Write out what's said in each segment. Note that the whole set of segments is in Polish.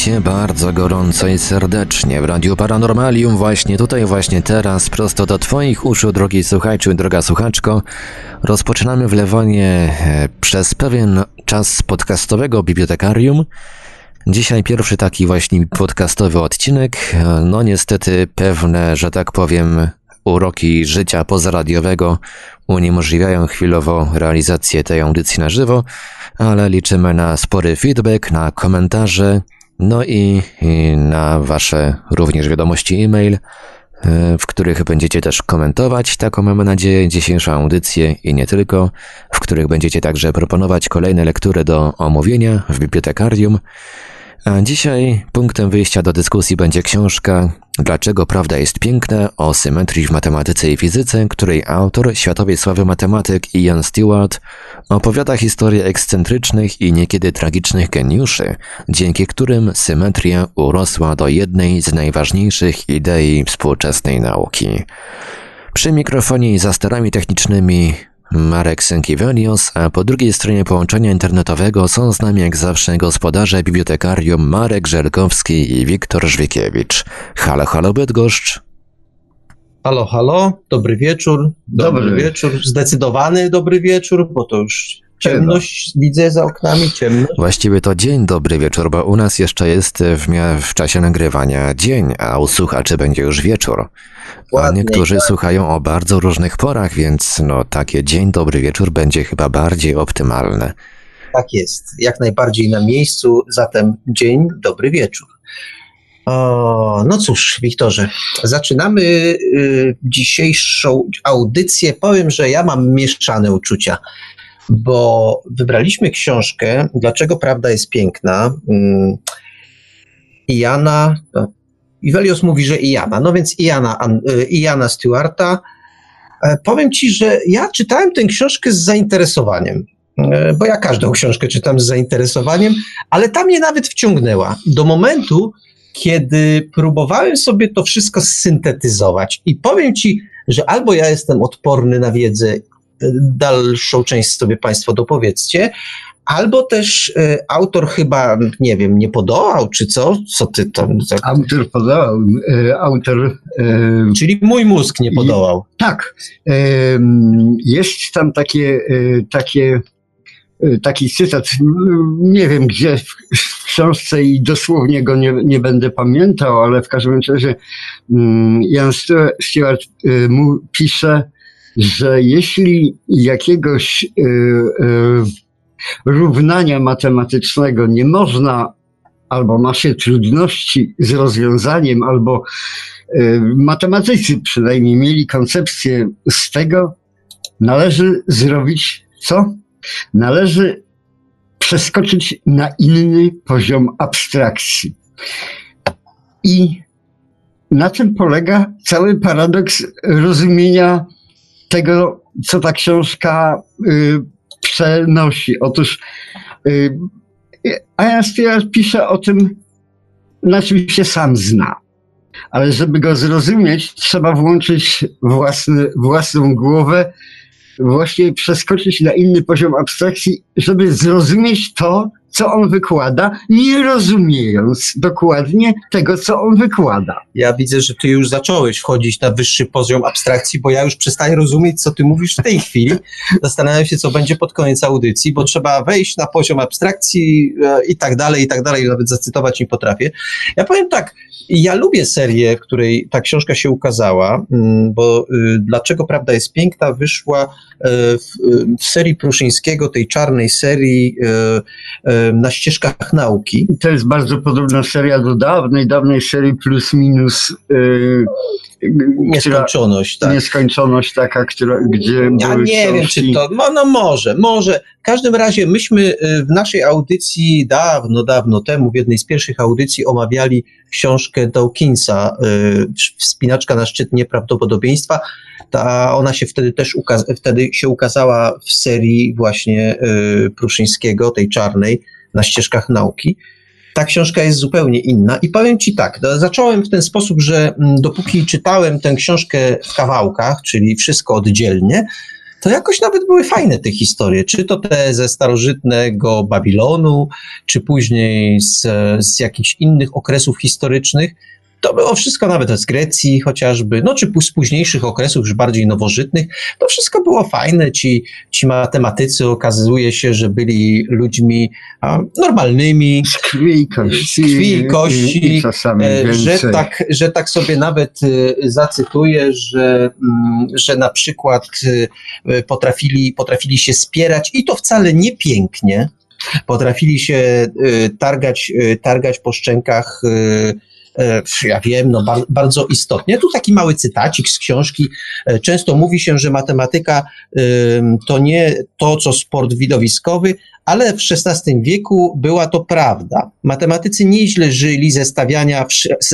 Witajcie bardzo gorąco i serdecznie w Radiu Paranormalium właśnie tutaj, właśnie teraz, prosto do Twoich uszu, drogi słuchajczy, droga słuchaczko. Rozpoczynamy wlewanie e, przez pewien czas podcastowego bibliotekarium. Dzisiaj pierwszy taki właśnie podcastowy odcinek. E, No niestety pewne, że tak powiem, uroki życia pozaradiowego uniemożliwiają chwilowo realizację tej audycji na żywo, ale liczymy na spory feedback, na komentarze, no i, i na Wasze również wiadomości e-mail, e, w których będziecie też komentować, taką mamy nadzieję, dzisiejszą audycję i nie tylko, w których będziecie także proponować kolejne lektury do omówienia w bibliotekarium. A dzisiaj punktem wyjścia do dyskusji będzie książka Dlaczego prawda jest piękna o symetrii w matematyce i fizyce, której autor, światowej sławy matematyk Ian Stewart, opowiada historię ekscentrycznych i niekiedy tragicznych geniuszy, dzięki którym symetria urosła do jednej z najważniejszych idei współczesnej nauki. Przy mikrofonie i za starami technicznymi Marek Sękiewelios, a po drugiej stronie połączenia internetowego są z nami jak zawsze gospodarze bibliotekarium Marek Żelkowski i Wiktor Żwikiewicz. Halo, halo Bydgoszcz. Halo, halo, dobry wieczór. Dobry, Dobry. wieczór, zdecydowany dobry wieczór, bo to już ciemność widzę za oknami, ciemność. Właściwie to dzień dobry wieczór, bo u nas jeszcze jest w, mia- w czasie nagrywania dzień, a u słuchaczy będzie już wieczór. A Ładnie, niektórzy tak. słuchają o bardzo różnych porach, więc no takie dzień dobry wieczór będzie chyba bardziej optymalne. Tak jest, jak najbardziej na miejscu, zatem dzień dobry wieczór. O, no cóż, Wiktorze, zaczynamy y, dzisiejszą audycję. Powiem, że ja mam mieszane uczucia, bo wybraliśmy książkę Dlaczego prawda jest piękna. Mm, Iana, Iwelios mówi, że Iana, no więc Iana, An- y, Iana Stewarta. E, Powiem ci, że ja czytałem tę książkę z zainteresowaniem, e, bo ja każdą książkę czytam z zainteresowaniem, ale ta mnie nawet wciągnęła do momentu, kiedy próbowałem sobie to wszystko syntetyzować. I powiem ci, że albo ja jestem odporny na wiedzę, dalszą część sobie Państwo dopowiedzcie, albo też e, autor chyba, nie wiem, nie podołał, czy co? Co ty tam. tak- Autor podawał, e, autor, e, Czyli mój mózg nie podołał. tak, e, jest tam takie, takie, taki cytat, nie wiem gdzie w, w książce i dosłownie go nie, nie będę pamiętał, ale w każdym razie mm, Jan Stewart mu pisze, że jeśli jakiegoś e, e, równania matematycznego nie można albo ma się trudności z rozwiązaniem, albo y, matematycy przynajmniej mieli koncepcję z tego, należy zrobić co? Należy przeskoczyć na inny poziom abstrakcji. I na tym polega cały paradoks rozumienia tego, co ta książka y, przenosi. Otóż y, Stewart pisze o tym, na czym się sam zna. Ale żeby go zrozumieć, trzeba włączyć własny, własną głowę, właśnie przeskoczyć na inny poziom abstrakcji, żeby zrozumieć to, co on wykłada, nie rozumiejąc dokładnie tego, co on wykłada. Ja widzę, że ty już zacząłeś wchodzić na wyższy poziom abstrakcji, bo ja już przestaję rozumieć, co ty mówisz w tej chwili. Zastanawiam się, co będzie pod koniec audycji, bo trzeba wejść na poziom abstrakcji e, i tak dalej, i tak dalej, nawet zacytować nie potrafię. Ja powiem tak, ja lubię serię, w której ta książka się ukazała, mm, bo y, Dlaczego Prawda jest Piękna wyszła e, w, y, w serii Pruszyńskiego, tej czarnej serii e, na ścieżkach nauki. To jest bardzo podobna seria do dawnej, dawnej serii plus minus, yy, która, Nieskończoność, tak. nieskończoność taka, która, gdzie Ja były nie wiem, czy książki- to. No, no może, może. W każdym razie myśmy y, w naszej audycji dawno, dawno temu, w jednej z pierwszych audycji omawiali książkę Dawkinsa, y, Wspinaczka na szczyt nieprawdopodobieństwa. Ta, ona się wtedy też wtedy się ukazała w serii właśnie y, Pruszyńskiego, tej czarnej, na ścieżkach nauki. Ta książka jest zupełnie inna i powiem Ci tak, no, zacząłem w ten sposób, że mm, dopóki czytałem tę książkę w kawałkach, czyli wszystko oddzielnie, to jakoś nawet były fajne te historie. Czy to te ze starożytnego Babilonu, czy później z, z jakichś innych okresów historycznych. To było wszystko nawet z Grecji chociażby, no czy z późniejszych okresów, już bardziej nowożytnych. To wszystko było fajne. Ci, ci matematycy okazuje się, że byli ludźmi a, normalnymi. Z krwi i kości. Krwi i kości. I, czasami e, że, tak, że tak sobie nawet e, zacytuję, że, mm, że na przykład e, potrafili, potrafili się spierać i to wcale nie pięknie. Potrafili się targać, targać po szczękach ja wiem, no bar, bardzo istotnie. Tu taki mały cytacik z książki. E, Często mówi się, że matematyka to nie to, co sport widowiskowy, ale w XVI wieku była to prawda. Matematycy nieźle żyli ze,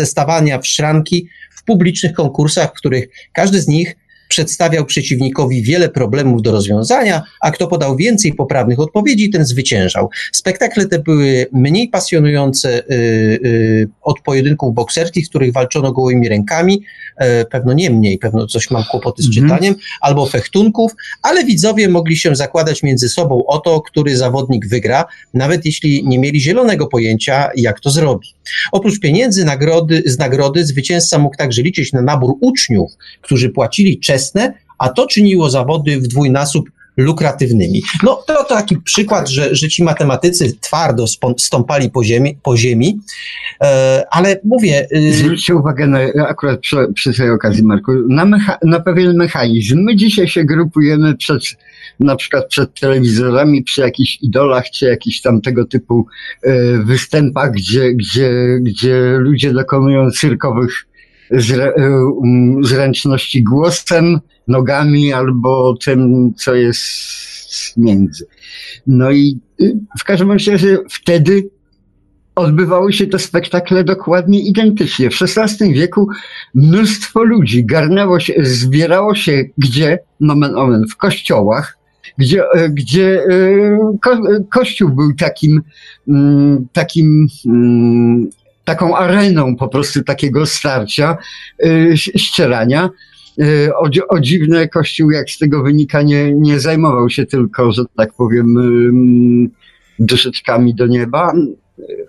stawiania w szranki w publicznych konkursach, w których każdy z nich przedstawiał przeciwnikowi wiele problemów do rozwiązania, a kto podał więcej poprawnych odpowiedzi, ten zwyciężał. Spektakle te były mniej pasjonujące y, y, od pojedynków bokserskich, w których walczono gołymi rękami, e, pewno nie mniej, pewno coś mam kłopoty z Mhm. czytaniem, albo fechtunków, ale widzowie mogli się zakładać między sobą o to, który zawodnik wygra, nawet jeśli nie mieli zielonego pojęcia, jak to zrobi. Oprócz pieniędzy nagrody, z nagrody zwycięzca mógł także liczyć na nabór uczniów, którzy płacili czesne, a to czyniło zawody w dwójnasób lukratywnymi. No to taki przykład, że, że ci matematycy twardo stąpali po ziemi, po ziemi e, ale mówię... y, Zwróćcie uwagę na, akurat przy, przy tej okazji, Marku, na, mecha, na pewien mechanizm. My dzisiaj się grupujemy przed, na przykład przed telewizorami, przy jakichś idolach, czy jakichś tam tego typu e, występach, gdzie, gdzie, gdzie ludzie dokonują cyrkowych zre, e, zręczności głosem, nogami albo tym, co jest między. No i y, w każdym razie wtedy odbywały się te spektakle dokładnie identycznie. W XVI wieku mnóstwo ludzi garnęło się, zbierało się gdzie? Nomen omen, w kościołach, gdzie, e, gdzie e, ko, kościół był takim, mm, takim mm, taką areną po prostu takiego starcia, ścierania. E, O, o dziwne Kościół, jak z tego wynika, nie, nie zajmował się tylko, że tak powiem, ym, duszeczkami do nieba,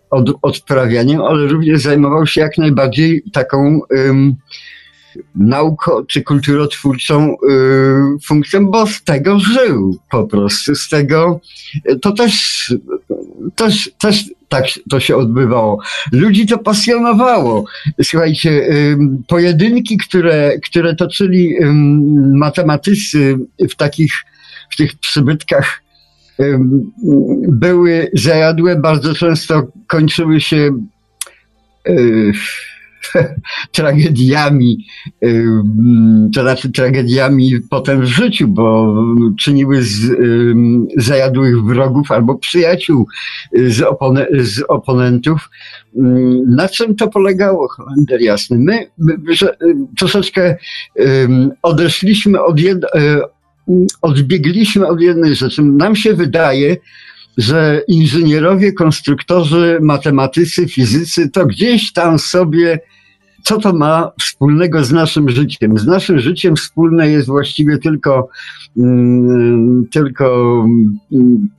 od, odprawianiem, ale również zajmował się jak najbardziej taką nauko czy kulturotwórczą y, funkcją, bo z tego żył po prostu. Z tego to też, też, też tak to się odbywało. Ludzi to pasjonowało. Słuchajcie, ym, pojedynki, które, które toczyli ym, matematycy w takich, w tych przybytkach były zajadłe, bardzo często kończyły się y, tragediami, to znaczy tragediami potem w życiu, bo czyniły z zajadłych wrogów albo przyjaciół z, opone, z oponentów. Na czym to polegało, Holender jasny? My, my że, troszeczkę odeszliśmy od y, odbiegliśmy od jednej rzeczy. Nam się wydaje, że inżynierowie, konstruktorzy, matematycy, fizycy to gdzieś tam sobie, co to ma wspólnego z naszym życiem? Z naszym życiem wspólne jest właściwie tylko, mm, tylko mm,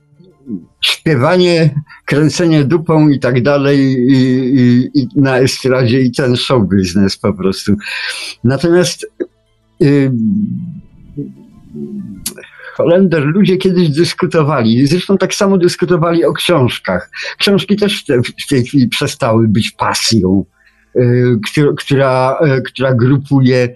śpiewanie, kręcenie dupą i tak dalej i, i, i na estradzie i ten show biznes po prostu. Natomiast y, Holender ludzie kiedyś dyskutowali, zresztą tak samo dyskutowali o książkach. Książki też w, te, w tej chwili przestały być pasją, która, która, y, która grupuje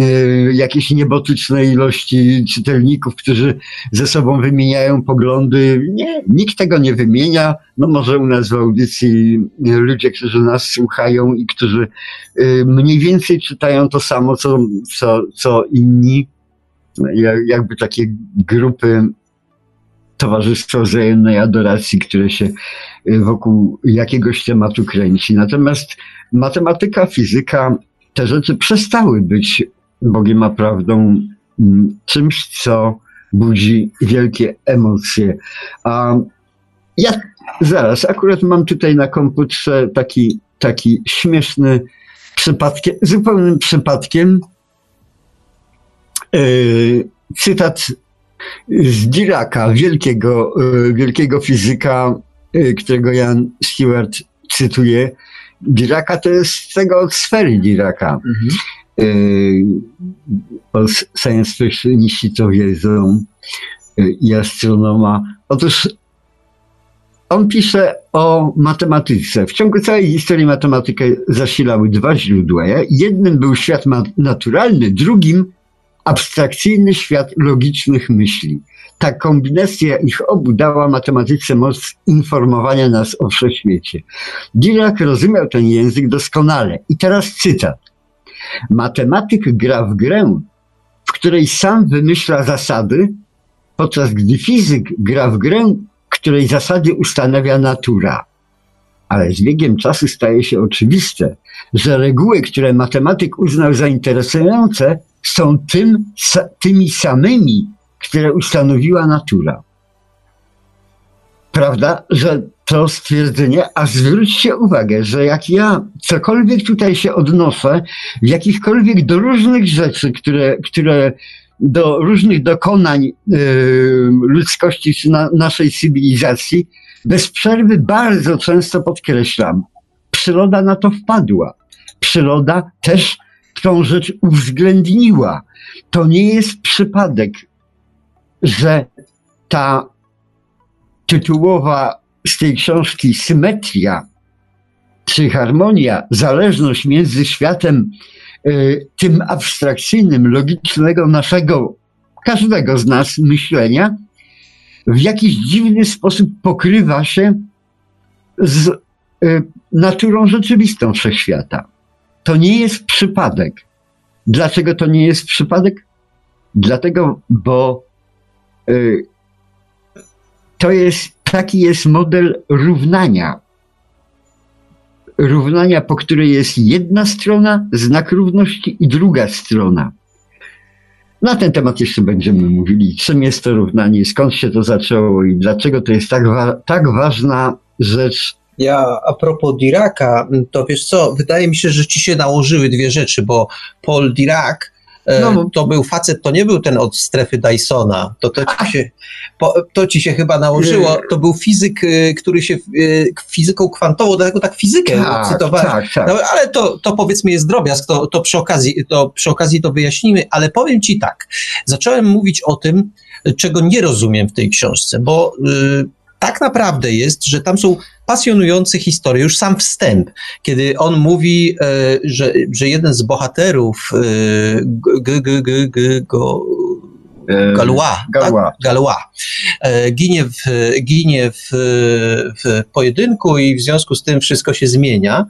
y, jakieś niebotyczne ilości czytelników, którzy ze sobą wymieniają poglądy. Nie, nikt tego nie wymienia. No może u nas w audycji ludzie, którzy nas słuchają i którzy mniej więcej czytają to samo, co, co, co inni ja- jakby takie grupy towarzystwo wzajemnej adoracji, które się y, wokół jakiegoś tematu kręci. Natomiast matematyka, fizyka, te rzeczy przestały być Bogiem a prawdą mm, czymś, co budzi wielkie emocje. A ja zaraz, akurat mam tutaj na komputerze taki, taki śmieszny przypadkiem, zupełnym przypadkiem, Yy, cytat z Diraka, wielkiego, y, wielkiego fizyka, y, którego Jan Stewart cytuje. Diraka to jest tego od sfery Diraka. Mhm. O science fictioniści to wiedzą i astronoma. Otóż on pisze o matematyce. W ciągu całej historii matematykę zasilały dwa źródła. Jednym był świat naturalny, drugim abstrakcyjny świat logicznych myśli. Ta kombinacja ich obu dała matematyce moc informowania nas o wszechświecie. Dirac rozumiał ten język doskonale. I teraz cytat. Matematyk gra w grę, w której sam wymyśla zasady, podczas gdy fizyk gra w grę, której zasady ustanawia natura. Ale z biegiem czasu staje się oczywiste, że reguły, które matematyk uznał za interesujące, są tym, tymi samymi, które ustanowiła natura. Prawda, że to stwierdzenie, a zwróćcie uwagę, że jak ja cokolwiek tutaj się odnoszę, jakichkolwiek do różnych rzeczy, które, które do różnych dokonań y, ludzkości czy na, naszej cywilizacji, bez przerwy bardzo często podkreślam, przyroda na to wpadła. Przyroda też tą rzecz uwzględniła. To nie jest przypadek, że ta tytułowa z tej książki symetria czy harmonia, zależność między światem y, tym abstrakcyjnym, logicznego naszego, każdego z nas myślenia, w jakiś dziwny sposób pokrywa się z y, naturą rzeczywistą wszechświata. To nie jest przypadek. Dlaczego to nie jest przypadek? Dlatego, bo y, to jest, taki jest model równania. Równania, po której jest jedna strona, znak równości i druga strona. Na ten temat jeszcze będziemy mówili, czym jest to równanie, skąd się to zaczęło i dlaczego to jest tak, wa tak ważna rzecz ja a propos Diraka, to wiesz co, wydaje mi się, że ci się nałożyły dwie rzeczy, bo Paul Dirac e, no. to był facet, to nie był ten od strefy Dysona, to, to, ci się, to ci się chyba nałożyło, to był fizyk, e, który się e, fizyką kwantową, dlatego tak fizykę tak, cytowałem, tak, tak. No, ale to, to powiedzmy jest drobiazg, to, to, przy okazji, to przy okazji to wyjaśnimy, ale powiem ci tak, zacząłem mówić o tym, czego nie rozumiem w tej książce, bo y, tak naprawdę jest, że tam są pasjonujące historie, już sam wstęp, kiedy on mówi, e, że, że jeden z bohaterów e, g, g, g, g, go, Galois, Galois. Tak? Galois. E, ginie, w, ginie w, w pojedynku i w związku z tym wszystko się zmienia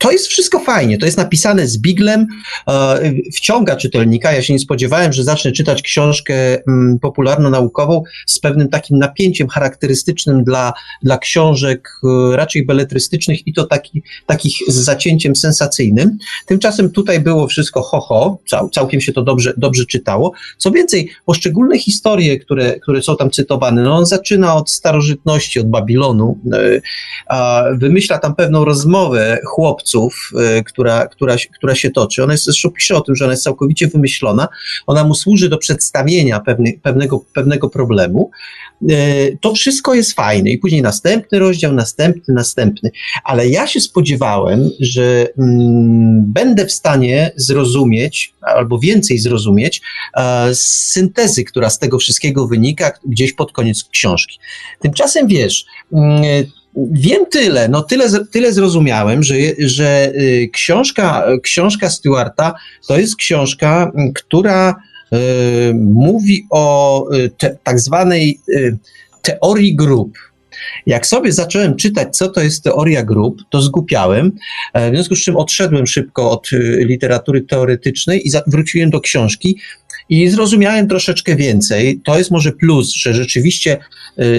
to jest wszystko fajnie, to jest napisane z biglem, e, wciąga czytelnika. Ja się nie spodziewałem, że zacznę czytać książkę mm, popularno-naukową z pewnym takim napięciem charakterystycznym dla, dla książek e, raczej beletrystycznych i to taki, takich z zacięciem sensacyjnym. Tymczasem tutaj było wszystko ho-ho, cał, całkiem się to dobrze, dobrze czytało. Co więcej, poszczególne historie, które, które są tam cytowane, no on zaczyna od starożytności, od Babilonu, e, wymyśla tam pewną rozmowę chłopców, Y, która, która, która się toczy. Ona jest, zresztą pisze o tym, że ona jest całkowicie wymyślona. Ona mu służy do przedstawienia pewny, pewnego, pewnego problemu. Y, to wszystko jest fajne i później następny rozdział, następny, następny. Ale ja się spodziewałem, że mm, będę w stanie zrozumieć, albo więcej zrozumieć, e, syntezy, która z tego wszystkiego wynika gdzieś pod koniec książki. Tymczasem wiesz, mm, Wiem tyle, no tyle, tyle zrozumiałem, że, że y, książka, książka Stewarta to jest książka, która y, mówi o y, te, tak zwanej teorii grup. Jak sobie zacząłem czytać, co to jest teoria grup, to zgupiałem, e, w związku z czym odszedłem szybko od literatury teoretycznej i wróciłem do książki i zrozumiałem troszeczkę więcej. To jest może plus, że rzeczywiście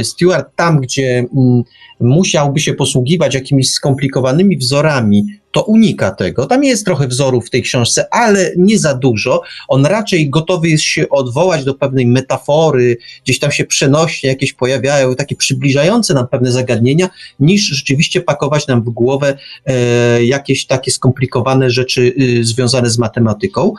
Stewart tam, gdzie mm, musiałby się posługiwać jakimiś skomplikowanymi wzorami, to unika tego. Tam jest trochę wzorów w tej książce, ale nie za dużo. On raczej gotowy jest się odwołać do pewnej metafory, gdzieś tam się przenośnie jakieś pojawiają, takie przybliżające nam pewne zagadnienia, niż rzeczywiście pakować nam w głowę e, jakieś takie skomplikowane rzeczy y, związane z matematyką.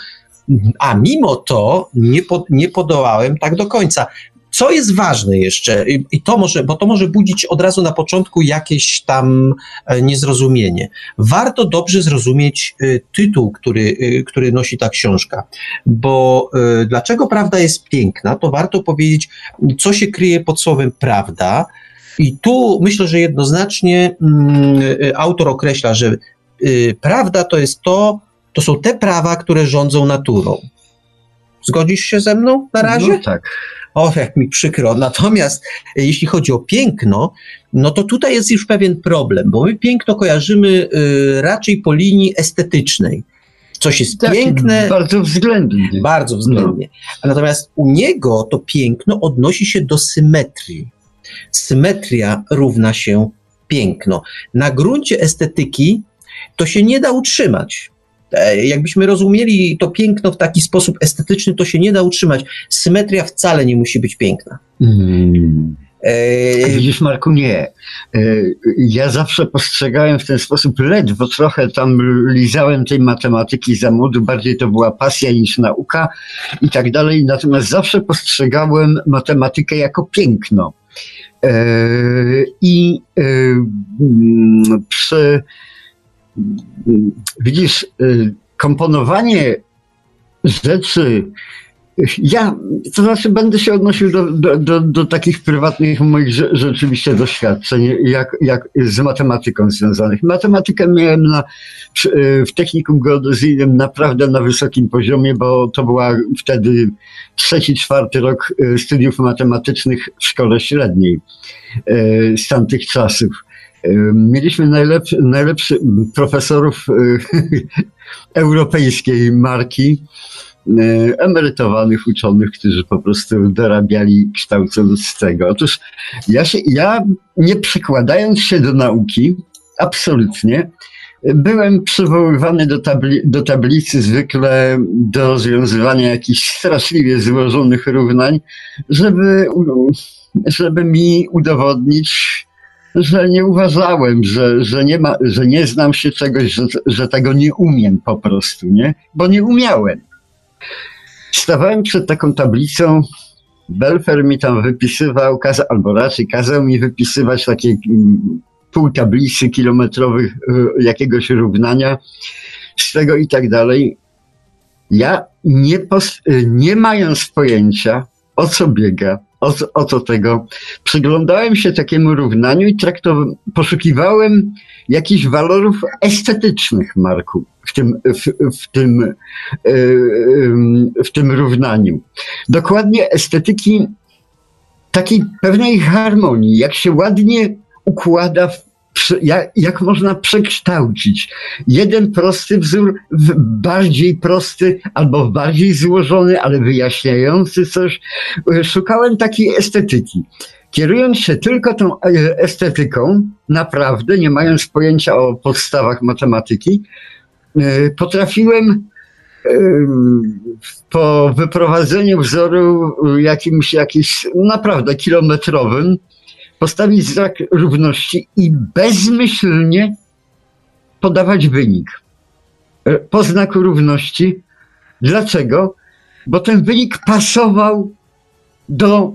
A mimo to nie, po, nie podołałem tak do końca. Co jest ważne jeszcze, i to może, bo to może budzić od razu na początku jakieś tam e, niezrozumienie. Warto dobrze zrozumieć e, tytuł, który, e, który nosi ta książka, bo dlaczego prawda jest piękna, to warto powiedzieć, co się kryje pod słowem prawda. I tu myślę, że jednoznacznie mm, autor określa, że prawda to jest to, to są te prawa, które rządzą naturą. Zgodzisz się ze mną na razie? No tak. O, jak mi przykro. Natomiast e, jeśli chodzi o piękno, no to tutaj jest już pewien problem, bo my piękno kojarzymy y, raczej po linii estetycznej. Coś jest tak, piękne. Bardzo względnie. Bardzo względnie. No. Natomiast u niego to piękno odnosi się do symetrii. Symetria równa się piękno. Na gruncie estetyki to się nie da utrzymać. E, jakbyśmy rozumieli to piękno w taki sposób estetyczny, to się nie da utrzymać. Symetria wcale nie musi być piękna. Hmm. E... Widzisz, Marku, nie. E, ja zawsze postrzegałem w ten sposób, ledwo trochę tam lizałem tej matematyki za młodu, bardziej to była pasja niż nauka i tak dalej, natomiast zawsze postrzegałem matematykę jako piękno. I e, przy widzisz, y, komponowanie rzeczy, ja, to znaczy będę się odnosił do, do, do, do takich prywatnych moich rzeczywiście doświadczeń, jak, jak z matematyką związanych. Matematykę miałem na, w technikum geodezyjnym naprawdę na wysokim poziomie, bo to była wtedy trzeci, czwarty rok y, studiów matematycznych w szkole średniej y, z tamtych czasów. Mieliśmy najlepszy, najlepszy profesorów europejskiej marki, emerytowanych uczonych, którzy po prostu dorabiali kształcąc z tego. Otóż ja, się, ja nie przykładając się do nauki, absolutnie, byłem przywoływany do, tabli, do tablicy zwykle do rozwiązywania jakichś straszliwie złożonych równań, żeby, żeby mi udowodnić, że nie uważałem, że, że, nie, ma, że nie znam się czegoś, że, że tego nie umiem po prostu, nie? Bo nie umiałem. Stawałem przed taką tablicą, Belfer mi tam wypisywał, kaza, albo raczej kazał mi wypisywać takie mm, pół tablicy kilometrowych y, jakiegoś równania z tego i tak dalej. Ja nie, y, nie mając pojęcia, o co biega, o, o co tego. Przyglądałem się takiemu równaniu i traktowałem, poszukiwałem jakichś walorów estetycznych, Marku, w tym, w, w, tym, e, w tym równaniu. Dokładnie estetyki takiej pewnej harmonii, jak się ładnie układa w jak, jak można przekształcić jeden prosty wzór w bardziej prosty albo w bardziej złożony, ale wyjaśniający coś. Szukałem takiej estetyki. Kierując się tylko tą e, estetyką, naprawdę nie mając pojęcia o podstawach matematyki, e, potrafiłem e, po wyprowadzeniu wzoru jakimś, jakimś naprawdę kilometrowym, postawić znak równości i bezmyślnie podawać wynik e, po znaku równości. Dlaczego? Bo ten wynik pasował do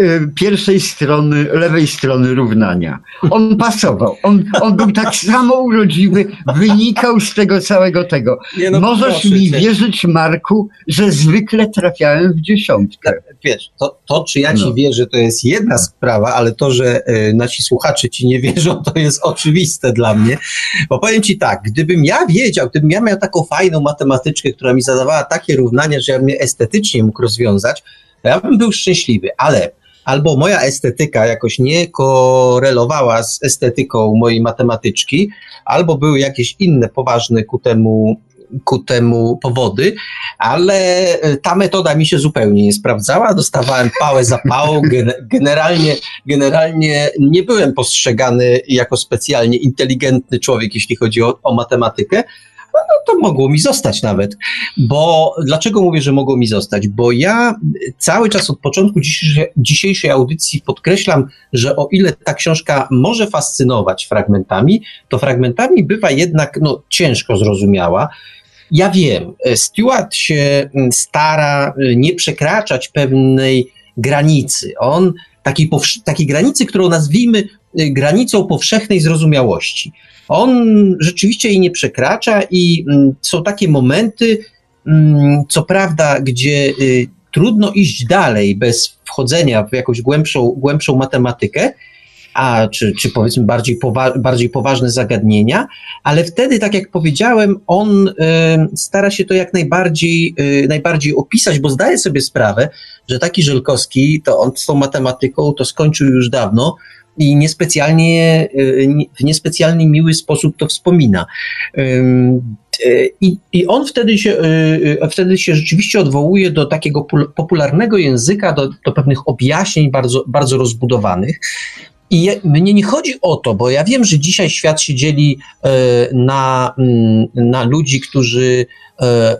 Y, pierwszej strony, lewej strony równania. On pasował. On, on był tak samo urodziwy, wynikał z tego całego tego. No, Możesz mi wierzyć, Marku, że zwykle trafiałem w dziesiątkę. Tak, wiesz, to, to czy ja ci no. wierzę, to jest jedna sprawa, ale to, że y, nasi słuchacze ci nie wierzą, to jest oczywiste dla mnie. Bo powiem ci tak, gdybym ja wiedział, gdybym ja miał taką fajną matematyczkę, która mi zadawała takie równania, że ja bym je estetycznie mógł rozwiązać, to ja bym był szczęśliwy, ale albo moja estetyka jakoś nie korelowała z estetyką mojej matematyczki, albo były jakieś inne poważne ku temu ku temu powody, ale e, ta metoda mi się zupełnie nie sprawdzała. Dostawałem pałę za pałą. Generalnie, generalnie nie byłem postrzegany jako specjalnie inteligentny człowiek, jeśli chodzi o, o matematykę, no to mogło mi zostać nawet. Bo dlaczego mówię, że mogło mi zostać? Bo ja cały czas od początku dzisiejszej, dzisiejszej audycji podkreślam, że o ile ta książka może fascynować fragmentami, to fragmentami bywa jednak no, ciężko zrozumiała. Ja wiem, Stewart się mm, stara y, nie przekraczać pewnej granicy. On takiej, takiej granicy, którą nazwijmy y, granicą powszechnej zrozumiałości. On rzeczywiście jej nie przekracza i mm, są takie momenty, mm, co prawda, gdzie y, trudno iść dalej bez wchodzenia w jakąś głębszą, głębszą matematykę, a, czy, czy powiedzmy bardziej, powa bardziej poważne zagadnienia, ale wtedy, tak jak powiedziałem, on y, stara się to jak najbardziej, y, najbardziej opisać, bo zdaje sobie sprawę, że taki Żelkowski, to on z tą matematyką to skończył już dawno, i niespecjalnie, y, w niespecjalnie miły sposób to wspomina. I, I on wtedy się, wtedy się rzeczywiście odwołuje do takiego popularnego języka, do, do pewnych objaśnień bardzo, bardzo rozbudowanych. I mnie nie chodzi o to, bo ja wiem, że dzisiaj świat się dzieli e, na, mm, na ludzi, którzy e,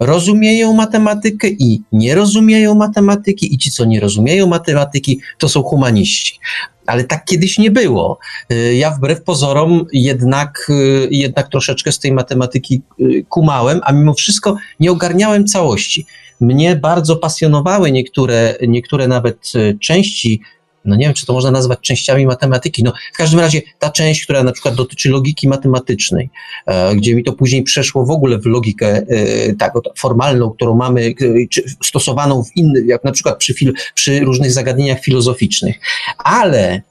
rozumieją matematykę i nie rozumieją matematyki, i ci, co nie rozumieją matematyki, to są humaniści. Ale tak kiedyś nie było. E, ja wbrew pozorom jednak, jednak troszeczkę z tej matematyki kumałem, a mimo wszystko nie ogarniałem całości. Mnie bardzo pasjonowały niektóre, niektóre nawet części no nie wiem, czy to można nazwać częściami matematyki. No, w każdym razie ta część, która na przykład dotyczy logiki matematycznej, e, gdzie mi to później przeszło w ogóle w logikę e, tak, formalną, którą mamy, e, stosowaną w innych, jak na przykład przy, fil, przy różnych zagadnieniach filozoficznych. Ale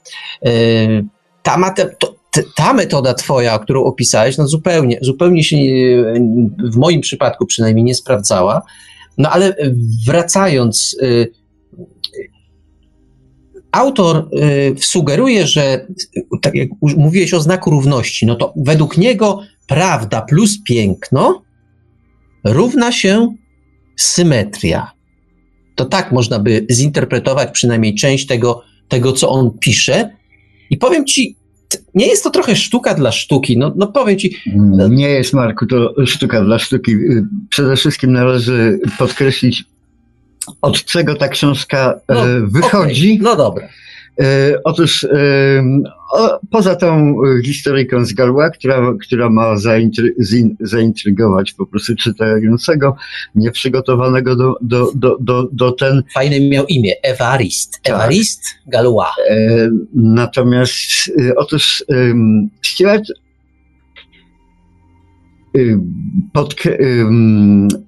ta, ta metoda twoja, którą opisałeś, no zupełnie, zupełnie się w moim przypadku przynajmniej nie sprawdzała. No ale wracając, autor y, sugeruje, że tak jak mówiłeś o znaku równości, no to według niego prawda plus piękno równa się symetria. To tak można by zinterpretować przynajmniej część tego, tego co on pisze. I powiem ci, nie jest to trochę sztuka dla sztuki. No, no powiem ci. Nie jest, Marku, to sztuka dla sztuki. Przede wszystkim należy podkreślić od czego ta książka e, no, wychodzi. Okay. No dobra. E, otóż e, o, poza tą historyjką z Galła, która, która ma zaintry, zaintrygować po prostu czytającego, nieprzygotowanego do, do, do, do, do ten... Fajne miał imię, Evarist. Tak. Evarist Galois. Natomiast otóż Stuart pod,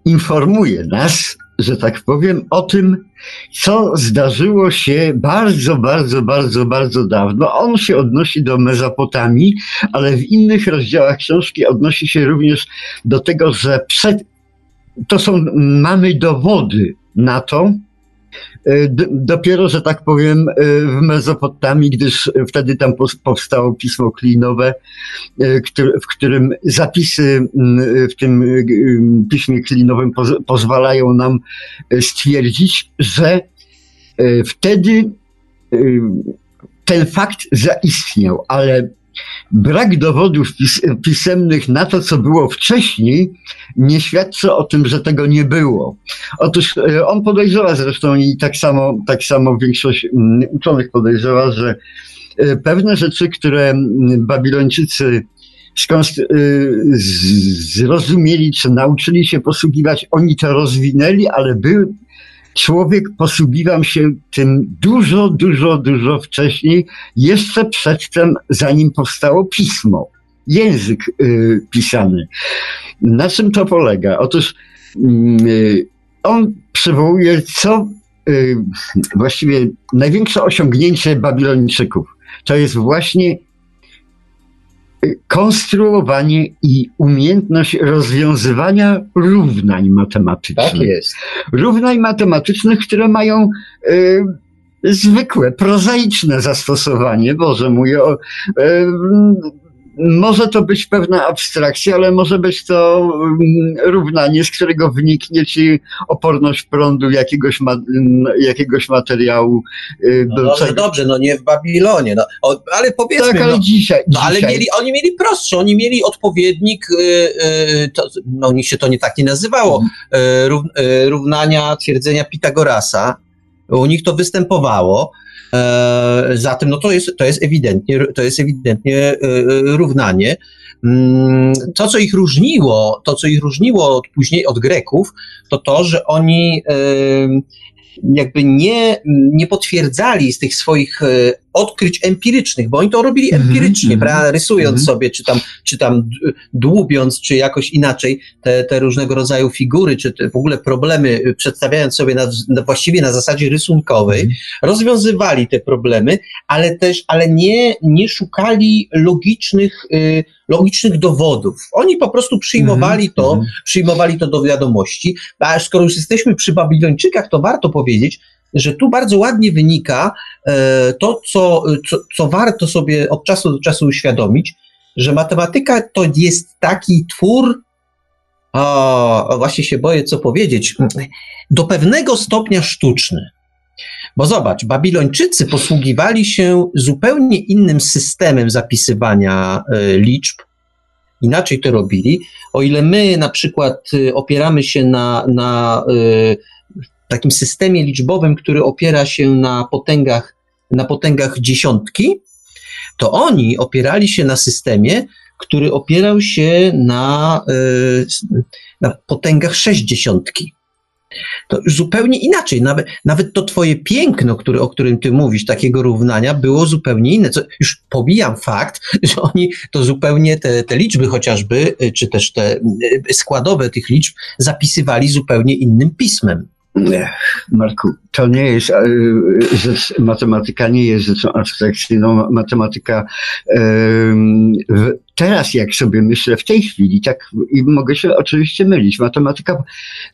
informuje nas że tak powiem, o tym, co zdarzyło się bardzo, bardzo, bardzo, bardzo dawno. On się odnosi do Mezopotamii, ale w innych rozdziałach książki odnosi się również do tego, że przed, to są, mamy dowody na to, dopiero, że tak powiem, e, w Mezopotamii, gdyż wtedy tam powstało pismo klinowe, e, w którym zapisy w tym piśmie klinowym pozwalają nam stwierdzić, że wtedy ten fakt zaistniał, ale brak dowodów pis pisemnych na to, co było wcześniej, nie świadczy o tym, że tego nie było. Otóż e, on podejrzewa zresztą i tak samo, tak samo większość mm, uczonych podejrzewa, że e, pewne rzeczy, które Babilończycy e, zrozumieli, czy nauczyli się posługiwać, oni to rozwinęli, ale były, człowiek posługiwał się tym dużo, dużo, dużo wcześniej, jeszcze przedtem, zanim powstało pismo, język y, pisany. Na czym to polega? Otóż y, on przywołuje, co y, właściwie największe osiągnięcie Babilończyków. To jest właśnie konstruowanie i umiejętność rozwiązywania równań matematycznych. Tak jest. Równań matematycznych, które mają y, zwykłe, prozaiczne zastosowanie. Boże mój, o, y, może to być pewna abstrakcja, ale może być to mm, równanie, z którego wyniknie ci oporność prądu jakiegoś, ma, mm, jakiegoś materiału. Y, no dobrze, dobrze, no nie w Babilonie, no, ale powiedzmy. Tak, ale no, dzisiaj. No, ale mieli, oni mieli prostsze, oni mieli odpowiednik, yy, yy, to, no nich się to nie tak nie nazywało, yy, równania twierdzenia Pitagorasa. U nich to występowało. E, zatem no to, jest, to, jest ewidentnie, to jest ewidentnie e, równanie. mm, to, co ich różniło, to, co ich różniło od, później od Greków, to to, że oni jakby nie, nie potwierdzali z tych swoich e, odkryć empirycznych, bo oni to robili Mhm, empirycznie, mhm, prawda? rysując mhm. sobie, czy tam, czy tam dłubiąc, czy jakoś inaczej te, te różnego rodzaju figury, czy te w ogóle problemy, y, przedstawiając sobie na, na, właściwie na zasadzie rysunkowej, Mhm. rozwiązywali te problemy, ale też, ale nie, nie szukali logicznych, y, logicznych dowodów. Oni po prostu przyjmowali to, Mhm. przyjmowali to do wiadomości. A skoro już jesteśmy przy Babilończykach, to warto powiedzieć, że tu bardzo ładnie wynika e, to, co, co, co warto sobie od czasu do czasu uświadomić, że matematyka to jest taki twór, właśnie się boję, co powiedzieć, do pewnego stopnia sztuczny. Bo zobacz, Babilończycy posługiwali się zupełnie innym systemem zapisywania e, liczb, inaczej to robili. O ile my na przykład y, opieramy się na, na takim systemie liczbowym, który opiera się na potęgach, na potęgach dziesiątki, to oni opierali się na systemie, który opierał się na, y, na potęgach sześćdziesiątki. To już zupełnie inaczej. Nawet, nawet to twoje piękno, które, o którym ty mówisz, takiego równania, było zupełnie inne. Co, już pomijam fakt, że oni to zupełnie te, te liczby chociażby, y, czy też te y, składowe tych liczb zapisywali zupełnie innym pismem. Nie, Marku, to nie jest e, rzecz, matematyka nie jest rzeczą abstrakcyjną. Matematyka em, w, teraz, jak sobie myślę, w tej chwili, tak, i mogę się oczywiście mylić, matematyka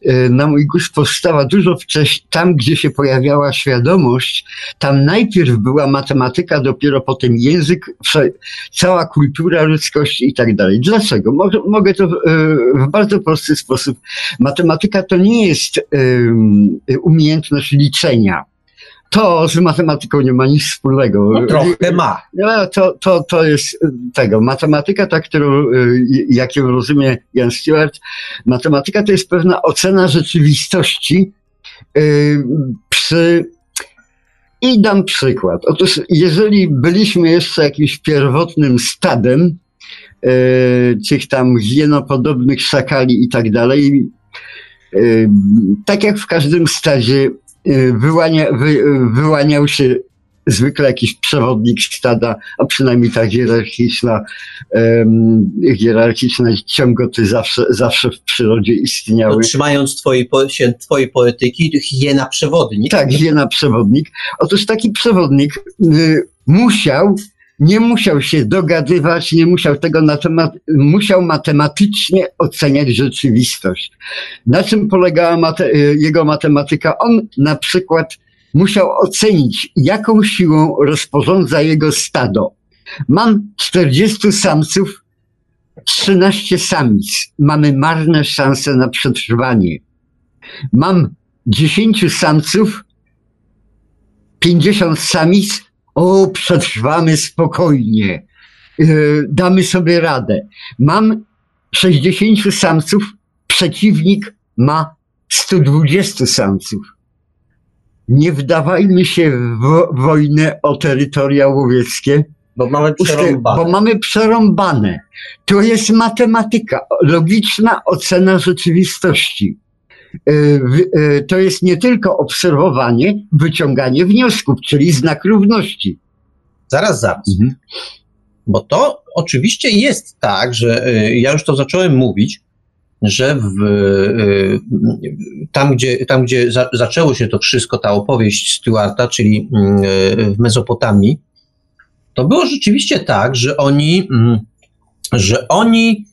e, na mój gust powstała dużo wcześniej, tam gdzie się pojawiała świadomość, tam najpierw była matematyka, dopiero potem język, cała kultura ludzkości i tak dalej. Dlaczego? Mogę, to w, e, w bardzo prosty sposób. Matematyka to nie jest umiejętność liczenia. To z matematyką nie ma nic wspólnego. No, trochę ma. No, to, to, to jest y, tego. Matematyka, ta, którą, y, jak ją rozumie Jan Stewart, matematyka to jest pewna ocena rzeczywistości y, przy. I dam przykład. Otóż, jeżeli byliśmy jeszcze jakimś pierwotnym stadem tych tam hienopodobnych szakali i tak dalej, tak jak w każdym stadzie wyłania, wy, wyłaniał się zwykle jakiś przewodnik stada, a przynajmniej ta hierarchiczna, em, hierarchiczne ciągoty zawsze, zawsze w przyrodzie istniały. No, trzymając twojej, po, się twojej poetyki, hiena przewodnik. Tak, hiena przewodnik. Otóż taki przewodnik y, musiał, nie musiał się dogadywać, nie musiał tego na temat, musiał matematycznie oceniać rzeczywistość. Na czym polegała mate, jego matematyka? On na przykład musiał ocenić, jaką siłą rozporządza jego stado. Mam 40 samców, 13 samic. Mamy marne szanse na przetrwanie. Mam 10 samców, 50 samic. O, przetrwamy spokojnie. Yy, damy sobie radę. Mam 60 samców, przeciwnik ma 120 samców. Nie wdawajmy się w wo- wojnę o terytoria łowieckie, Bo mamy przerąbane. bo mamy przerąbane. To jest matematyka, logiczna ocena rzeczywistości. W- y, To jest nie tylko obserwowanie, wyciąganie wniosków, czyli znak równości. Zaraz, zaraz. Bo to oczywiście jest tak, że y, ja już to zacząłem mówić, że w, tam, gdzie, tam, gdzie za, zaczęło się to wszystko, ta opowieść Stuarta, czyli y, w Mezopotamii, to było rzeczywiście tak, że oni, mm, że oni,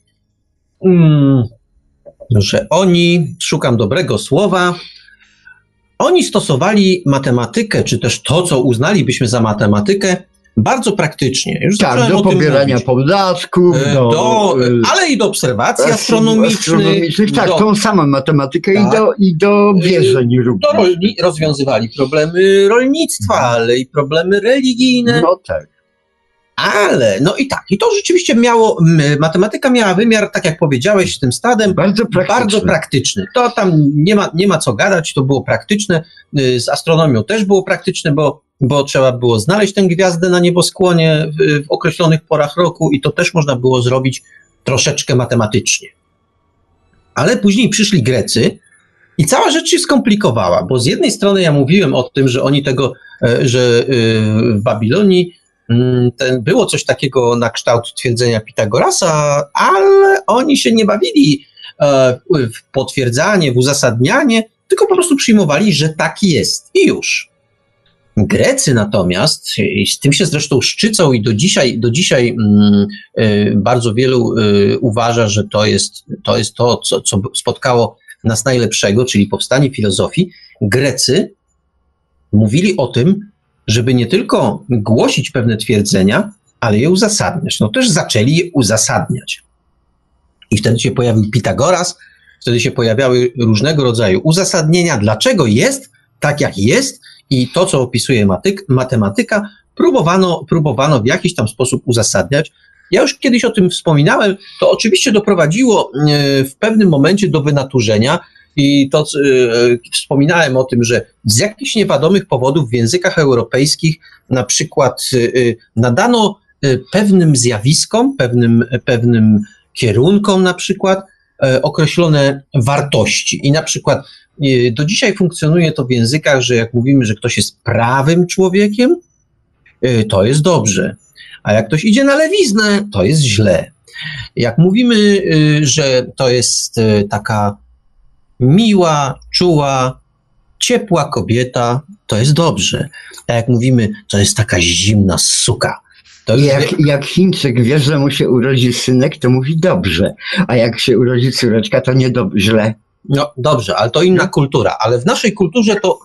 mm, że oni, szukam dobrego słowa, oni stosowali matematykę, czy też to, co uznalibyśmy za matematykę, bardzo praktycznie. Już Tak, do pobierania podatków, E, do, do, y, ale i do obserwacji astronomicznych, astronomicznych. Tak, do, tą samą matematykę Tak. i do, i do wierzeń do również. rolni, rozwiązywali problemy rolnictwa, ale i problemy religijne, No tak. Ale no i tak, i to rzeczywiście miało, matematyka miała wymiar, tak jak powiedziałeś, z tym stadem, Bardzo praktyczne. bardzo praktyczny. To tam nie ma, nie ma co gadać, to było praktyczne. Y, Z astronomią też było praktyczne, bo, bo trzeba było znaleźć tę gwiazdę na nieboskłonie w, w określonych porach roku i to też można było zrobić troszeczkę matematycznie. Ale później przyszli Grecy i cała rzecz się skomplikowała, bo z jednej strony ja mówiłem o tym, że oni tego, e, że w Babilonii ten, było coś takiego na kształt twierdzenia Pitagorasa, ale oni się nie bawili w potwierdzanie, w uzasadnianie, tylko po prostu przyjmowali, że tak jest i już. Grecy natomiast, i z tym się zresztą szczycą i do dzisiaj, do dzisiaj mm, y, bardzo wielu y, uważa, że to jest to, jest to co, co spotkało nas najlepszego, czyli powstanie filozofii. Grecy mówili o tym, żeby nie tylko głosić pewne twierdzenia, ale je uzasadniać. No też zaczęli je uzasadniać. I wtedy się pojawił Pitagoras, wtedy się pojawiały różnego rodzaju uzasadnienia, dlaczego jest tak, jak jest, i to, co opisuje matyk, matematyka, próbowano, próbowano w jakiś tam sposób uzasadniać. Ja już kiedyś o tym wspominałem, to oczywiście doprowadziło e, w pewnym momencie do wynaturzenia, i to y, wspominałem o tym, że z jakichś niewiadomych powodów w językach europejskich na przykład y, nadano y, pewnym zjawiskom, pewnym, pewnym kierunkom na przykład określone wartości. I na przykład do dzisiaj funkcjonuje to w językach, że jak mówimy, że ktoś jest prawym człowiekiem, to jest dobrze. A jak ktoś idzie na lewiznę, to jest źle. Jak mówimy, że to jest taka miła, czuła, ciepła kobieta, to jest dobrze. A jak mówimy, to jest taka zimna suka. To jak, jak Chińczyk wie, że mu się urodzi synek, to mówi dobrze. A jak się urodzi córeczka, to nie źle. No dobrze, ale to inna kultura. Ale w naszej kulturze to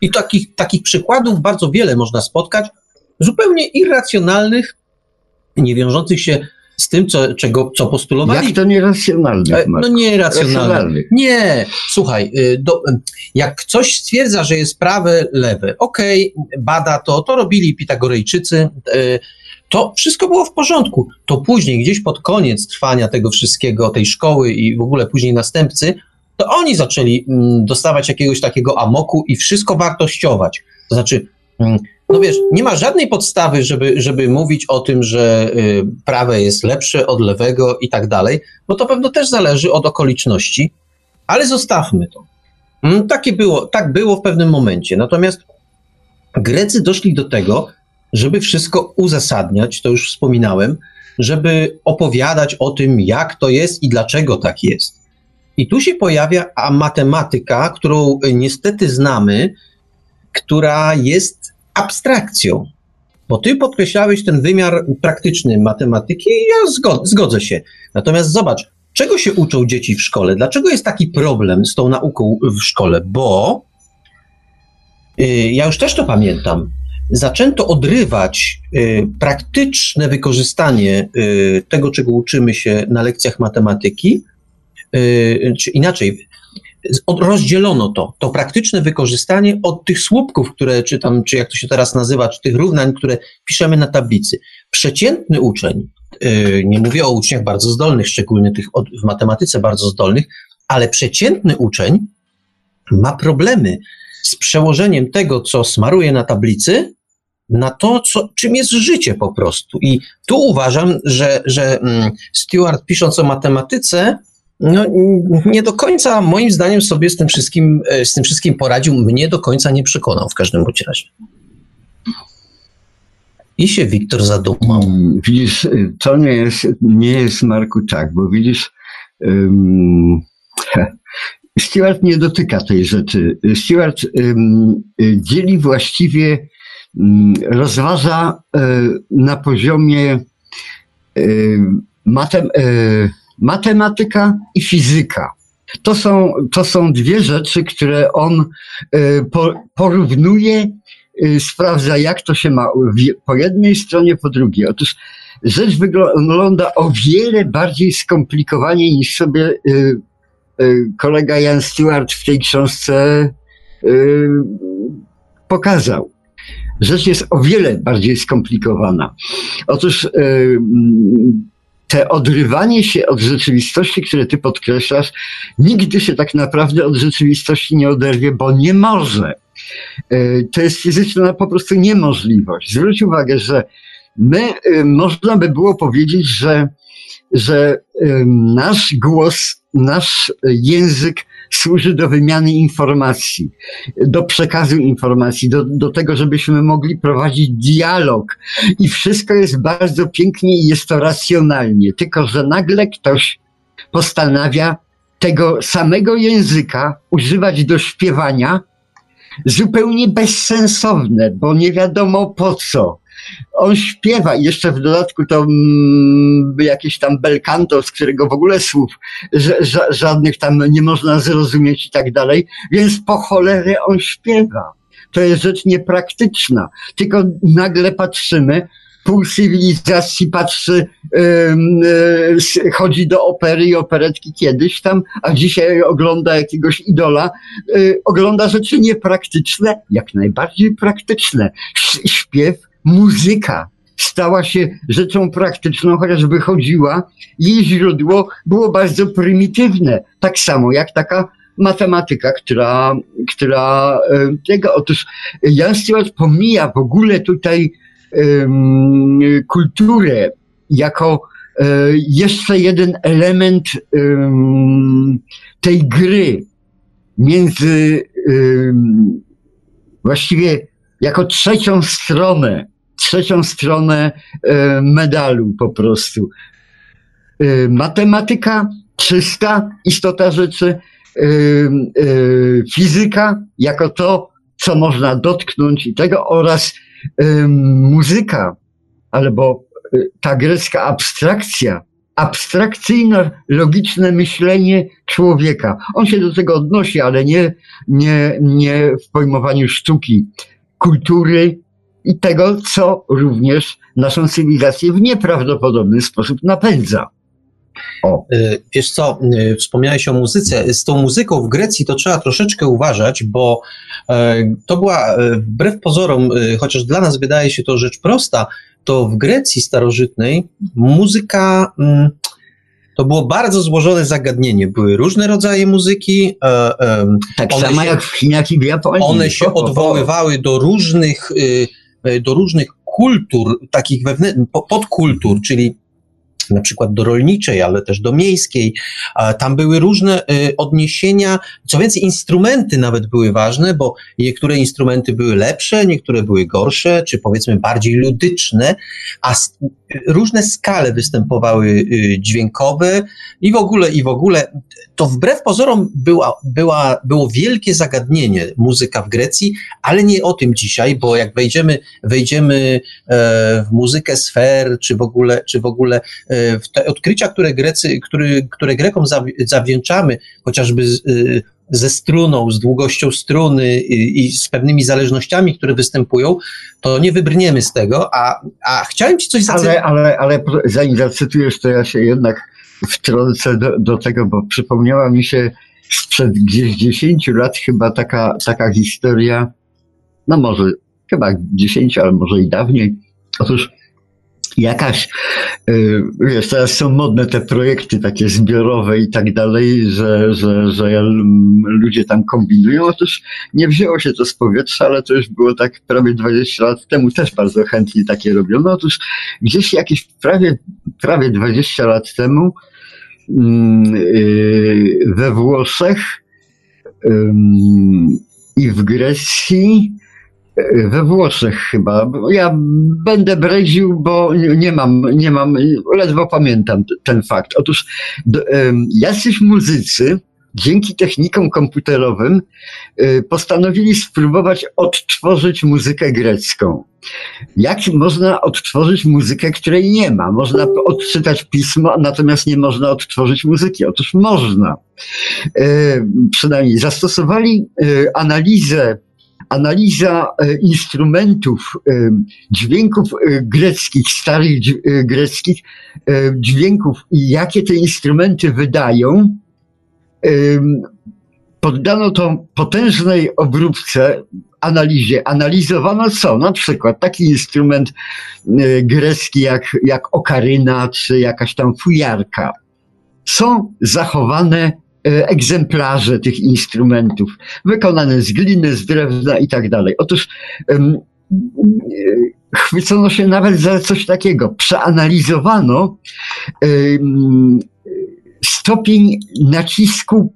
i takich, takich przykładów bardzo wiele można spotkać, zupełnie irracjonalnych, nie wiążących się z tym, co, czego, co postulowali. Jak to nieracjonalne? E, no nieracjonalne. Nie, słuchaj, y, do, jak coś stwierdza, że jest prawe, lewe, okej, okay, bada to, to robili Pitagorejczycy, y, to wszystko było w porządku. To później, gdzieś pod koniec trwania tego wszystkiego, tej szkoły i w ogóle później następcy, to oni zaczęli mm, dostawać jakiegoś takiego amoku i wszystko wartościować. To znaczy, mm, no wiesz, nie ma żadnej podstawy, żeby, żeby mówić o tym, że y, prawe jest lepsze od lewego i tak dalej, bo to pewno też zależy od okoliczności, ale zostawmy to. Mm, takie było, tak było w pewnym momencie. Natomiast Grecy doszli do tego, żeby wszystko uzasadniać, to już wspominałem, żeby opowiadać o tym, jak to jest i dlaczego tak jest. I tu się pojawia a matematyka, którą e, niestety znamy, która jest abstrakcją. Bo ty podkreślałeś ten wymiar praktyczny matematyki i ja zgod zgodzę się. Natomiast zobacz, czego się uczą dzieci w szkole? Dlaczego jest taki problem z tą nauką w szkole? Bo yy, ja już też to pamiętam. Zaczęto odrywać y, praktyczne wykorzystanie y, tego, czego uczymy się na lekcjach matematyki, Y, czy inaczej, rozdzielono to, to praktyczne wykorzystanie od tych słupków, które, czy tam, czy jak to się teraz nazywa, czy tych równań, które piszemy na tablicy. Przeciętny uczeń, y, nie mówię o uczniach bardzo zdolnych, szczególnie tych w matematyce bardzo zdolnych, ale przeciętny uczeń ma problemy z przełożeniem tego, co smaruje na tablicy, na to, co, czym jest życie po prostu. I tu uważam, że, że mm, Stewart, pisząc o matematyce, no, nie do końca, moim zdaniem, sobie z tym wszystkim, e, z tym wszystkim poradził. Mnie do końca nie przekonał w każdym bądź razie. I się Wiktor zadumał. Widzisz, to nie jest, nie jest Marku tak, bo widzisz, um, Stewart nie dotyka tej rzeczy. Stewart um, dzieli właściwie, um, rozważa na poziomie matem, matematyka i fizyka. To są, to są dwie rzeczy, które on y, porównuje, y, sprawdza, jak to się ma po jednej stronie, po drugiej. Otóż rzecz wygląda o wiele bardziej skomplikowanie niż sobie y, kolega Jan Stewart w tej książce pokazał. Rzecz jest o wiele bardziej skomplikowana. Otóż te odrywanie się od rzeczywistości, które ty podkreślasz, nigdy się tak naprawdę od rzeczywistości nie oderwie, bo nie może. E, to jest fizyczna po prostu niemożliwość. Zwróć uwagę, że my, e, można by było powiedzieć, że, że nasz głos, nasz język służy do wymiany informacji, do przekazu informacji, do, do tego, żebyśmy mogli prowadzić dialog. I wszystko jest bardzo pięknie i jest to racjonalnie. Tylko, że nagle ktoś postanawia tego samego języka używać do śpiewania, zupełnie bezsensowne, bo nie wiadomo po co. On śpiewa i jeszcze w dodatku to mm, jakieś tam belcanto, z którego w ogóle słów ża żadnych tam nie można zrozumieć i tak dalej, więc po cholerę on śpiewa. To jest rzecz niepraktyczna. Tylko nagle patrzymy, pół cywilizacji patrzy, yy, chodzi do opery i operetki kiedyś tam, a dzisiaj ogląda jakiegoś idola, yy, ogląda rzeczy niepraktyczne, jak najbardziej praktyczne. Śpiew, muzyka stała się rzeczą praktyczną, chociaż wychodziła, jej źródło było bardzo prymitywne. Tak samo jak taka matematyka, która, która tego, otóż Jan Stewart pomija w ogóle tutaj kulturę jako e, jeszcze jeden element tej gry między właściwie jako trzecią stronę, trzecią stronę e, medalu po prostu. E, matematyka, czysta istota rzeczy, fizyka jako to, co można dotknąć i tego oraz muzyka, albo ta grecka abstrakcja, abstrakcyjne, logiczne myślenie człowieka. On się do tego odnosi, ale nie, nie, nie w pojmowaniu sztuki, kultury i tego, co również naszą cywilizację w nieprawdopodobny sposób napędza. O. Y, wiesz co, y, wspomniałeś o muzyce. Z tą muzyką w Grecji to trzeba troszeczkę uważać, bo e, to była e, wbrew pozorom, e, chociaż dla nas wydaje się to rzecz prosta, to w Grecji starożytnej muzyka mm, to było bardzo złożone zagadnienie. Były różne rodzaje muzyki. Tak samo się, jak w Chinach i w Japonii. One się odwoływały do różnych, do różnych kultur, takich wewnętrznych, podkultur, czyli na przykład do rolniczej, ale też do miejskiej. Tam były różne y, odniesienia, co więcej, instrumenty nawet były ważne, bo niektóre instrumenty były lepsze, niektóre były gorsze, czy powiedzmy bardziej ludyczne, a różne skale występowały y, dźwiękowe i w ogóle, i w ogóle to wbrew pozorom była, była, było wielkie zagadnienie muzyka w Grecji, ale nie o tym dzisiaj, bo jak wejdziemy, wejdziemy e, w muzykę sfer, czy w ogóle, czy w ogóle e, w te odkrycia, które, Grecy, które, które Grekom zawdzięczamy, chociażby e, ze struną, z długością struny i, i, z pewnymi zależnościami, które występują, to nie wybrniemy z tego, a, a chciałem ci coś zacytować. Ale, ale, ale zanim zacytujesz, to ja się jednak wtrącę do, do tego, bo przypomniała mi się sprzed gdzieś 10 lat chyba taka, taka historia, no może chyba 10, ale może i dawniej. Otóż jakaś, y, wiesz, teraz są modne te projekty takie zbiorowe i tak dalej, że, że, że ludzie tam kombinują. Otóż nie wzięło się to z powietrza, ale to już było tak prawie 20 lat temu, też bardzo chętnie takie robiono. Otóż gdzieś jakieś prawie, prawie 20 lat temu mm, y, we Włoszech i w Grecji we Włoszech chyba. Ja będę breził, bo nie mam, nie mam, ledwo pamiętam ten fakt. Otóż do, jacyś muzycy dzięki technikom komputerowym y, postanowili spróbować odtworzyć muzykę grecką. Jak można odtworzyć muzykę, której nie ma? Można odczytać pismo, natomiast nie można odtworzyć muzyki. Otóż można. Y, przynajmniej zastosowali y, analizę analiza e, instrumentów, e, dźwięków e, greckich, starych greckich, dźwięków i jakie te instrumenty wydają, poddano to potężnej obróbce, analizie. Analizowano co? Na przykład taki instrument grecki jak, jak okaryna, czy jakaś tam fujarka. Są zachowane egzemplarze tych instrumentów, wykonane z gliny, z drewna i tak dalej. Otóż um, chwycono się nawet za coś takiego. Przeanalizowano stopień nacisku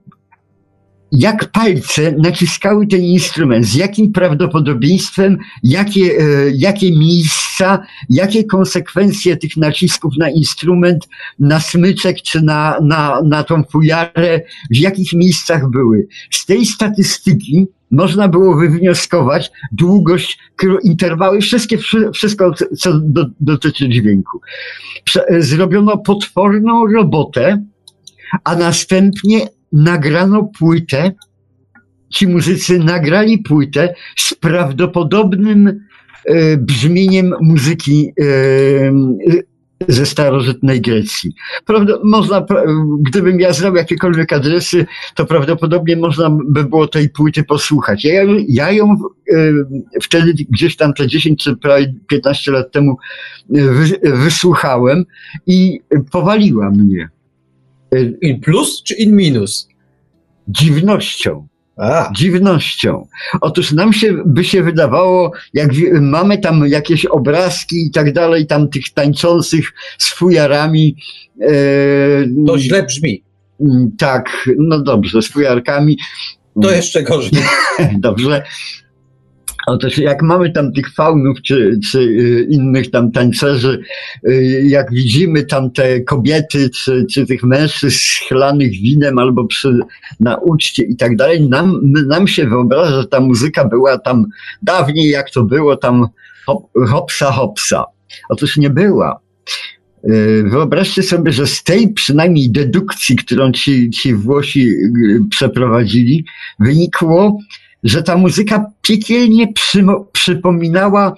jak palce naciskały ten instrument, z jakim prawdopodobieństwem, jakie, e, jakie miejsca, jakie konsekwencje tych nacisków na instrument, na smyczek czy na, na, na tą fujarę, w jakich miejscach były. Z tej statystyki można było wywnioskować długość, interwały, wszystkie, wszystko, co do, dotyczy dźwięku. Zrobiono potworną robotę, a następnie nagrano płytę, ci muzycy nagrali płytę z prawdopodobnym e, brzmieniem muzyki e, ze starożytnej Grecji. Prawda, można, gdybym ja znał jakiekolwiek adresy, to prawdopodobnie można by było tej płyty posłuchać. Ja, ja ją e, wtedy gdzieś tam te 10 czy prawie 15 lat temu wy, wysłuchałem i powaliła mnie. In plus czy in minus? Dziwnością. A. Dziwnością. Otóż nam się by się wydawało, jak mamy tam jakieś obrazki i tak dalej, tam tych tańczących z fujarami. E, to źle brzmi. Mm, tak, no dobrze, z fujarkami. To jeszcze gorzej. dobrze. Otóż jak mamy tam tych faunów czy, czy y, innych tam tańcerzy, y, jak widzimy tam te kobiety czy, czy tych mężczyzn schlanych winem albo przy, na uczcie i tak dalej, nam, nam się wyobraża, że ta muzyka była tam dawniej, jak to było tam hop, hopsa hopsa. Otóż nie była. Y, wyobraźcie sobie, że z tej przynajmniej dedukcji, którą ci, ci Włosi przeprowadzili, wynikło, że ta muzyka piekielnie przypominała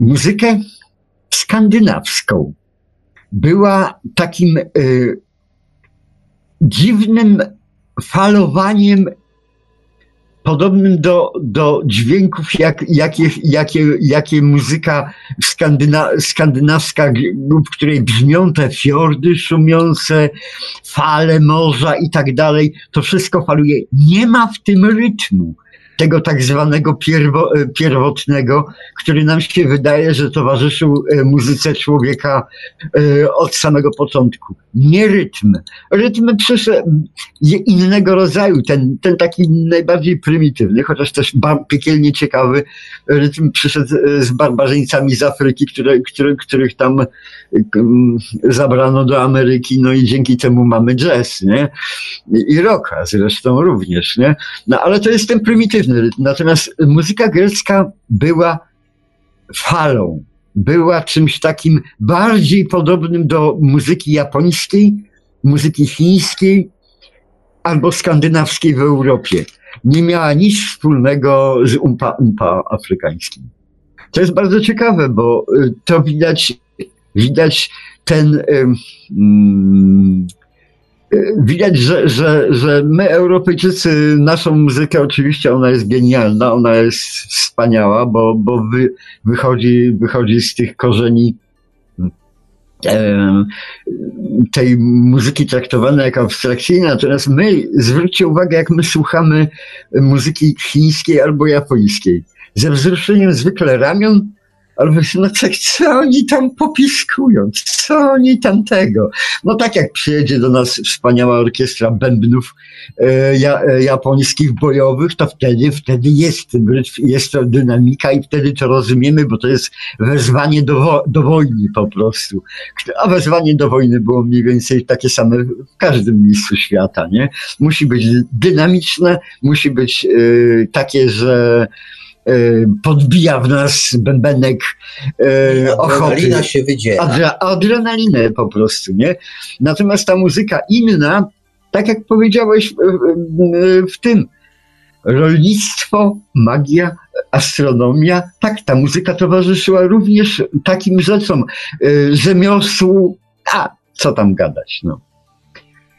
muzykę skandynawską. Była takim y, dziwnym falowaniem podobnym do, do dźwięków, jak, jakie, jakie, jakie muzyka skandyna, skandynawska, w której brzmią te fiordy szumiące, fale morza i tak dalej. To wszystko faluje. Nie ma w tym rytmu tego tak zwanego pierwo, e, pierwotnego, który nam się wydaje, że towarzyszył e, muzyce człowieka e, od samego początku. Nie rytm. Rytm przyszedł innego rodzaju, ten, ten taki najbardziej prymitywny, chociaż też piekielnie ciekawy rytm przyszedł z barbarzyńcami z Afryki, które, które, których tam zabrano do Ameryki, no i dzięki temu mamy jazz, nie? I rocka zresztą również, nie? No ale to jest ten prymitywny rytm. Natomiast muzyka grecka była falą, była czymś takim bardziej podobnym do muzyki japońskiej, muzyki chińskiej albo skandynawskiej w Europie. Nie miała nic wspólnego z umpa, umpa afrykańskim. To jest bardzo ciekawe, bo y, to widać, widać ten, um, Widać, że, że, że my, Europejczycy, naszą muzykę, oczywiście ona jest genialna, ona jest wspaniała, bo, bo wy, wychodzi, wychodzi z tych korzeni e, tej muzyki traktowanej jako abstrakcyjna. Natomiast my, zwróćcie uwagę, jak my słuchamy muzyki chińskiej albo japońskiej. Ze wzruszeniem zwykle ramion ale myślę, no tak, co oni tam popiskują? Co oni tam tego? No tak jak przyjedzie do nas wspaniała orkiestra bębnów e, ja, e, japońskich bojowych, to wtedy, wtedy jest, jest to dynamika i wtedy to rozumiemy, bo to jest wezwanie do, wo do wojny po prostu. A wezwanie do wojny było mniej więcej takie same w każdym miejscu świata, nie? Musi być dynamiczne, musi być e, takie, że podbija w nas bębenek e, Adrenalina się wydziela. Adre, adrenalinę po prostu, nie? Natomiast ta muzyka inna, tak jak powiedziałeś w, tym, rolnictwo, magia, astronomia, tak, ta muzyka towarzyszyła również takim rzeczom, e, rzemiosłu, a co tam gadać, no.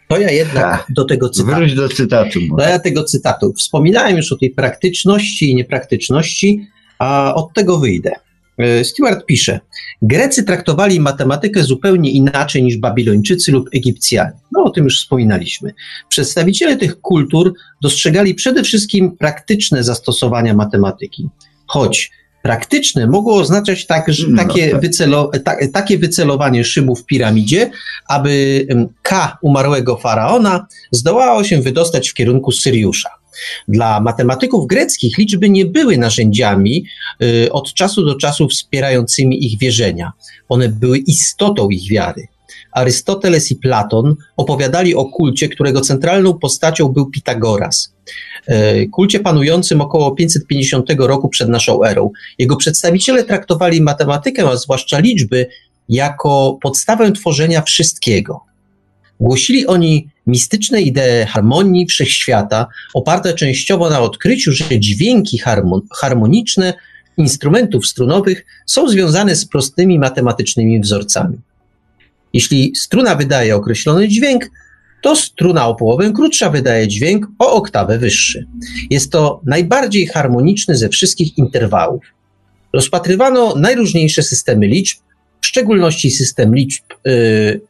To ja jednak tak. do tego cytatu. Wróć do cytatu. No ja tego cytatu. Wspominałem już o tej praktyczności i niepraktyczności, a od tego wyjdę. E, Stewart pisze, Grecy traktowali matematykę zupełnie inaczej niż Babilończycy lub Egipcjanie. No o tym już wspominaliśmy. Przedstawiciele tych kultur dostrzegali przede wszystkim praktyczne zastosowania matematyki, choć praktyczne mogło oznaczać tak, że No takie, tak. wycelo, ta, takie wycelowanie szybu w piramidzie, aby K umarłego faraona zdołało się wydostać w kierunku Syriusza. Dla matematyków greckich liczby nie były narzędziami y, od czasu do czasu wspierającymi ich wierzenia. One były istotą ich wiary. Arystoteles i Platon opowiadali o kulcie, którego centralną postacią był Pitagoras. E, Kulcie panującym około 550 roku przed naszą erą. Jego przedstawiciele traktowali matematykę, a zwłaszcza liczby, jako podstawę tworzenia wszystkiego. Głosili oni mistyczne idee harmonii wszechświata, oparte częściowo na odkryciu, że dźwięki harmo- harmoniczne instrumentów strunowych są związane z prostymi matematycznymi wzorcami. Jeśli struna wydaje określony dźwięk, to struna o połowę krótsza wydaje dźwięk o oktawę wyższy. Jest to najbardziej harmoniczny ze wszystkich interwałów. Rozpatrywano najróżniejsze systemy liczb, w szczególności system liczb, y,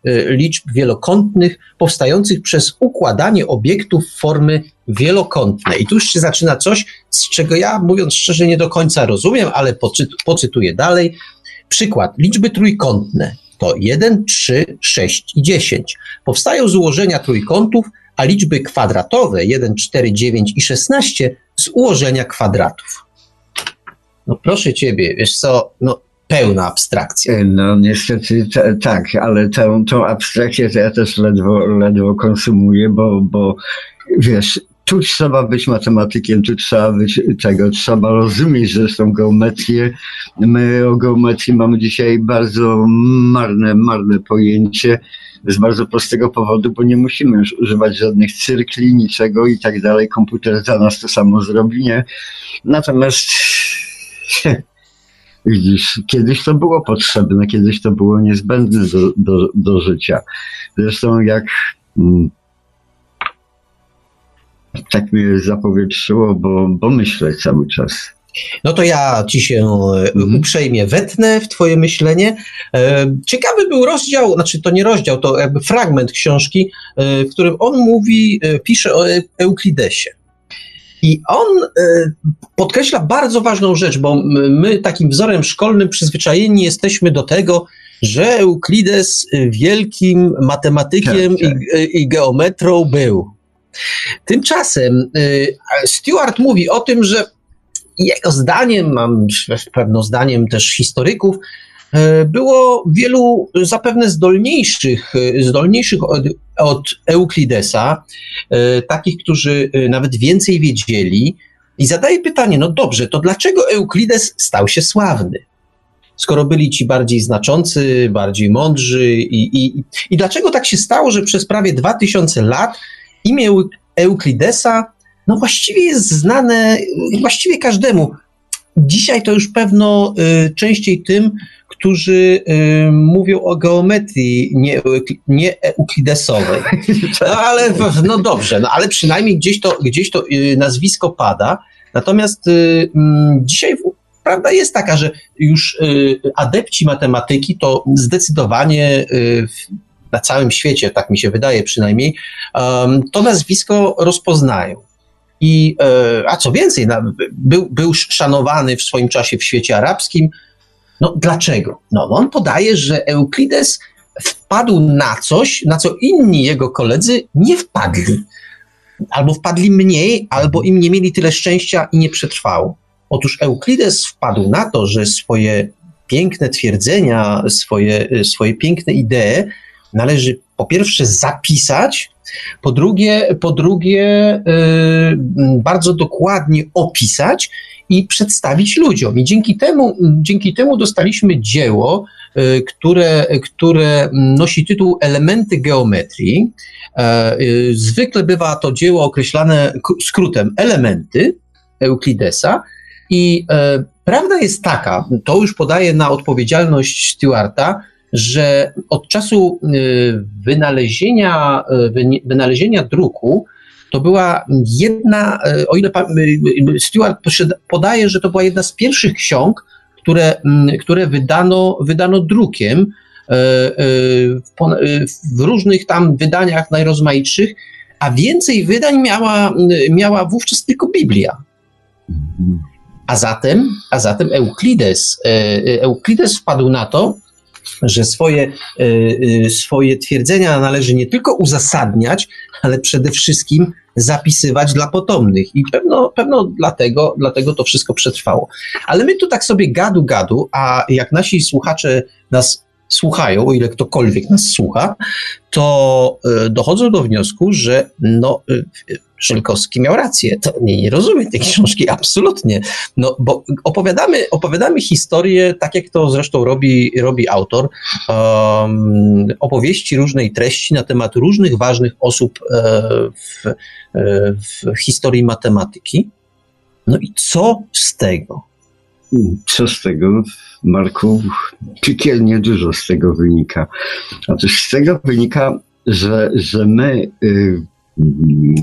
y, liczb wielokątnych powstających przez układanie obiektów formy wielokątne. I tu już się zaczyna coś, z czego ja, mówiąc szczerze, nie do końca rozumiem, ale poczyt, pocytuję dalej. Przykład. Liczby trójkątne to 1, 3, 6 i 10. Powstają z ułożenia trójkątów, a liczby kwadratowe 1, 4, 9 i 16 z ułożenia kwadratów. No proszę ciebie, wiesz co, no pełna abstrakcja. No niestety ta, tak, ale tą, tą abstrakcję to ja też ledwo, ledwo konsumuję, bo, bo wiesz, tu trzeba być matematykiem, tu trzeba być tego, trzeba rozumieć zresztą geometrię. My o geometrii mamy dzisiaj bardzo marne, marne pojęcie z bardzo prostego powodu, bo nie musimy już używać żadnych cyrkli, niczego i tak dalej. Komputer za nas to samo zrobi, nie? Natomiast Widzisz, kiedyś to było potrzebne, kiedyś to było niezbędne do, do, do życia. Zresztą jak mm, tak mnie zapowietrzyło, bo, bo myślę cały czas. No to ja ci się e, Mhm. uprzejmie wetnę w twoje myślenie. E, Ciekawy był rozdział, znaczy to nie rozdział, to jakby fragment książki, e, w którym on mówi, pisze o Euklidesie. I on podkreśla bardzo ważną rzecz, bo my takim wzorem szkolnym przyzwyczajeni jesteśmy do tego, że Euklides wielkim matematykiem Tak, tak. I, i geometrą był. Tymczasem e, Stewart mówi o tym, że jego zdaniem, mam pewno zdaniem też historyków, e, było wielu zapewne zdolniejszych, e, zdolniejszych od, od Euklidesa, takich, którzy nawet więcej wiedzieli. I zadaje pytanie, no dobrze, to dlaczego Euklides stał się sławny? Skoro byli ci bardziej znaczący, bardziej mądrzy, i, i, i dlaczego tak się stało, że przez prawie 2000 lat imię Euk- Euklidesa no właściwie jest znane właściwie każdemu. Dzisiaj to już pewno y, częściej tym, którzy y, mówią o geometrii nie. No ale no dobrze, no ale przynajmniej gdzieś to, gdzieś to y, nazwisko pada. Natomiast y, mm, dzisiaj prawda jest taka, że już y, adepci matematyki to zdecydowanie y, na całym świecie, tak mi się wydaje przynajmniej, to nazwisko rozpoznają. I, e, a co więcej, był, był szanowany w swoim czasie w świecie arabskim. No dlaczego? No on podaje, że Euklides wpadł na coś, na co inni jego koledzy nie wpadli. Albo wpadli mniej, albo im nie mieli tyle szczęścia i nie przetrwało. Otóż Euklides wpadł na to, że swoje piękne twierdzenia, swoje, swoje piękne idee należy po pierwsze zapisać, po drugie, po drugie y, bardzo dokładnie opisać i przedstawić ludziom. I dzięki temu, dzięki temu dostaliśmy dzieło, y, które, które nosi tytuł Elementy geometrii. E, y, Zwykle bywa to dzieło określane skrótem Elementy Euklidesa. I e, prawda jest taka, to już podaje na odpowiedzialność Stewarta, że od czasu y, wynalezienia, y, wynalezienia druku to była jedna, y, o ile pa- y, Stewart podaje, że to była jedna z pierwszych ksiąg, które, mm, które wydano, wydano drukiem w, różnych tam wydaniach najrozmaitszych, a więcej wydań miała, miała wówczas tylko Biblia. A zatem, a zatem Euklides, Euklides wpadł na to, że swoje, swoje twierdzenia należy nie tylko uzasadniać, ale przede wszystkim zapisywać dla potomnych. I pewno, pewno dlatego, dlatego to wszystko przetrwało. Ale my tu tak sobie gadu gadu, a jak nasi słuchacze nas słuchają, o ile ktokolwiek nas słucha, to y, dochodzą do wniosku, że no, Szelkowski miał rację. To nie, nie rozumiem tej książki, absolutnie. No, bo opowiadamy, opowiadamy historię, tak jak to zresztą robi, robi autor, um, opowieści różnej treści na temat różnych ważnych osób e, w, e, w historii matematyki. No i co z tego? Co z tego, Marku? Piekielnie dużo z tego wynika. Otóż z tego wynika, że, że my, y,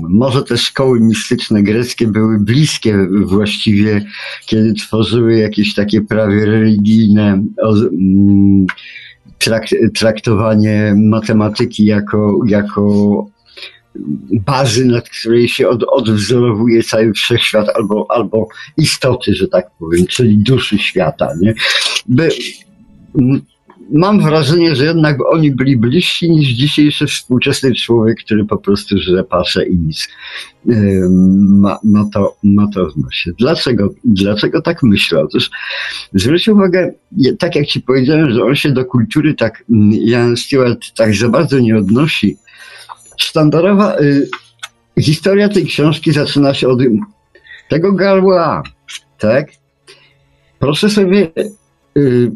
może te szkoły mistyczne greckie były bliskie właściwie, kiedy tworzyły jakieś takie prawie religijne mm, traktowanie matematyki jako, jako bazy, nad której się od, odwzorowuje cały wszechświat albo, albo istoty, że tak powiem, czyli duszy świata. Nie? By, mam wrażenie, że jednak oni byli bliżsi niż dzisiejszy współczesny człowiek, który po prostu żre pasze i nic ma, ma, to, ma to w nosie. Dlaczego, dlaczego tak myślę? Otóż zwróć uwagę, tak jak ci powiedziałem, że on się do kultury tak, Jan Stewart tak za bardzo nie odnosi, sztandarowa y, historia tej książki zaczyna się od tego garła, tak? Proszę sobie y,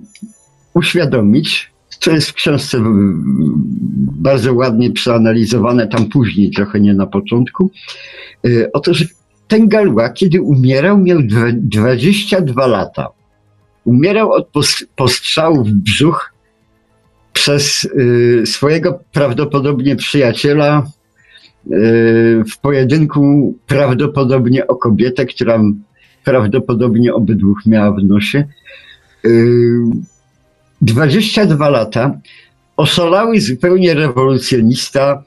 uświadomić, co jest w książce y, bardzo ładnie przeanalizowane, tam później, trochę nie na początku. Y, otóż ten Galła, kiedy umierał, miał 22 lata. Umierał od postrzału w brzuch przez y, swojego prawdopodobnie przyjaciela y, w pojedynku prawdopodobnie o kobietę, która prawdopodobnie obydwóch miała w nosie. Y, 22 lata, oszalały zupełnie rewolucjonista,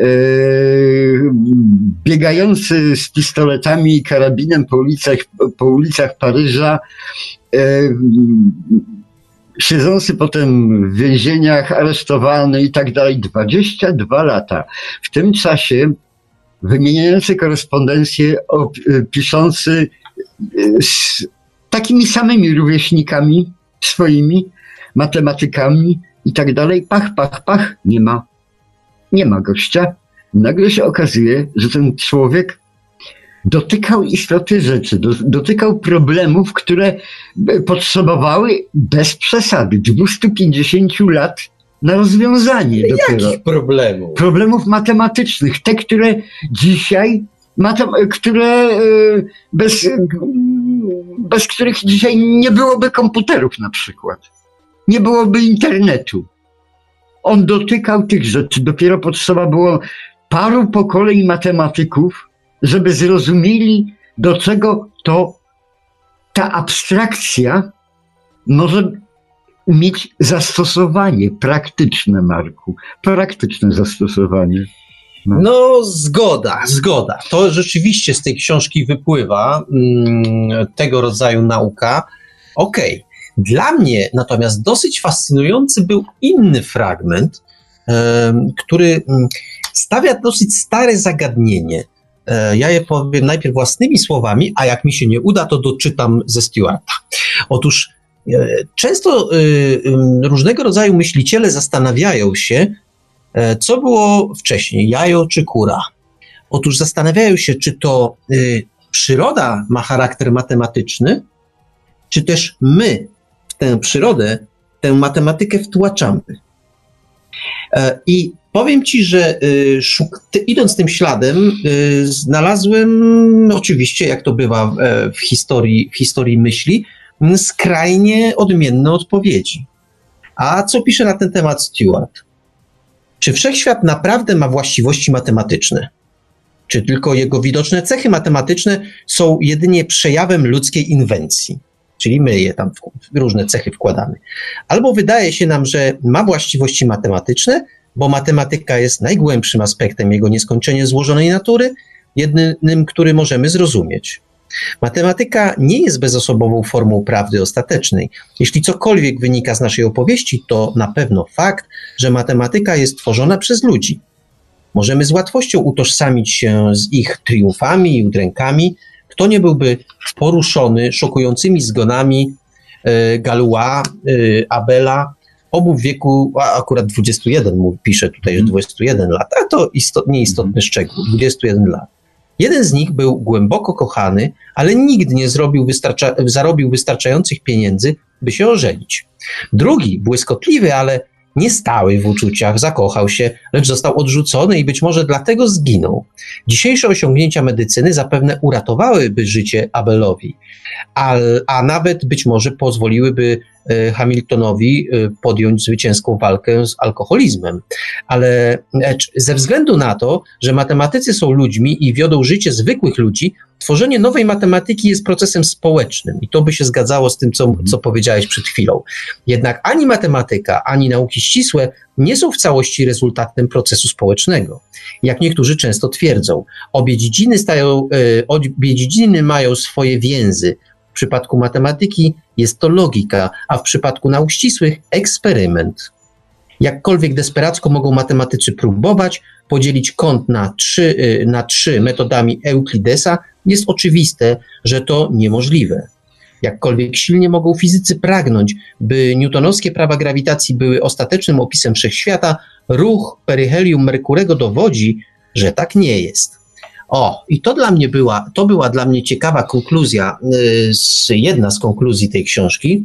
y, biegający z pistoletami i karabinem po ulicach, po ulicach Paryża, y, siedzący potem w więzieniach, aresztowany i tak dalej, 22 lata. W tym czasie wymieniający korespondencję, y, piszący z takimi samymi rówieśnikami swoimi, matematykami i tak dalej, pach, pach, pach, nie ma, nie ma gościa. Nagle się okazuje, że ten człowiek dotykał istoty rzeczy, do, dotykał problemów, które potrzebowały bez przesady 250 lat na rozwiązanie dopiero. Jakich problemów? Problemów matematycznych, te, które dzisiaj, które e, bez, bez których dzisiaj nie byłoby komputerów na przykład. Nie byłoby internetu. On dotykał tych rzeczy. Dopiero potrzeba było paru pokoleń matematyków, żeby zrozumieli, do czego to ta abstrakcja może mieć zastosowanie praktyczne, Marku. Praktyczne zastosowanie. No. no, zgoda, zgoda. To rzeczywiście z tej książki wypływa mm, tego rodzaju nauka. Okej. Okay. Dla mnie natomiast dosyć fascynujący był inny fragment, który mm, stawia dosyć stare zagadnienie. E, ja je powiem najpierw własnymi słowami, a jak mi się nie uda, to doczytam ze Stewarta. Otóż e, często e, różnego rodzaju myśliciele zastanawiają się, co było wcześniej, jajo czy kura. Otóż zastanawiają się, czy to przyroda ma charakter matematyczny, czy też my tę przyrodę, tę matematykę wtłaczamy. I Powiem ci, że y, idąc tym śladem, y, znalazłem, oczywiście, jak to bywa e, w historii, w historii myśli, skrajnie odmienne odpowiedzi. A co pisze na ten temat Stewart? Czy wszechświat naprawdę ma właściwości matematyczne? Czy tylko jego widoczne cechy matematyczne są jedynie przejawem ludzkiej inwencji? Czyli my je tam w różne cechy wkładamy. Albo wydaje się nam, że ma właściwości matematyczne, bo matematyka jest najgłębszym aspektem jego nieskończenie złożonej natury, jedynym, który możemy zrozumieć. Matematyka nie jest bezosobową formą prawdy ostatecznej. Jeśli cokolwiek wynika z naszej opowieści, to na pewno fakt, że matematyka jest tworzona przez ludzi. Możemy z łatwością utożsamić się z ich triumfami i udrękami. Kto nie byłby poruszony szokującymi zgonami e, Galua, e, Abela, obu w wieku, a akurat 21, mu pisze tutaj, że 21 lat, a to istot, nieistotny szczegół, 21 lat. Jeden z nich był głęboko kochany, ale nigdy nie zrobił wystarcza, zarobił wystarczających pieniędzy, by się ożenić. Drugi, błyskotliwy, ale nie stały w uczuciach, zakochał się, lecz został odrzucony i być może dlatego zginął. Dzisiejsze osiągnięcia medycyny zapewne uratowałyby życie Abelowi, a, a nawet być może pozwoliłyby Hamiltonowi e, podjąć zwycięską walkę z alkoholizmem. Ale ze względu na to, że matematycy są ludźmi i wiodą życie zwykłych ludzi, tworzenie nowej matematyki jest procesem społecznym i to by się zgadzało z tym, co, co powiedziałeś przed chwilą. Jednak ani matematyka, ani nauki ścisłe nie są w całości rezultatem procesu społecznego. Jak niektórzy często twierdzą, obie dziedziny, stają, e, obie dziedziny mają swoje więzy. Przypadku matematyki jest to logika, a w przypadku nauk ścisłych eksperyment. Jakkolwiek desperacko mogą matematycy próbować podzielić kąt na trzy, e, na trzy metodami Euklidesa, jest oczywiste, że to niemożliwe. Jakkolwiek silnie mogą fizycy pragnąć, by newtonowskie prawa grawitacji były ostatecznym opisem wszechświata, ruch peryhelium Merkurego dowodzi, że tak nie jest. O, i to dla mnie była, to była dla mnie ciekawa konkluzja, y, jedna z konkluzji tej książki,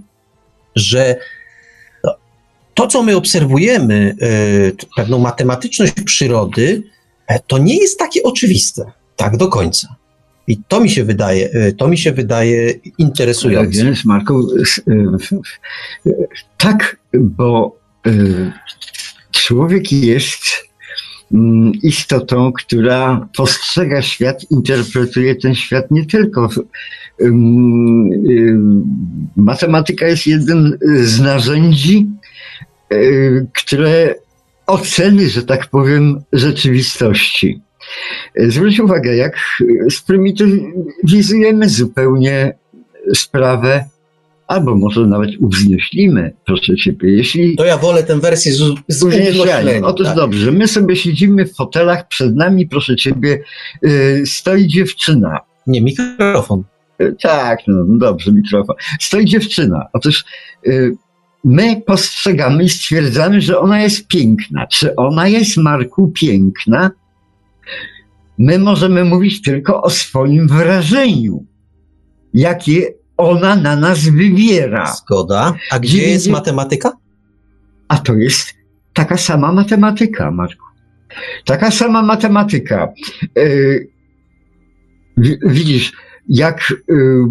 że to, co my obserwujemy, y, pewną matematyczność przyrody, e, to nie jest takie oczywiste, tak do końca. I to mi się wydaje, y, to mi się wydaje interesujące. Marku, tak, bo człowiek jest istotą, która postrzega świat, interpretuje ten świat nie tylko. Matematyka jest jednym z narzędzi, które oceny, że tak powiem, rzeczywistości. Zwróć uwagę, jak sprymitywizujemy zupełnie sprawę, albo może nawet uwznieślimy, proszę ciebie. Jeśli to ja wolę tę wersję z, z Otóż tak. dobrze, my sobie siedzimy w fotelach, przed nami, proszę ciebie, yy, stoi dziewczyna. Nie, mikrofon. Yy, tak, no, no dobrze, mikrofon. Stoi dziewczyna. Otóż yy, my postrzegamy i stwierdzamy, że ona jest piękna. Czy ona jest, Marku, piękna? My możemy mówić tylko o swoim wrażeniu, jakie ona na nas wywiera. Zgoda. A gdzie, gdzie jest matematyka? A to jest taka sama matematyka, Marku. Taka sama matematyka. Yy, widzisz, jak yy,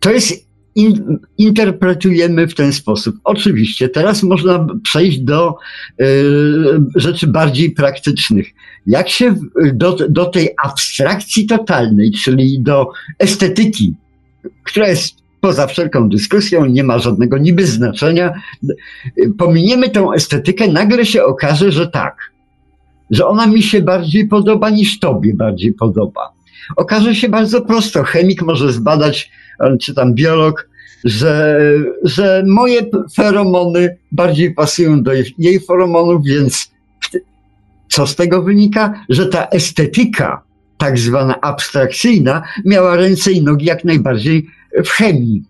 to jest in, interpretujemy w ten sposób. Oczywiście, teraz można przejść do y, rzeczy bardziej praktycznych. Jak się do, do tej abstrakcji totalnej, czyli do estetyki, która jest poza wszelką dyskusją, nie ma żadnego niby znaczenia, pominiemy tą estetykę, nagle się okaże, że tak, że ona mi się bardziej podoba niż tobie bardziej podoba. Okaże się bardzo prosto. Chemik może zbadać, czy tam biolog, że, że moje feromony bardziej pasują do jej feromonów, więc co z tego wynika? Że ta estetyka, tak zwana abstrakcyjna, miała ręce i nogi jak najbardziej w chemii.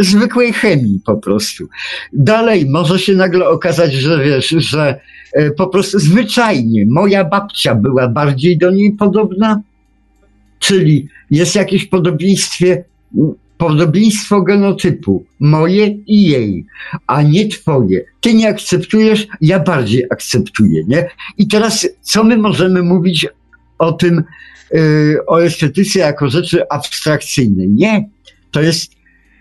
Zwykłej chemii po prostu. Dalej może się nagle okazać, że wiesz, że e, po prostu zwyczajnie moja babcia była bardziej do niej podobna, czyli jest jakieś podobieństwie podobieństwo genotypu, moje i jej, a nie twoje. Ty nie akceptujesz, ja bardziej akceptuję, nie? I teraz co my możemy mówić o tym, yy, o estetyce jako rzeczy abstrakcyjnej? Nie, to jest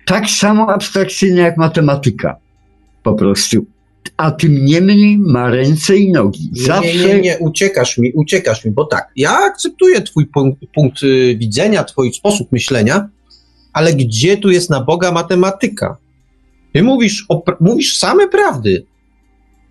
tak samo abstrakcyjne jak matematyka, po prostu. A tym niemniej ma ręce i nogi. Zawsze... Nie, nie, nie, uciekasz mi, uciekasz mi, bo tak, ja akceptuję twój punkt, punkt y, widzenia, twój sposób myślenia, ale gdzie tu jest na Boga matematyka? Ty mówisz, o, mówisz same prawdy,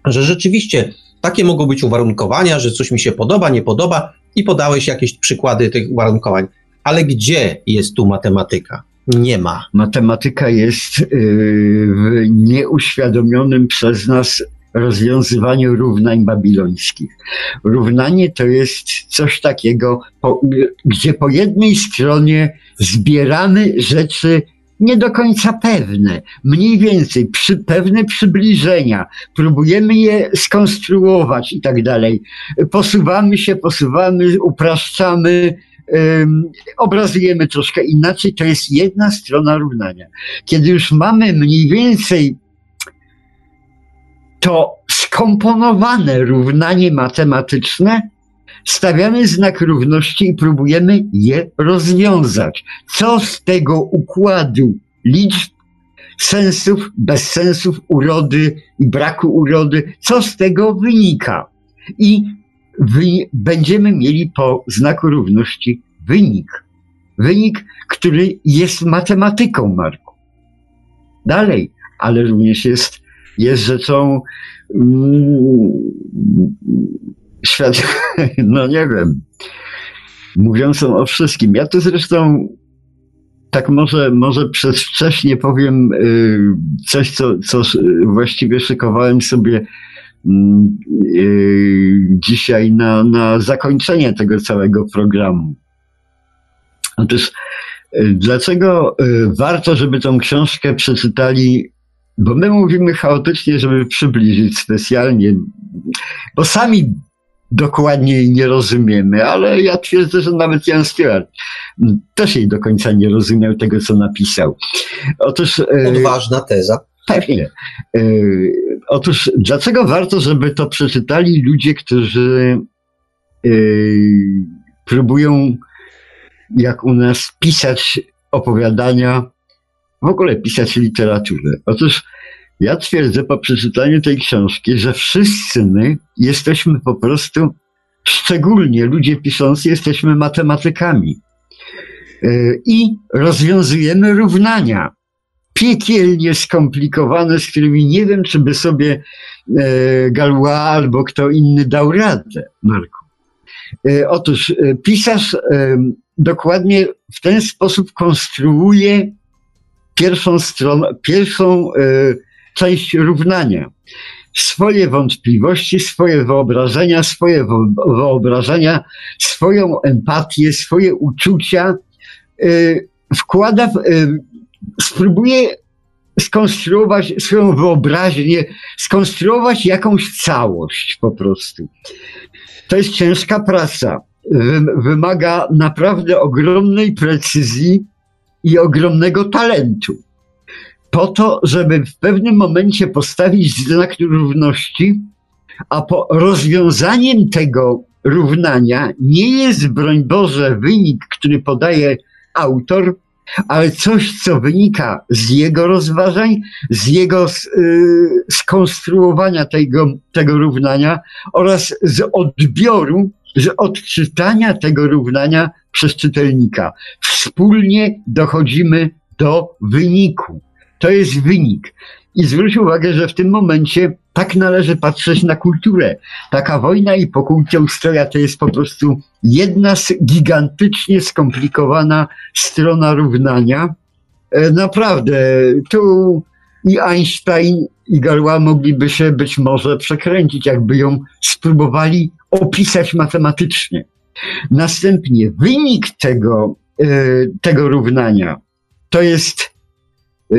że rzeczywiście takie mogą być uwarunkowania, że coś mi się podoba, nie podoba i podałeś jakieś przykłady tych uwarunkowań. Ale gdzie jest tu matematyka? Nie ma. Matematyka jest yy, w nieuświadomionym przez nas rozwiązywaniu równań babilońskich. Równanie to jest coś takiego, po, gdzie po jednej stronie zbieramy rzeczy nie do końca pewne, mniej więcej przy, pewne przybliżenia, próbujemy je skonstruować i tak dalej. Posuwamy się, posuwamy, upraszczamy, obrazujemy troszkę inaczej. To jest jedna strona równania. Kiedy już mamy mniej więcej to skomponowane równanie matematyczne, stawiamy znak równości i próbujemy je rozwiązać. Co z tego układu liczb, sensów, bezsensów, urody i braku urody, co z tego wynika? I wy, będziemy mieli po znaku równości wynik. Wynik, który jest matematyką, Marku. Dalej, ale również jest, jest rzeczą mm, świat, no nie wiem, mówiącą o wszystkim. Ja to zresztą tak może, może przez wcześnie powiem y, coś, co, co właściwie szykowałem sobie mm, y, dzisiaj na, na zakończenie tego całego programu. Otóż y, dlaczego warto, żeby tą książkę przeczytali bo my mówimy chaotycznie, żeby przybliżyć specjalnie, bo sami dokładnie jej nie rozumiemy, ale ja twierdzę, że nawet Jan Stewart też jej do końca nie rozumiał tego, co napisał. Otóż... E, Odważna teza. Pewnie. E, otóż dlaczego warto, żeby to przeczytali ludzie, którzy e, próbują, jak u nas, pisać opowiadania, w ogóle pisać literaturę. Otóż ja twierdzę po przeczytaniu tej książki, że wszyscy my jesteśmy po prostu, szczególnie ludzie piszący, jesteśmy matematykami. E, I rozwiązujemy równania piekielnie skomplikowane, z którymi nie wiem, czy by sobie e, Galois albo kto inny dał radę, Marku. E, otóż pisarz dokładnie w ten sposób konstruuje pierwszą stronę, pierwszą część równania. Swoje wątpliwości, swoje wyobrażenia, swoje wyobrażenia, swoją empatię, swoje uczucia y, wkłada, w, y, spróbuje skonstruować swoją wyobraźnię, skonstruować jakąś całość po prostu. To jest ciężka praca. Wymaga naprawdę ogromnej precyzji i ogromnego talentu po to, żeby w pewnym momencie postawić znak równości, a po rozwiązaniem tego równania nie jest, broń Boże, wynik, który podaje autor, ale coś, co wynika z jego rozważań, z jego yy, skonstruowania tego, tego równania oraz z odbioru, z odczytania tego równania przez czytelnika. Wspólnie dochodzimy do wyniku. To jest wynik. I zwróć uwagę, że w tym momencie tak należy patrzeć na kulturę. Taka wojna i pokójcia ustroja to jest po prostu jedna z gigantycznie skomplikowana strona równania. E, naprawdę, tu i Einstein i Galois mogliby się być może przekręcić, jakby ją spróbowali opisać matematycznie. Następnie wynik tego, e, tego równania to jest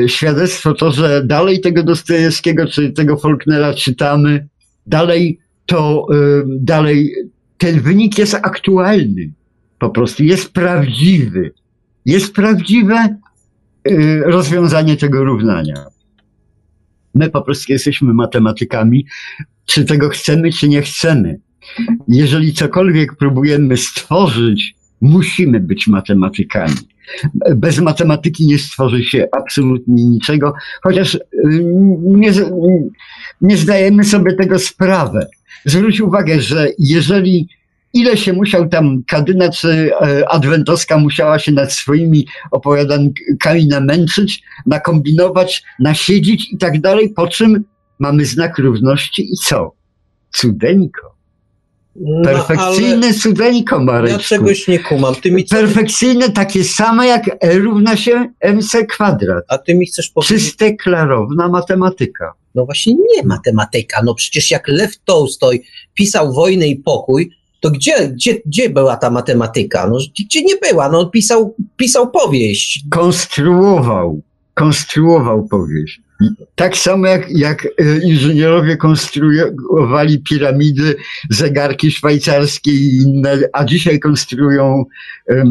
świadectwo to, że dalej tego Dostojewskiego czy tego Faulknera czytamy, dalej to, y, dalej ten wynik jest aktualny. Po prostu jest prawdziwy. Jest prawdziwe y, rozwiązanie tego równania. My po prostu jesteśmy matematykami, czy tego chcemy, czy nie chcemy. Jeżeli cokolwiek próbujemy stworzyć, musimy być matematykami. Bez matematyki nie stworzy się absolutnie niczego, chociaż y, nie, nie zdajemy sobie tego sprawy. Zwróć uwagę, że jeżeli ile się musiał tam Kadyna czy Adwentowska musiała się nad swoimi opowiadankami namęczyć, nakombinować, nasiedzieć i tak dalej, po czym mamy znak równości i co? Cudeńko. No, Perfekcyjne ale cudeńko, Ja Mareczku. czegoś nie kumam. Ty mi, Perfekcyjne, takie same jak E równa się MC kwadrat. a ty mi chcesz powiedzieć, Czyste, klarowna matematyka. no właśnie nie matematyka. No przecież jak Lew Tolstoj pisał Wojnę i Pokój, to gdzie, gdzie, gdzie była ta matematyka? No gdzie nie była? No pisał, pisał powieść. Konstruował, konstruował powieść. Tak samo jak, jak e, inżynierowie konstruowali piramidy, zegarki szwajcarskie i inne, a dzisiaj konstruują e,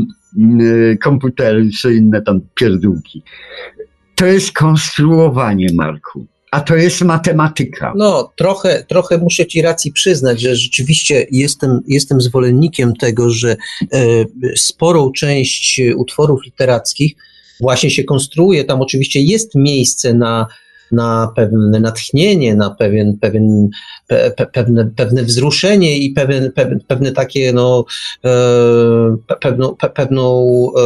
komputery czy inne tam pierdółki. To jest konstruowanie, Marku. A to jest matematyka. No, trochę, trochę muszę ci racji przyznać, że rzeczywiście jestem, jestem zwolennikiem tego, że e, sporą część utworów literackich właśnie się konstruuje. Tam oczywiście jest miejsce na, na pewne natchnienie, na pewien, pewien, pe, pe, pewne, pewne wzruszenie i pewien, pewne, pewne takie, no, e, pe, pewną, pe, pewną e,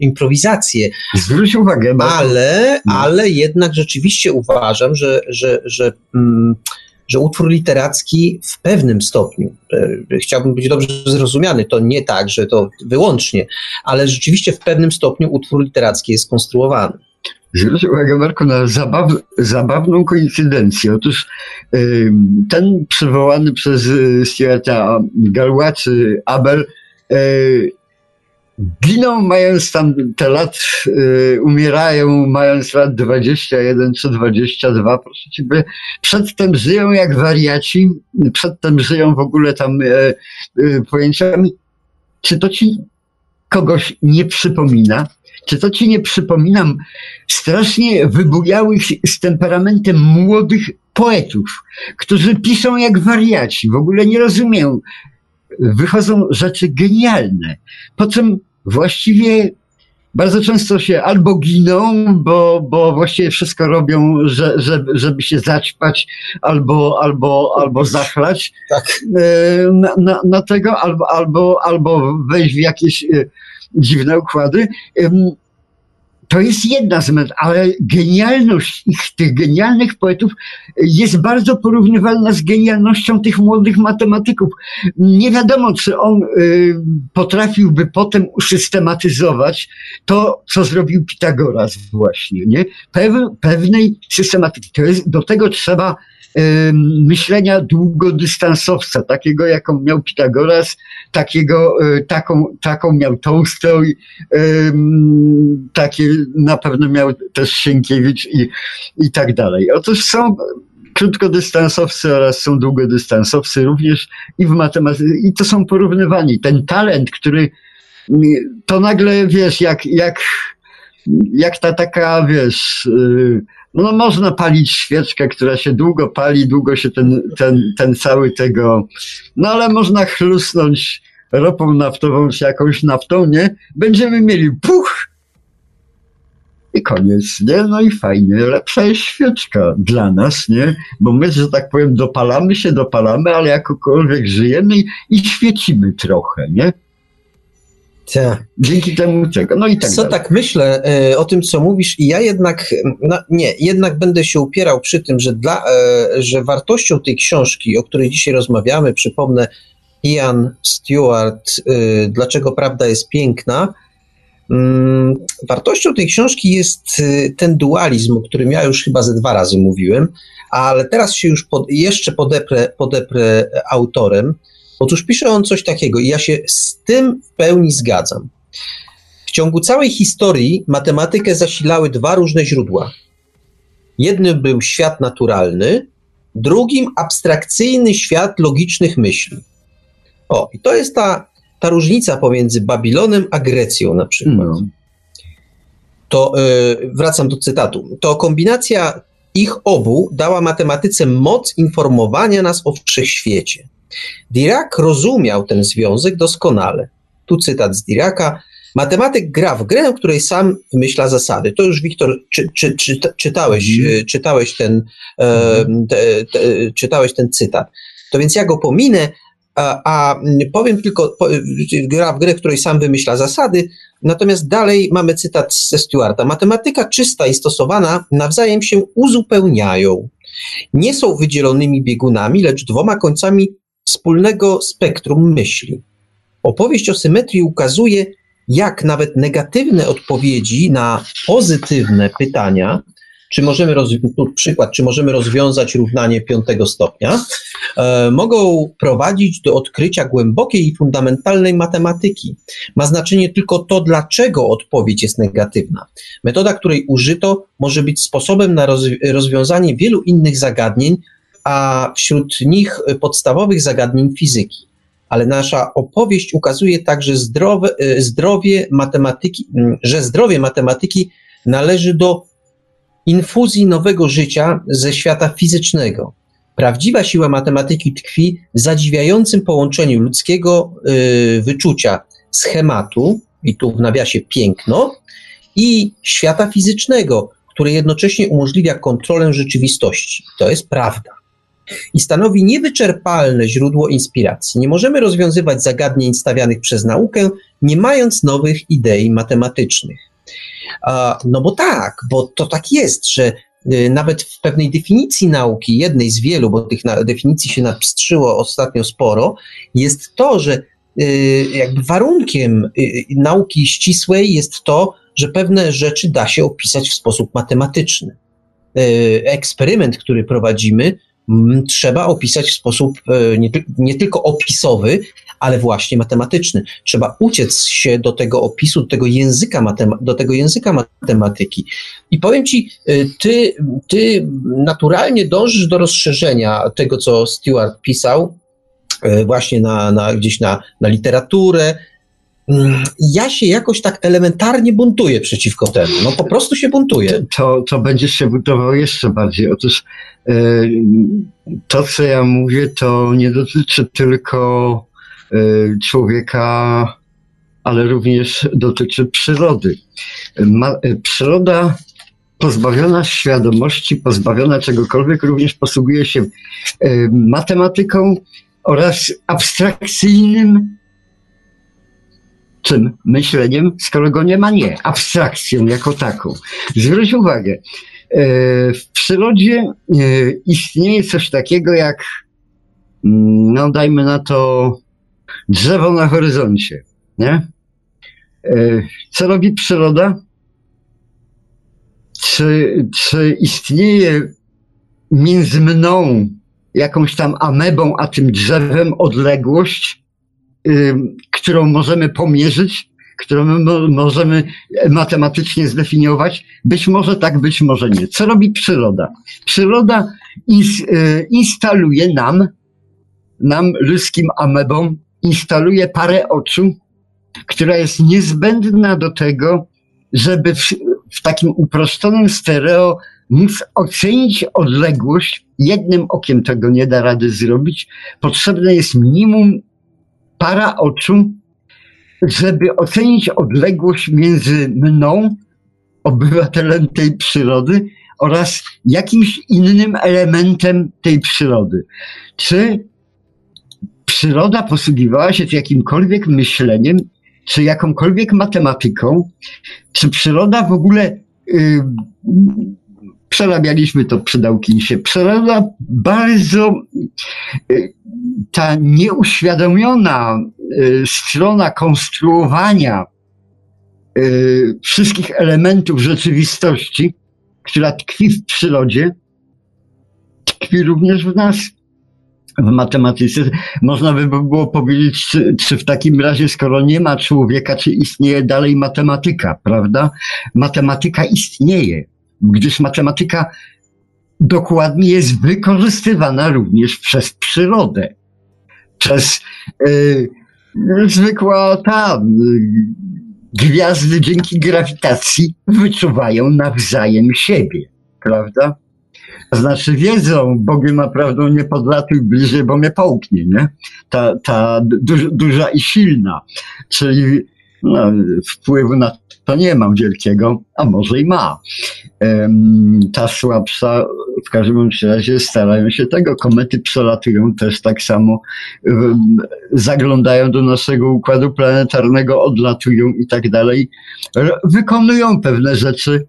improwizację. Zwróć uwagę, Ale, No. ale jednak rzeczywiście uważam, że, że, że, mm, że utwór literacki w pewnym stopniu, e, chciałbym być dobrze zrozumiany, to nie tak, że to wyłącznie, ale rzeczywiście w pewnym stopniu utwór literacki jest konstruowany. Zwróć uwagę, Marku, na zabaw, zabawną koincydencję. Otóż ym, ten przywołany przez y, Stuarta Galłaczy Abel giną mając tam te lat, y, umierają mając lat 21 czy 22, proszę ciebie. Przedtem żyją jak wariaci, przedtem żyją w ogóle tam e, e, pojęciami. Czy to ci kogoś nie przypomina? Czy to ci nie przypominam strasznie wybujałych z temperamentem młodych poetów, którzy piszą jak wariaci, w ogóle nie rozumieją. Wychodzą rzeczy genialne, po czym właściwie bardzo często się albo giną, bo, bo właściwie wszystko robią, że, żeby, żeby się zaćpać, albo, albo, albo zachlać Tak. e, na, na, na tego, albo, albo, albo wejść w jakieś e, dziwne układy. To jest jedna z metod, ale genialność ich, tych genialnych poetów jest bardzo porównywalna z genialnością tych młodych matematyków. Nie wiadomo, czy on y, potrafiłby potem usystematyzować to, co zrobił Pitagoras właśnie, nie? Pew, pewnej systematyki. To jest, do tego trzeba em, myślenia długodystansowca, takiego jaką miał Pitagoras, takiego, e, taką, taką miał Tolstoj, em, takie na pewno miał też Sienkiewicz i, i tak dalej. Otóż są krótkodystansowcy oraz są długodystansowcy również i w matematyce, i to są porównywani. Ten talent, który to nagle, wiesz, jak, jak, jak ta taka, wiesz, y, no można palić świeczkę, która się długo pali, długo się ten, ten, ten cały tego, no ale można chlusnąć ropą naftową czy jakąś naftą, nie? Będziemy mieli puch i koniec, nie? No i fajnie, lepsza jest świeczka dla nas, nie? Bo my, że tak powiem, dopalamy się, dopalamy, ale jakokolwiek żyjemy i, i świecimy trochę, nie? Tak. Dzięki temu tego, no i tak co dalej. tak myślę e, o tym, co mówisz, i ja jednak, no, nie, jednak będę się upierał przy tym, że, dla, e, że wartością tej książki, o której dzisiaj rozmawiamy, przypomnę, Ian Stewart, e, Dlaczego prawda jest piękna, mm, wartością tej książki jest e, ten dualizm, o którym ja już chyba ze dwa razy mówiłem, ale teraz się już pod, jeszcze podeprę, podeprę autorem. Otóż pisze on coś takiego i ja się z tym w pełni zgadzam. W ciągu całej historii matematykę zasilały dwa różne źródła. Jednym był świat naturalny, drugim abstrakcyjny świat logicznych myśli. O, i to jest ta, ta różnica pomiędzy Babilonem a Grecją na przykład. No. To y, wracam do cytatu. To kombinacja ich obu dała matematyce moc informowania nas o wszechświecie. Dirac rozumiał ten związek doskonale. Tu cytat z Diraca. Matematyk gra w grę, w której sam wymyśla zasady. To już, Wiktor, czy, czy, czy, czytałeś, y, czytałeś, ten, e, te, te, czytałeś ten cytat. To więc ja go pominę, a, powiem tylko, gra w grę, w której sam wymyśla zasady, natomiast dalej mamy cytat ze Stewarta. Matematyka czysta i stosowana nawzajem się uzupełniają. Nie są wydzielonymi biegunami, lecz dwoma końcami wspólnego spektrum myśli. Opowieść o symetrii ukazuje, jak nawet negatywne odpowiedzi na pozytywne pytania czy możemy, przykład, czy możemy rozwiązać równanie piątego stopnia, e, mogą prowadzić do odkrycia głębokiej i fundamentalnej matematyki. Ma znaczenie tylko to, dlaczego odpowiedź jest negatywna. Metoda, której użyto, może być sposobem na rozwiązanie wielu innych zagadnień, a wśród nich podstawowych zagadnień fizyki. Ale nasza opowieść ukazuje także zdrowe, e, zdrowie matematyki, że zdrowie matematyki należy do infuzji nowego życia ze świata fizycznego. Prawdziwa siła matematyki tkwi w zadziwiającym połączeniu ludzkiego y, wyczucia schematu, i tu w nawiasie piękno, i świata fizycznego, który jednocześnie umożliwia kontrolę rzeczywistości. To jest prawda. I stanowi niewyczerpalne źródło inspiracji. Nie możemy rozwiązywać zagadnień stawianych przez naukę, nie mając nowych idei matematycznych. No bo tak, bo to tak jest, że y, nawet w pewnej definicji nauki, jednej z wielu, bo tych definicji się napstrzyło ostatnio sporo, jest to, że y, jakby warunkiem y, nauki ścisłej jest to, że pewne rzeczy da się opisać w sposób matematyczny. Eksperyment, który prowadzimy, trzeba opisać w sposób nie, nie tylko opisowy, ale właśnie matematyczny. Trzeba uciec się do tego opisu, do tego języka, matem- do tego języka matematyki. I powiem ci, y, ty, ty naturalnie dążysz do rozszerzenia tego, co Stewart pisał, y, właśnie na, na, gdzieś na, na literaturę, mm, ja się jakoś tak elementarnie buntuję przeciwko temu. No po prostu się buntuję. To, to będziesz się buntował jeszcze bardziej. Otóż yy, to, co ja mówię, to nie dotyczy tylko Y, człowieka, ale również dotyczy przyrody. Ma, y, przyroda pozbawiona świadomości, pozbawiona czegokolwiek, również posługuje się y, matematyką oraz abstrakcyjnym czym? Myśleniem, skoro go nie ma, nie. Abstrakcją jako taką. Zwróć uwagę, w przyrodzie istnieje coś takiego jak, mm, no dajmy na to, drzewo na horyzoncie, nie? E, co robi przyroda? Czy, czy istnieje między mną, jakąś tam amebą, a tym drzewem odległość, którą możemy pomierzyć, którą możemy matematycznie zdefiniować? Być może tak, być może nie. Co robi przyroda? Przyroda y, instaluje nam, nam ludzkim amebom, instaluje parę oczu, która jest niezbędna do tego, żeby w, w takim uproszczonym stereo móc ocenić odległość. Jednym okiem tego nie da rady zrobić. Potrzebne jest minimum para oczu, żeby ocenić odległość między mną, obywatelem tej przyrody, oraz jakimś innym elementem tej przyrody. Czy przyroda posługiwała się jakimkolwiek myśleniem, czy jakąkolwiek matematyką, czy przyroda w ogóle yy, przerabialiśmy to przy Dawkinsie. Przyroda bardzo yy, ta nieuświadomiona yy, strona konstruowania y, wszystkich elementów rzeczywistości, która tkwi w przyrodzie, tkwi również w nas w matematyce. Można by było powiedzieć, czy, czy, w takim razie, skoro nie ma człowieka, czy istnieje dalej matematyka, prawda? Matematyka istnieje, gdyż matematyka dokładnie jest wykorzystywana również przez przyrodę. Przez yy, zwykła ta gwiazdy dzięki grawitacji wyczuwają nawzajem siebie, prawda? Znaczy wiedzą, Bogiem naprawdę nie podlatuj bliżej, bo mnie połknie, nie? Ta, ta du, duża i silna, czyli no, wpływu na to nie mam wielkiego, a może i ma. ta słabsza w każdym razie starają się tego. Komety przelatują też tak samo, zaglądają do naszego układu planetarnego, odlatują i tak dalej. Wykonują pewne rzeczy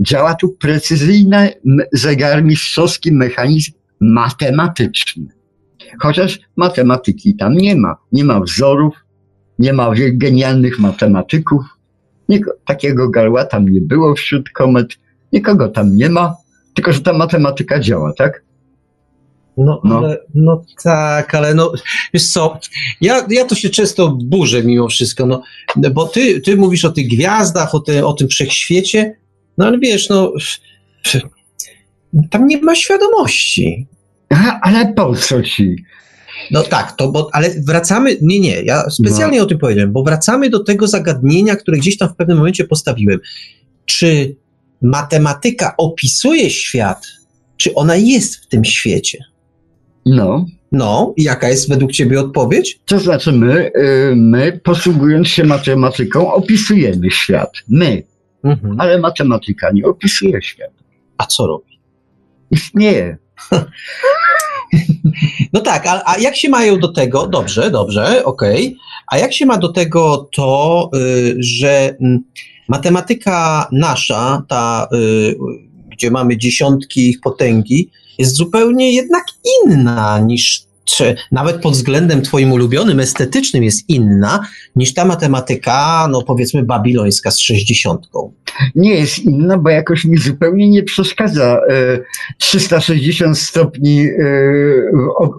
Działa tu precyzyjny zegarmistrzowski mechanizm matematyczny. Chociaż matematyki tam nie ma. Nie ma wzorów, nie ma genialnych matematyków. Niko, takiego garła tam nie było wśród komet. Nikogo tam nie ma, tylko że ta matematyka działa, tak? No, No. Ale, no tak, ale no, wiesz co, ja, ja to się często burzę mimo wszystko, no, bo ty, ty mówisz o tych gwiazdach, o, te, o tym wszechświecie, no ale wiesz, no, tam nie ma świadomości. Aha, ale po co ci? No tak, to, bo, ale wracamy, nie, nie, ja specjalnie o tym powiedziałem, bo wracamy do tego zagadnienia, które gdzieś tam w pewnym momencie postawiłem. Czy matematyka opisuje świat, czy ona jest w tym świecie? No, No, i jaka jest według ciebie odpowiedź? to znaczy my, y, my posługując się matematyką opisujemy świat. My, ale matematyka nie opisuje świata. A co robi? Istnieje. No tak, a, a jak się mają do tego, dobrze, dobrze, okej, a jak się ma do tego to, y, że mm, matematyka nasza, ta, y, gdzie mamy dziesiątki ich potęgi, jest zupełnie jednak inna niż, czy nawet pod względem twoim ulubionym, estetycznym jest inna niż ta matematyka, no powiedzmy babilońska z sześćdziesiątką. Nie jest inna, bo jakoś mi zupełnie nie przeszkadza e, 360 stopni e,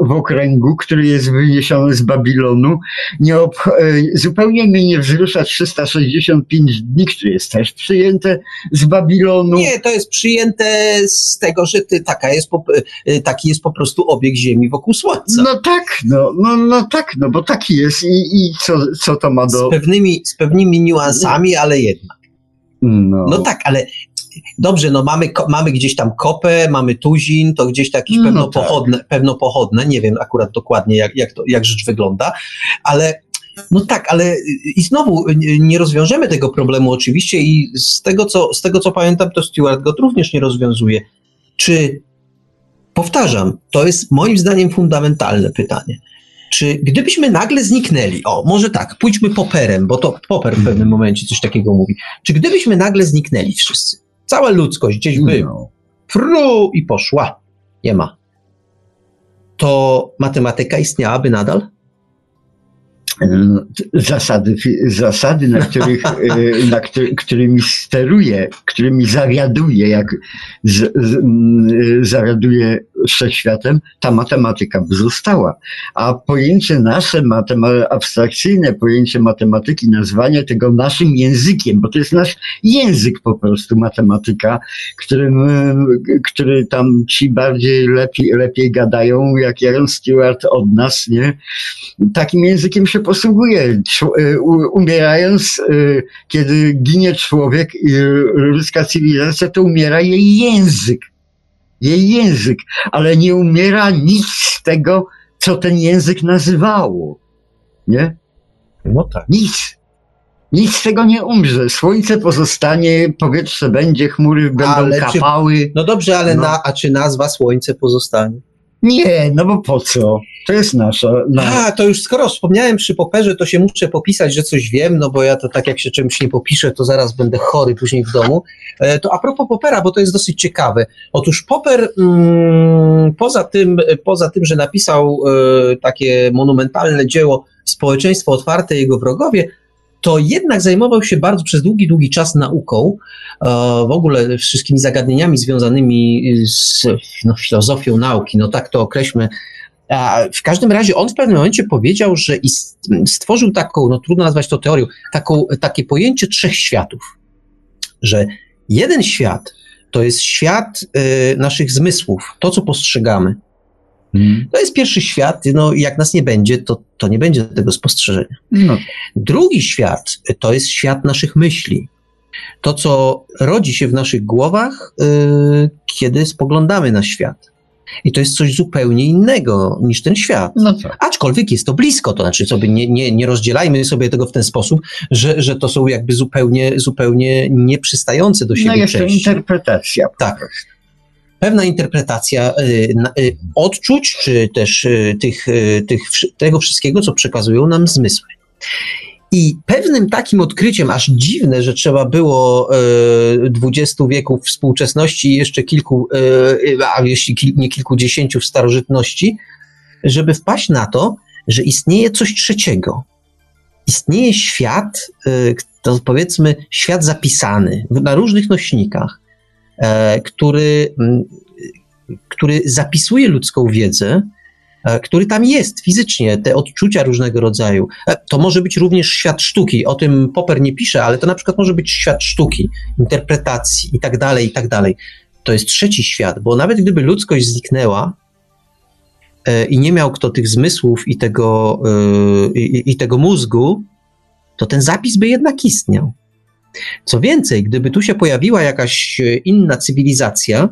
w, okręgu, który jest wyniesiony z Babilonu. Nie e, zupełnie mnie nie wzrusza 365 dni, które jest też przyjęte z Babilonu. Nie, to jest przyjęte z tego, że ty, taka jest taki jest po prostu obieg Ziemi wokół Słońca. No tak, no, no, no tak, no bo taki jest i, i co, co to ma Z do... pewnymi, z pewnymi niuansami, ale jednak. No, No tak, ale dobrze, no mamy, mamy gdzieś tam kopę, mamy tuzin, to gdzieś jakieś No pewno, tak. pochodne, pewno pochodne, nie wiem akurat dokładnie jak, jak, to, jak rzecz wygląda, ale no tak, ale i znowu nie rozwiążemy tego problemu oczywiście i z tego co, z tego, co pamiętam, to Stuart Gott również nie rozwiązuje. Czy, powtarzam, to jest moim zdaniem fundamentalne pytanie. Czy gdybyśmy nagle zniknęli, o, może tak, pójdźmy poperem, bo to Popper w pewnym momencie coś takiego mówi. Czy gdybyśmy nagle zniknęli wszyscy, cała ludzkość gdzieś by, no. fru i poszła, nie ma, to matematyka istniałaby nadal? No, zasady, zasady na których, e, na który, którymi steruje, którymi zawiaduje, jak z, z, e, zawiaduje wszechświatem, ta matematyka by została. A pojęcie nasze, matema- abstrakcyjne pojęcie matematyki, nazwanie tego naszym językiem, bo to jest nasz język po prostu, matematyka, którym, który tam ci bardziej lepiej, lepiej gadają, jak Jaron Stewart od nas, nie? takim językiem się posługuje. Y, Umierając, y, kiedy ginie człowiek i ludzka cywilizacja, to umiera jej język. Jej język, ale nie umiera nic z tego, co ten język nazywało. Nie? No tak. Nic. Nic z tego nie umrze. Słońce pozostanie, powietrze będzie, chmury będą Ale czy- kapały. No dobrze, ale No. na, a czy nazwa Słońce pozostanie? Nie, no bo po co? To jest nasza. Na... A, to już skoro wspomniałem przy Poperze, to się muszę popisać, że coś wiem, no bo ja to tak jak się czymś nie popiszę, to zaraz będę chory później w domu. E, To a propos Popera, bo to jest dosyć ciekawe. Otóż Popper, mm, poza, tym, poza tym, że napisał e, takie monumentalne dzieło Społeczeństwo Otwarte i jego wrogowie, to jednak zajmował się bardzo przez długi, długi czas nauką, e, w ogóle wszystkimi zagadnieniami związanymi z no, filozofią nauki, no tak to określmy. W każdym razie on w pewnym momencie powiedział, że stworzył taką, no trudno nazwać to teorią, taką, takie pojęcie trzech światów. Że jeden świat to jest świat y, naszych zmysłów, to co postrzegamy. Hmm. To jest pierwszy świat, no jak nas nie będzie, to, to nie będzie tego spostrzeżenia. No, Drugi świat to jest świat naszych myśli. To, co rodzi się w naszych głowach, y, kiedy spoglądamy na świat. I to jest coś zupełnie innego niż ten świat. no tak. Aczkolwiek jest to blisko, to znaczy sobie nie, nie, nie rozdzielajmy sobie tego w ten sposób, że, że to są jakby zupełnie, zupełnie nieprzystające do siebie No jeszcze części. interpretacja. Tak. Pewna interpretacja y, y, odczuć, czy też y, tych, tych, tego wszystkiego, co przekazują nam zmysły. I pewnym takim odkryciem, aż dziwne, że trzeba było 20 wieków współczesności i jeszcze kilku, a jeśli nie kilkudziesięciu w starożytności, żeby wpaść na to, że istnieje coś trzeciego. Istnieje świat, to powiedzmy świat zapisany na różnych nośnikach, który, mm, który zapisuje ludzką wiedzę, e, który tam jest fizycznie, te odczucia różnego rodzaju. E, to może być również świat sztuki, o tym Popper nie pisze, ale to na przykład może być świat sztuki, interpretacji i tak dalej, i tak dalej. To jest trzeci świat, bo nawet gdyby ludzkość zniknęła, E, i nie miał kto tych zmysłów i tego, e, i, i tego mózgu, to ten zapis by jednak istniał. Co więcej, gdyby tu się pojawiła jakaś inna cywilizacja,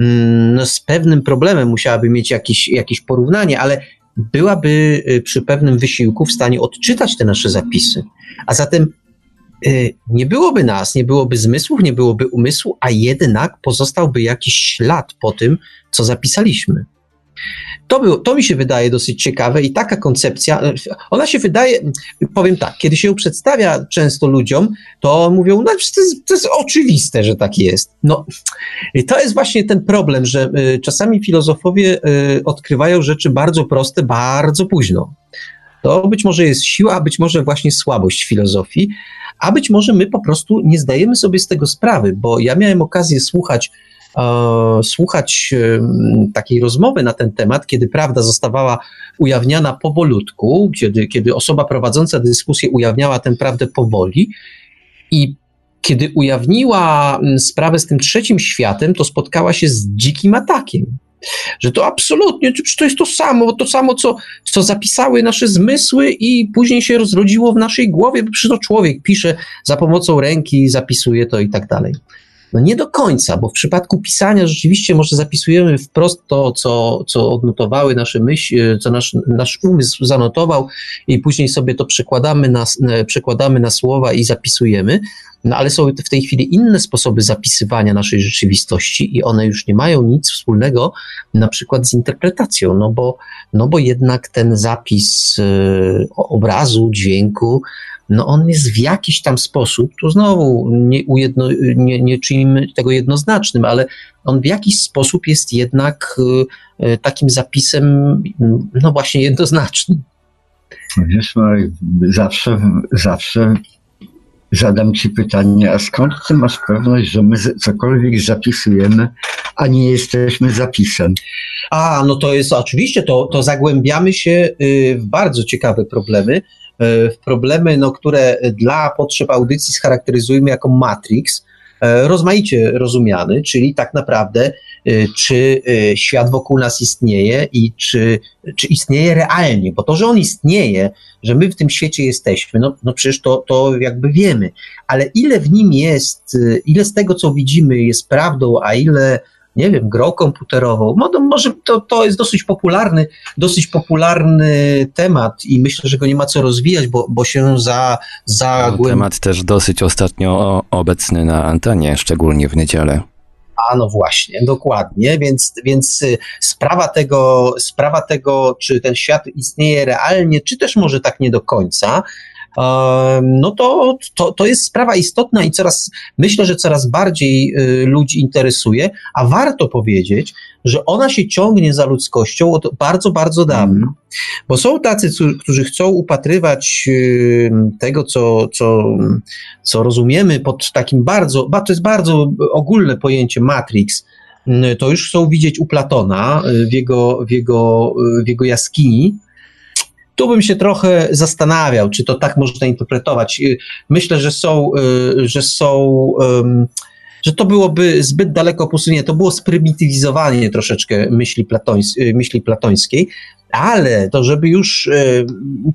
mm, no z pewnym problemem musiałaby mieć jakieś, jakieś porównanie, ale byłaby e, przy pewnym wysiłku w stanie odczytać te nasze zapisy. A zatem nie byłoby nas, nie byłoby zmysłów, nie byłoby umysłu, a jednak pozostałby jakiś ślad po tym, co zapisaliśmy. To, było, to mi się wydaje dosyć ciekawe i taka koncepcja, ona się wydaje, powiem tak, kiedy się ją przedstawia często ludziom, to mówią, no to jest, to jest oczywiste, że tak jest. No, i to jest właśnie ten problem, że y, czasami filozofowie y, odkrywają rzeczy bardzo proste, bardzo późno. To być może jest siła, a być może właśnie słabość filozofii, a być może my po prostu nie zdajemy sobie z tego sprawy, bo ja miałem okazję słuchać słuchać takiej rozmowy na ten temat, kiedy prawda zostawała ujawniana powolutku, kiedy, kiedy osoba prowadząca dyskusję ujawniała tę prawdę powoli i kiedy ujawniła sprawę z tym trzecim światem, to spotkała się z dzikim atakiem. Że to absolutnie, to jest to samo, to samo, co, co zapisały nasze zmysły i później się rozrodziło w naszej głowie, bo przecież to człowiek pisze za pomocą ręki, zapisuje to i tak dalej. No nie do końca, bo w przypadku pisania rzeczywiście może zapisujemy wprost to, co, co odnotowały nasze myśli, co nasz, nasz umysł zanotował i później sobie to przekładamy na, przekładamy na słowa i zapisujemy. No ale są w tej chwili inne sposoby zapisywania naszej rzeczywistości i one już nie mają nic wspólnego na przykład z interpretacją, no bo, no bo jednak ten zapis y, obrazu, dźwięku, no on jest w jakiś tam sposób, tu znowu nie, ujedno, nie, nie czynimy tego jednoznacznym, ale on w jakiś sposób jest jednak y, y, takim zapisem, no właśnie jednoznacznym. Wiesz, Marek, zawsze, zawsze zadam ci pytanie, a skąd ty masz pewność, że my cokolwiek zapisujemy, a nie jesteśmy zapisem? A, no to jest oczywiście, to, to zagłębiamy się y, w bardzo ciekawe problemy, E, problemy, no, które dla potrzeb audycji scharakteryzujemy jako Matrix, e, rozmaicie rozumiany, czyli tak naprawdę, e, czy świat wokół nas istnieje i czy, czy istnieje realnie, bo to, że on istnieje, że my w tym świecie jesteśmy, no, no przecież to, to jakby wiemy, ale ile w nim jest, ile z tego, co widzimy, jest prawdą, a ile nie wiem, grą komputerową. Może to, to jest dosyć popularny, dosyć popularny temat i myślę, że go nie ma co rozwijać, bo, bo się za, za no, Temat też dosyć ostatnio obecny na antenie, szczególnie w niedzielę. A no właśnie, dokładnie, więc, więc y, sprawa tego, sprawa tego, czy ten świat istnieje realnie, czy też może tak nie do końca, no to, to, to jest sprawa istotna i coraz, myślę, że coraz bardziej y, ludzi interesuje, a warto powiedzieć, że ona się ciągnie za ludzkością od bardzo, bardzo dawna. Mm. Bo są tacy, którzy chcą upatrywać y, tego, co, co, co rozumiemy pod takim bardzo, to jest bardzo ogólne pojęcie Matrix, y, to już chcą widzieć u Platona w jego, w jego, w jego jaskini, tu bym się trochę zastanawiał, czy to tak można interpretować. Y, myślę, że są, y, że są, że to byłoby zbyt daleko posunięte, to było sprymitywizowanie troszeczkę myśli, platońs y, myśli platońskiej, ale to, żeby już,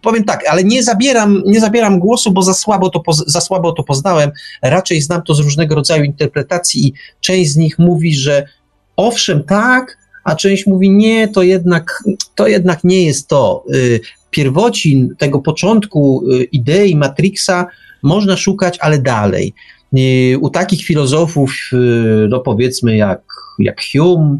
powiem tak, ale nie zabieram, nie zabieram głosu, bo za słabo, to, za słabo to poznałem, raczej znam to z różnego rodzaju interpretacji i część z nich mówi, że owszem, tak, a część mówi nie, to jednak, to jednak nie jest to pierwocin tego początku y, idei Matrixa można szukać, ale dalej. Y, u takich filozofów, y, no powiedzmy jak, jak Hume,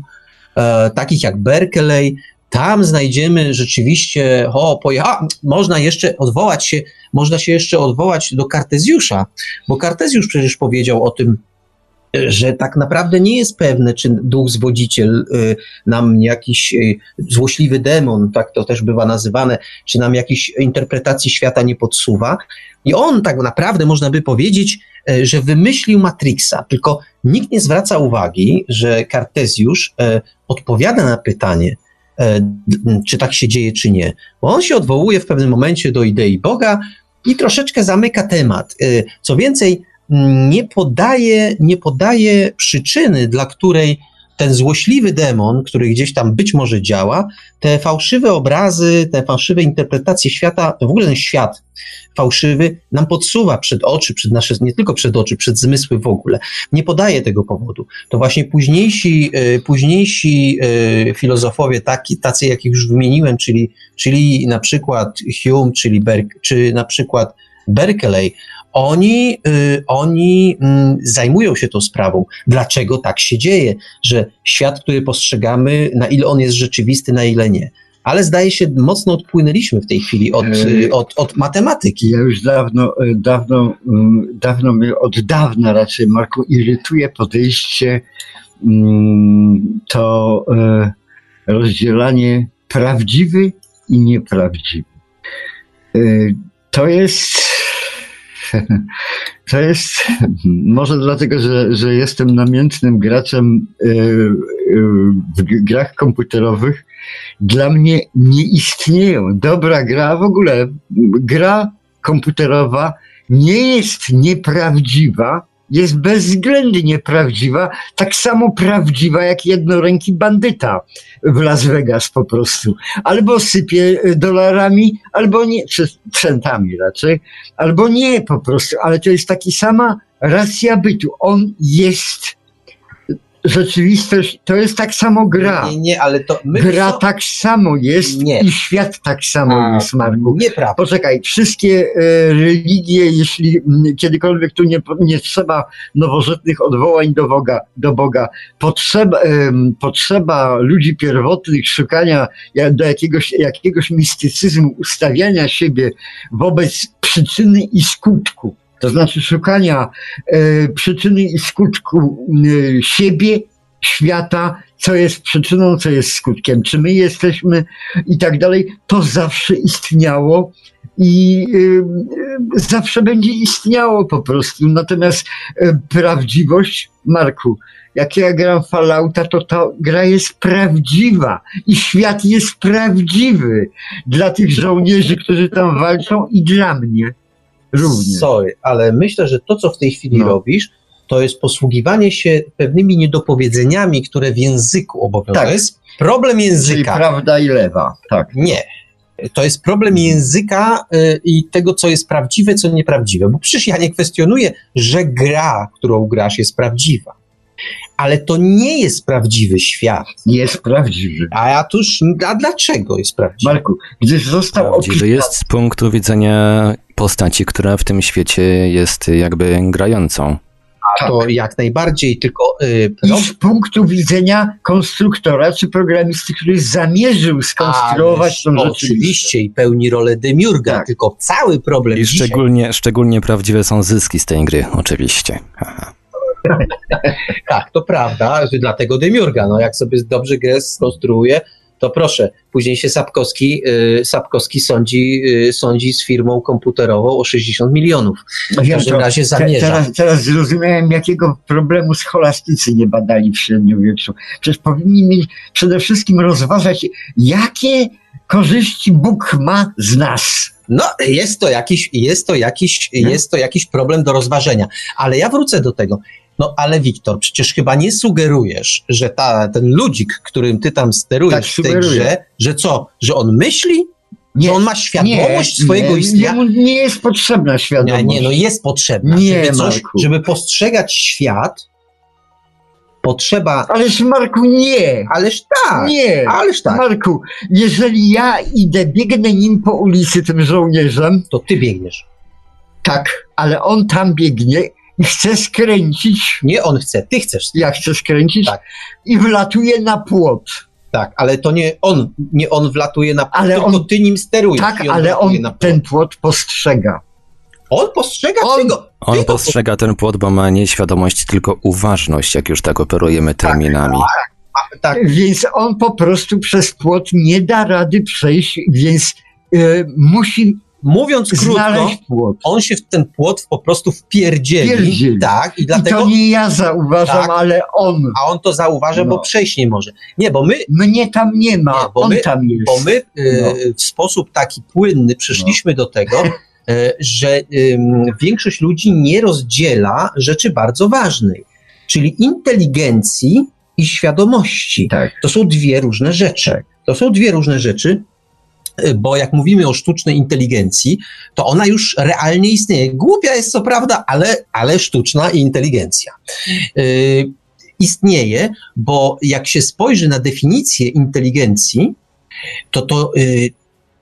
e, takich jak Berkeley, tam znajdziemy rzeczywiście, o, poja- można jeszcze odwołać się, można się jeszcze odwołać do Kartezjusza, bo Kartezjusz przecież powiedział o tym, że tak naprawdę nie jest pewne, czy duch zwodziciel y, nam jakiś y, złośliwy demon, tak to też bywa nazywane, czy nam jakiś interpretacji świata nie podsuwa. I on tak naprawdę można by powiedzieć, y, że wymyślił Matrixa, tylko nikt nie zwraca uwagi, że Kartezjusz odpowiada na pytanie, czy tak się dzieje, czy nie. Bo on się odwołuje w pewnym momencie do idei Boga i troszeczkę zamyka temat. Co więcej, nie podaje, nie podaje przyczyny, dla której ten złośliwy demon, który gdzieś tam być może działa, te fałszywe obrazy, te fałszywe interpretacje świata, w ogóle ten świat fałszywy nam podsuwa przed oczy, przed nasze, nie tylko przed oczy, przed zmysły w ogóle. Nie podaje tego powodu. To właśnie późniejsi, y, późniejsi y, filozofowie, taki, tacy jakich już wymieniłem, czyli, czyli na przykład Hume, czyli Berk, czy na przykład Berkeley, oni, y, oni y, zajmują się tą sprawą. Dlaczego tak się dzieje, że świat, który postrzegamy, na ile on jest rzeczywisty, na ile nie. Ale zdaje się, mocno odpłynęliśmy w tej chwili od, y, od, od matematyki. Ja już dawno, y, dawno, y, dawno mnie, od dawna raczej, Marku, irytuje podejście mm, to e, rozdzielanie prawdziwy i nieprawdziwy. E, To jest, to jest, może dlatego, że, że jestem namiętnym graczem e, e, w grach komputerowych, dla mnie nie istnieją. Dobra gra, w ogóle gra komputerowa nie jest nieprawdziwa, jest bezwzględnie prawdziwa, tak samo prawdziwa jak jednoręki bandyta w Las Vegas po prostu. Albo sypie dolarami, albo nie, czy centami raczej, albo nie po prostu, ale to jest taka sama racja bytu. On jest rzeczywistość, to jest tak samo gra. Nie, nie, ale to my Gra co- tak samo jest Nie. i świat tak samo A, jest, Marku. Nieprawda. Poczekaj, wszystkie e, religie, jeśli m, kiedykolwiek tu nie, nie trzeba nowożytnych odwołań do Boga, do Boga potrzeba, em, potrzeba ludzi pierwotnych, szukania do jakiegoś, jakiegoś mistycyzmu, ustawiania siebie wobec przyczyny i skutku. To znaczy szukania e, przyczyny i skutku e, siebie, świata, co jest przyczyną, co jest skutkiem, czy my jesteśmy i tak dalej, to zawsze istniało i y, zawsze będzie istniało po prostu. Natomiast prawdziwość, Marku, jak ja gram Fallouta, to ta gra jest prawdziwa i świat jest prawdziwy dla tych żołnierzy, którzy tam walczą i dla mnie również. Sorry, ale myślę, że to, co w tej chwili No. robisz, to jest posługiwanie się pewnymi niedopowiedzeniami, które w języku obowiązują. Tak. To jest problem Czyli języka. prawda i lewa, tak. Nie. To jest problem języka y, i tego, co jest prawdziwe, co nieprawdziwe. Bo przecież ja nie kwestionuję, że gra, którą grasz, jest prawdziwa. Ale to nie jest prawdziwy świat. Jest prawdziwy. A ja tuż, a dlaczego jest prawdziwy? Marku, gdyż został Prawdziwy opisany jest z punktu widzenia postaci, która w tym świecie jest jakby grającą. tak. To jak najbardziej, tylko y, i pro- z punktu widzenia konstruktora czy programisty, który zamierzył skonstruować tą rzeczywistość. Oczywiście i pełni rolę demiurga, Tak. tylko cały problem I dzisiaj, szczególnie, szczególnie prawdziwe są zyski z tej gry, oczywiście. Haha. tak, to prawda, że dlatego demiurga, no jak sobie dobrze grę skonstruuje, to proszę, później się Sapkowski, y, Sapkowski sądzi, y, sądzi z firmą komputerową o 60 milionów. W Wiem, każdym razie zamierza. teraz, teraz zrozumiałem, jakiego problemu scholastycy nie badali w średniowieczu. Przecież powinni mieć przede wszystkim rozważać, jakie korzyści Bóg ma z nas. No, jest to jakiś, jest to jakiś, No. jest to jakiś problem do rozważenia. Ale ja wrócę do tego. No, ale Wiktor, przecież chyba nie sugerujesz, że ta, ten ludzik, którym ty tam sterujesz Tak, w tej sugeruję. grze, że co, że on myśli? Nie, że on ma świadomość nie, swojego nie, istnienia? jemu nie jest potrzebna Nie, świadomość. nie, no jest potrzebna. Nie, żeby, coś, Marku. żeby postrzegać świat, potrzeba. Ależ Marku, nie! Ależ tak, Nie! ależ tak. Marku, jeżeli ja idę, biegnę nim po ulicy tym żołnierzem, To ty biegniesz. tak, ale on tam biegnie i chce skręcić, Nie on chce, ty chcesz. ja chcę skręcić Tak. i wlatuje na płot. Tak, ale to nie on, nie on wlatuje na Ale tylko on- ty nim sterujesz. Tak, i ale on na ten płot postrzega. On postrzega On- tego. On Ty to postrzega ten płot, bo ma nie świadomość, tylko uważność, jak już tak operujemy terminami. po- tak, Więc on po prostu przez płot nie da rady przejść, więc e, musi mówiąc krótko, płot. on się w ten płot po prostu wpierdzieli. Wpierdzieli. Tak, i I dlatego. to nie ja zauważam, Tak. ale on. A on to zauważa, bo No. przejść nie może. Nie, bo my, Mnie tam nie ma, Nie, bo on my- tam jest. bo my y, No. w sposób taki płynny przyszliśmy do tego, y, że większość ludzi nie rozdziela rzeczy bardzo ważnej, czyli inteligencji i świadomości. Tak. To są dwie różne rzeczy. To są dwie różne rzeczy, bo jak mówimy o sztucznej inteligencji, to ona już realnie istnieje. Głupia jest co prawda, ale, ale sztuczna inteligencja. Y, istnieje, bo jak się spojrzy na definicję inteligencji, to, to, y,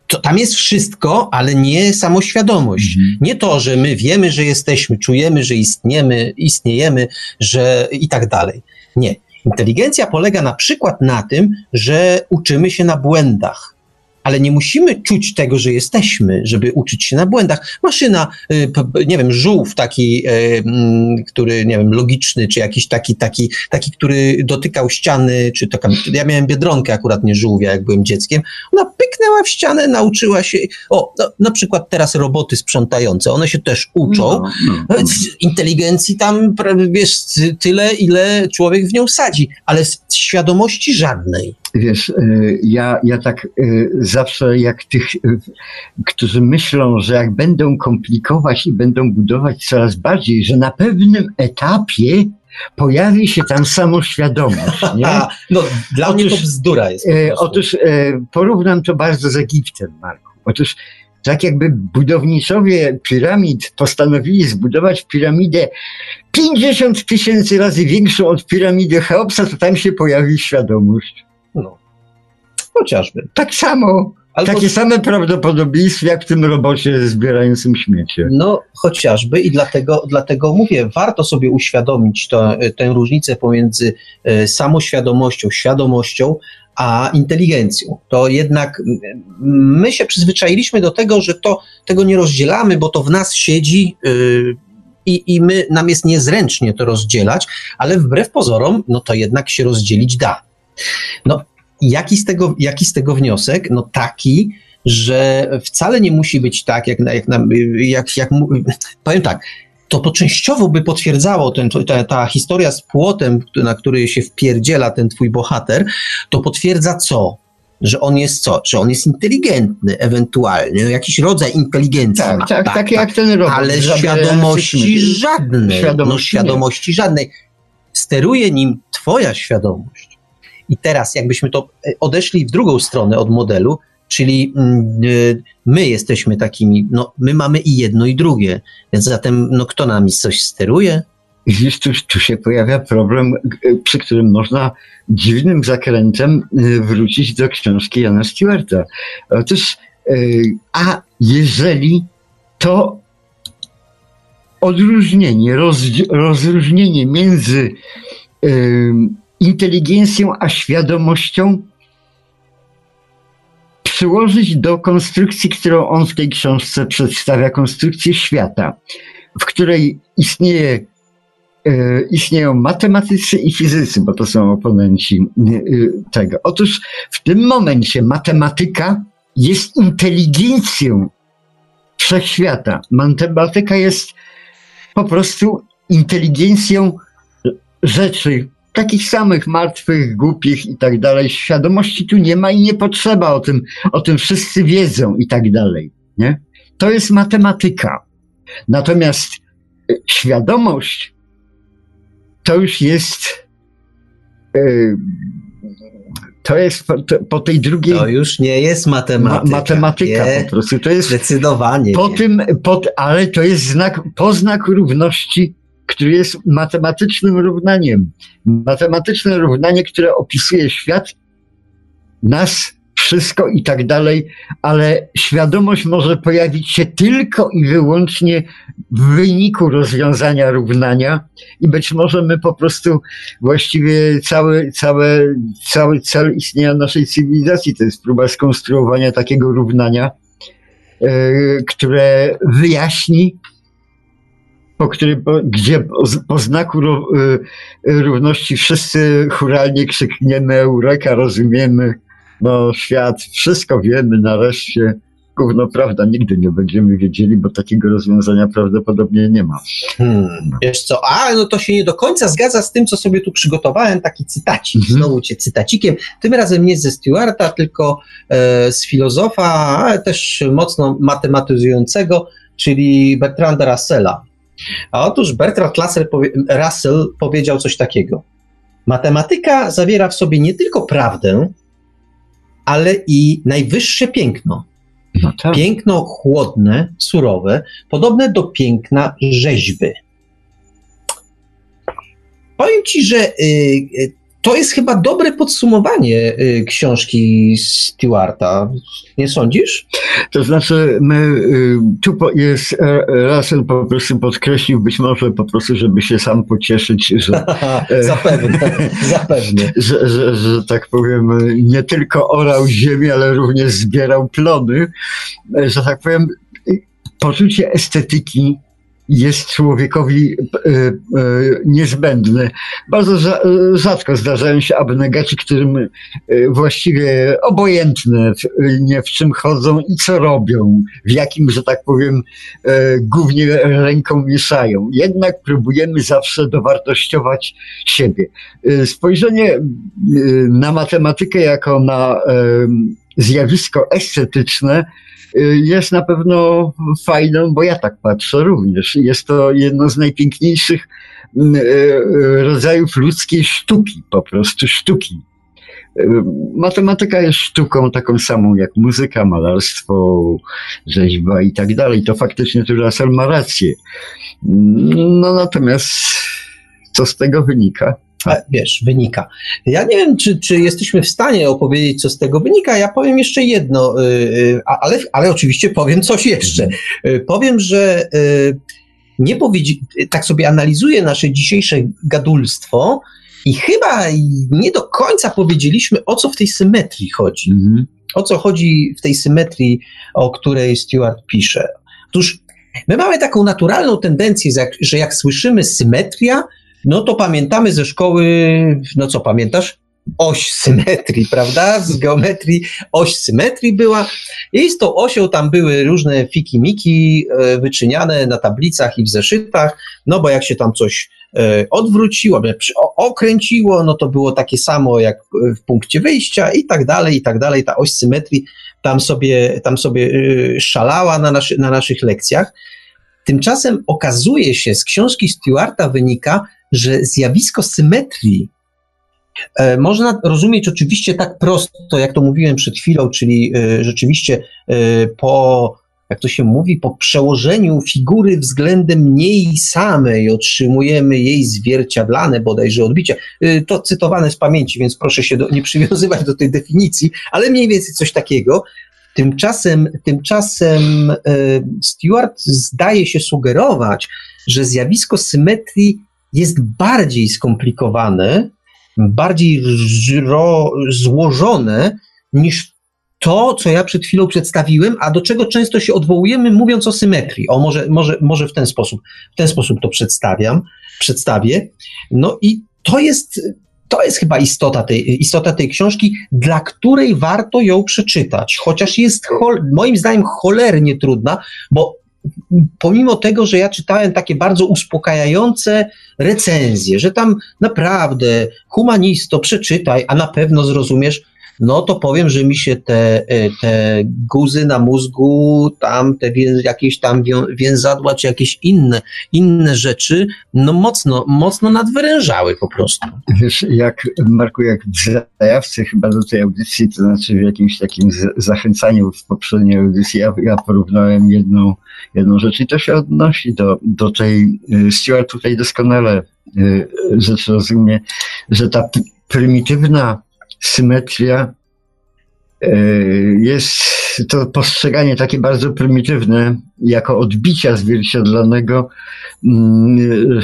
to tam jest wszystko, ale nie samoświadomość. Mhm. Nie to, że my wiemy, że jesteśmy, czujemy, że istniemy, istniejemy, że i tak dalej. Nie. Inteligencja polega na przykład na tym, że uczymy się na błędach. Ale nie musimy czuć tego, że jesteśmy, żeby uczyć się na błędach. Maszyna, y, nie wiem, żółw taki, y, mm, który, nie wiem, logiczny, czy jakiś taki, taki, taki, który dotykał ściany, czy taka, ja miałem biedronkę akurat, nie żółwia, jak byłem dzieckiem. Ona pyknęła w ścianę, nauczyła się, o, no, na przykład teraz roboty sprzątające, one się też uczą, No, no, no. z inteligencji tam, wiesz, tyle, ile człowiek w nią sadzi, ale z świadomości żadnej. Wiesz, e, ja, ja tak e, zawsze jak tych, e, którzy myślą, że jak będą komplikować i będą budować coraz bardziej, że na pewnym etapie pojawi się tam samoświadomość, nie? No, dla Otóż- mnie to bzdura jest. po otóż porównam to bardzo z Egiptem, Marku. Otóż tak jakby budowniczowie piramid postanowili zbudować piramidę 50 tysięcy razy większą od piramidy Cheopsa, to tam się pojawi świadomość. Chociażby. Tak samo, Albo, takie same prawdopodobieństwo jak w tym robocie zbierającym śmiecie. No, chociażby i dlatego, dlatego mówię, warto sobie uświadomić to, tę różnicę pomiędzy e, samoświadomością, świadomością, a inteligencją. To jednak mm, my się przyzwyczailiśmy do tego, że to, tego nie rozdzielamy, bo to w nas siedzi y, i, i my, nam jest niezręcznie to rozdzielać, ale wbrew pozorom, no to jednak się rozdzielić da. No, jaki z tego, jaki z tego wniosek? No taki, że wcale nie musi być tak, jak, jak, jak, jak powiem tak, to to częściowo by potwierdzało ten, ta, ta historia z płotem, na który się wpierdziela ten twój bohater, to potwierdza co? Że on jest co? Że on jest inteligentny ewentualnie, no jakiś rodzaj inteligencji ma. Tak, tak, tak, jak ten robot. Ale świadomości żadnej. Świadomości no, świadomości żadnej. Steruje nim twoja świadomość. I teraz, jakbyśmy to e, odeszli w drugą stronę od modelu, czyli mm, y, my jesteśmy takimi, no my mamy i jedno i drugie. Więc zatem, no kto nami coś steruje? Widzisz, tu, tu się pojawia problem, g- przy którym można dziwnym zakrętem wrócić do książki Jana Stewarta. Otóż, a jeżeli to odróżnienie, rozróżnienie między inteligencją a świadomością przyłożyć do konstrukcji, którą on w tej książce przedstawia, konstrukcję świata, w której istnieje e, istnieją matematycy i fizycy, bo to są oponenci e, tego. Otóż w tym momencie matematyka jest inteligencją wszechświata. Matematyka jest po prostu inteligencją rzeczy, takich samych martwych, głupich i tak dalej. Świadomości tu nie ma i nie potrzeba o tym, o tym wszyscy wiedzą i tak dalej. Nie? To jest matematyka. Natomiast e, świadomość to już jest. e, To jest po, to, po tej drugiej To już nie jest ma, matematyka. matematyka nie, po prostu. To jest Zdecydowanie. po nie. tym, po, ale to jest znak, poznak równości, który jest matematycznym równaniem. Matematyczne równanie, które opisuje świat, nas, wszystko i tak dalej, ale świadomość może pojawić się tylko i wyłącznie w wyniku rozwiązania równania i być może my po prostu właściwie cały, cały, cały cel istnienia naszej cywilizacji to jest próba skonstruowania takiego równania, e, które wyjaśni po którym, gdzie po, znaku y, równości wszyscy churalnie krzykniemy Eureka, rozumiemy, no świat, wszystko wiemy nareszcie. Gówno prawda, nigdy nie będziemy wiedzieli, bo takiego rozwiązania prawdopodobnie nie ma. Hmm. Wiesz co, a no to się nie do końca zgadza z tym, co sobie tu przygotowałem, taki cytacik, Mhm. znowu cię cytacikiem, tym razem nie ze Stewarta, tylko e, z filozofa, ale też mocno matematyzującego, czyli Bertranda Russella. A otóż Bertrand Russell, powie, Russell powiedział coś takiego. Matematyka zawiera w sobie nie tylko prawdę, ale i najwyższe piękno. No tak. Piękno chłodne, surowe, podobne do piękna rzeźby. Powiem ci, że y, y, to jest chyba dobre podsumowanie y, książki Stewarta. Nie sądzisz? To znaczy, my, y, tu jest, e, Russell po prostu podkreślił, być może po prostu, żeby się sam pocieszyć, że, zapewne, zapewne. że, że, że tak powiem, nie tylko orał ziemię, ale również zbierał plony, E, że tak powiem, poczucie estetyki jest człowiekowi e, e, niezbędne. Bardzo rza- rzadko zdarzają się abnegaci, którym e, właściwie obojętne, nie w czym chodzą i co robią, w jakim, że tak powiem, głównie ręką mieszają. Jednak próbujemy zawsze dowartościować siebie. Spojrzenie na matematykę jako na zjawisko estetyczne jest na pewno fajną, bo ja tak patrzę również. Jest to jedno z najpiękniejszych mm, y, y, rodzajów ludzkiej sztuki, po prostu sztuki. Y, Matematyka jest sztuką taką samą jak muzyka, malarstwo, rzeźba i tak dalej. To faktycznie tu Russell ma rację. No natomiast co z tego wynika? A, wiesz, wynika. Ja nie wiem, czy, czy jesteśmy w stanie opowiedzieć, co z tego wynika. Ja powiem jeszcze jedno, y, y, ale, ale oczywiście powiem coś jeszcze. Y, Powiem, że nie powiedzi, tak sobie analizuję nasze dzisiejsze gadulstwo i chyba nie do końca powiedzieliśmy, o co w tej symetrii chodzi. Mhm. O co chodzi w tej symetrii, o której Stewart pisze? Otóż my mamy taką naturalną tendencję, że jak słyszymy symetria, no to pamiętamy ze szkoły, no co pamiętasz? Oś symetrii, prawda? Z geometrii oś symetrii była. I z tą osią tam były różne fiki-miki e, wyczyniane na tablicach i w zeszytach, no bo jak się tam coś e, odwróciło, okręciło, no to było takie samo jak w punkcie wyjścia i tak dalej, i tak dalej. Ta oś symetrii tam sobie, tam sobie e, szalała na, naszy, na naszych lekcjach. Tymczasem okazuje się, z książki Stewarta wynika, że zjawisko symetrii e, można rozumieć oczywiście tak prosto, jak to mówiłem przed chwilą, czyli e, rzeczywiście e, po, jak to się mówi, po przełożeniu figury względem niej samej otrzymujemy jej zwierciadlane bodajże odbicie. To cytowane z pamięci, więc proszę się do, nie przywiązywać do tej definicji, ale mniej więcej coś takiego. Tymczasem, tymczasem Stewart zdaje się sugerować, że zjawisko symetrii jest bardziej skomplikowane, bardziej żro, złożone niż to, co ja przed chwilą przedstawiłem, a do czego często się odwołujemy, mówiąc o symetrii. O, może, może, może w ten sposób, w ten sposób to przedstawiam, przedstawię. No i to jest, to jest chyba istota tej, istota tej książki, dla której warto ją przeczytać. Chociaż jest moim zdaniem cholernie trudna, bo pomimo tego, że ja czytałem takie bardzo uspokajające recenzje, że tam naprawdę humanisto, przeczytaj, a na pewno zrozumiesz, no to powiem, że mi się te, e, te guzy na mózgu, tam te jakieś tam więzadła, czy jakieś inne, inne rzeczy, no mocno, mocno nadwyrężały po prostu. Wiesz, jak Marku, jak w zajawce chyba do tej audycji, to znaczy w jakimś takim zachęcaniu w poprzedniej audycji, ja, ja porównałem jedną, jedną rzecz i to się odnosi do, do tej, y, Stuart tutaj doskonale y, rzecz rozumie, że ta prymitywna symetria y, jest to postrzeganie takie bardzo prymitywne jako odbicia zwierciadlanego mm,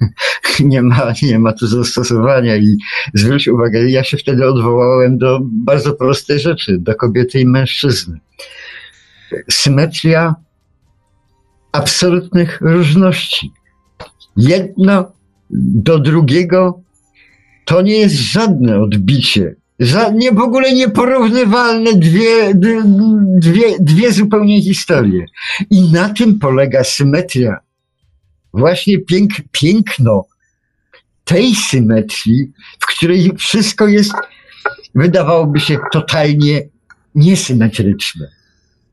nie ma, nie ma tu zastosowania i zwróć uwagę, ja się wtedy odwołałem do bardzo prostej rzeczy, do kobiety i mężczyzny. Symetria absolutnych różności. jedno do drugiego to nie jest żadne odbicie. Ża- nie, w ogóle nieporównywalne dwie, dwie, dwie zupełnie historie. I na tym polega symetria. Właśnie pięk, piękno tej symetrii, w której wszystko jest, wydawałoby się, totalnie niesymetryczne.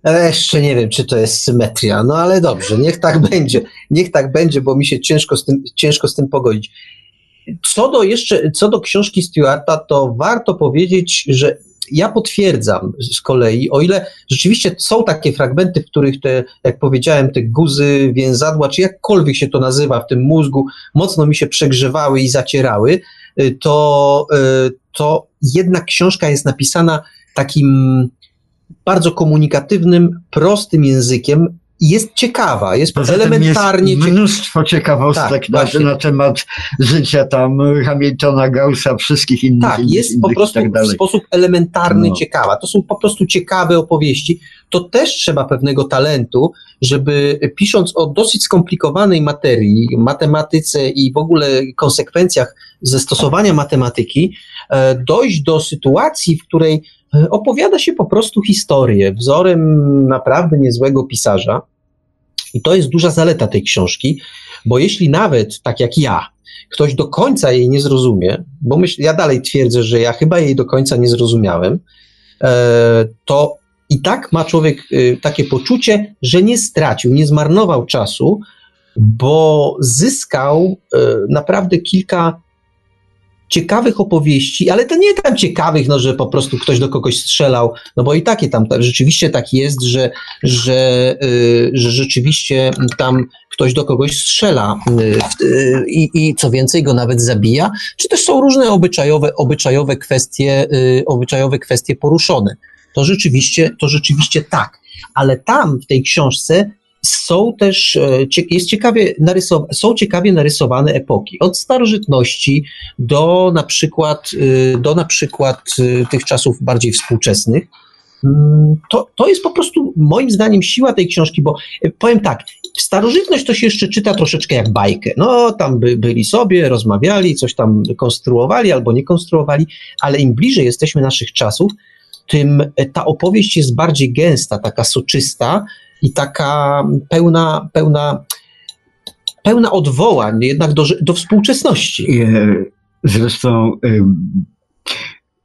Jeszcze nie wiem, czy to jest symetria, no ale dobrze, niech tak będzie. Niech tak będzie, bo mi się ciężko z tym, ciężko z tym pogodzić. Co do jeszcze, co do książki Stewarta, to warto powiedzieć, że ja potwierdzam z kolei, o ile rzeczywiście są takie fragmenty, w których te, jak powiedziałem, te guzy, więzadła, czy jakkolwiek się to nazywa w tym mózgu, mocno mi się przegrzewały i zacierały, y, to, y, to jednak książka jest napisana takim bardzo komunikatywnym, prostym językiem jest ciekawa, jest Poza elementarnie jest mnóstwo ciekawostek Tak, na, właśnie. na temat życia tam Hamiltona, Gaussa, wszystkich innych. Tak, innych, jest po prostu tak w sposób elementarny No. ciekawa. To są po prostu ciekawe opowieści. To też trzeba pewnego talentu, żeby pisząc o dosyć skomplikowanej materii, matematyce i w ogóle konsekwencjach ze stosowania matematyki, e, dojść do sytuacji, w której opowiada się po prostu historię wzorem naprawdę niezłego pisarza. I to jest duża zaleta tej książki, bo jeśli nawet, tak jak ja, ktoś do końca jej nie zrozumie, bo myśl, ja dalej twierdzę, że ja chyba jej do końca nie zrozumiałem, e, to i tak ma człowiek e, takie poczucie, że nie stracił, nie zmarnował czasu, bo zyskał e, naprawdę kilka ciekawych opowieści, ale to nie tam ciekawych, no, że po prostu ktoś do kogoś strzelał, no bo i takie tam, ta- rzeczywiście tak jest, że, że, y, że rzeczywiście tam ktoś do kogoś strzela y, y, i, i co więcej go nawet zabija, czy też są różne obyczajowe, obyczajowe kwestie, obyczajowe kwestie poruszone. To rzeczywiście, to rzeczywiście tak, ale tam w tej książce są też, e, jest ciekawie narysow- są ciekawie narysowane epoki. Od starożytności do na przykład, y, do na przykład y, tych czasów bardziej współczesnych. Mm, To, to jest po prostu moim zdaniem siła tej książki, bo e, powiem tak, starożytność to się jeszcze czyta troszeczkę jak bajkę. No, tam by, byli sobie, rozmawiali, coś tam konstruowali albo nie konstruowali, ale im bliżej jesteśmy naszych czasów, tym e, ta opowieść jest bardziej gęsta, taka soczysta i taka pełna, pełna, pełna odwołań jednak do, do współczesności. E, Zresztą em,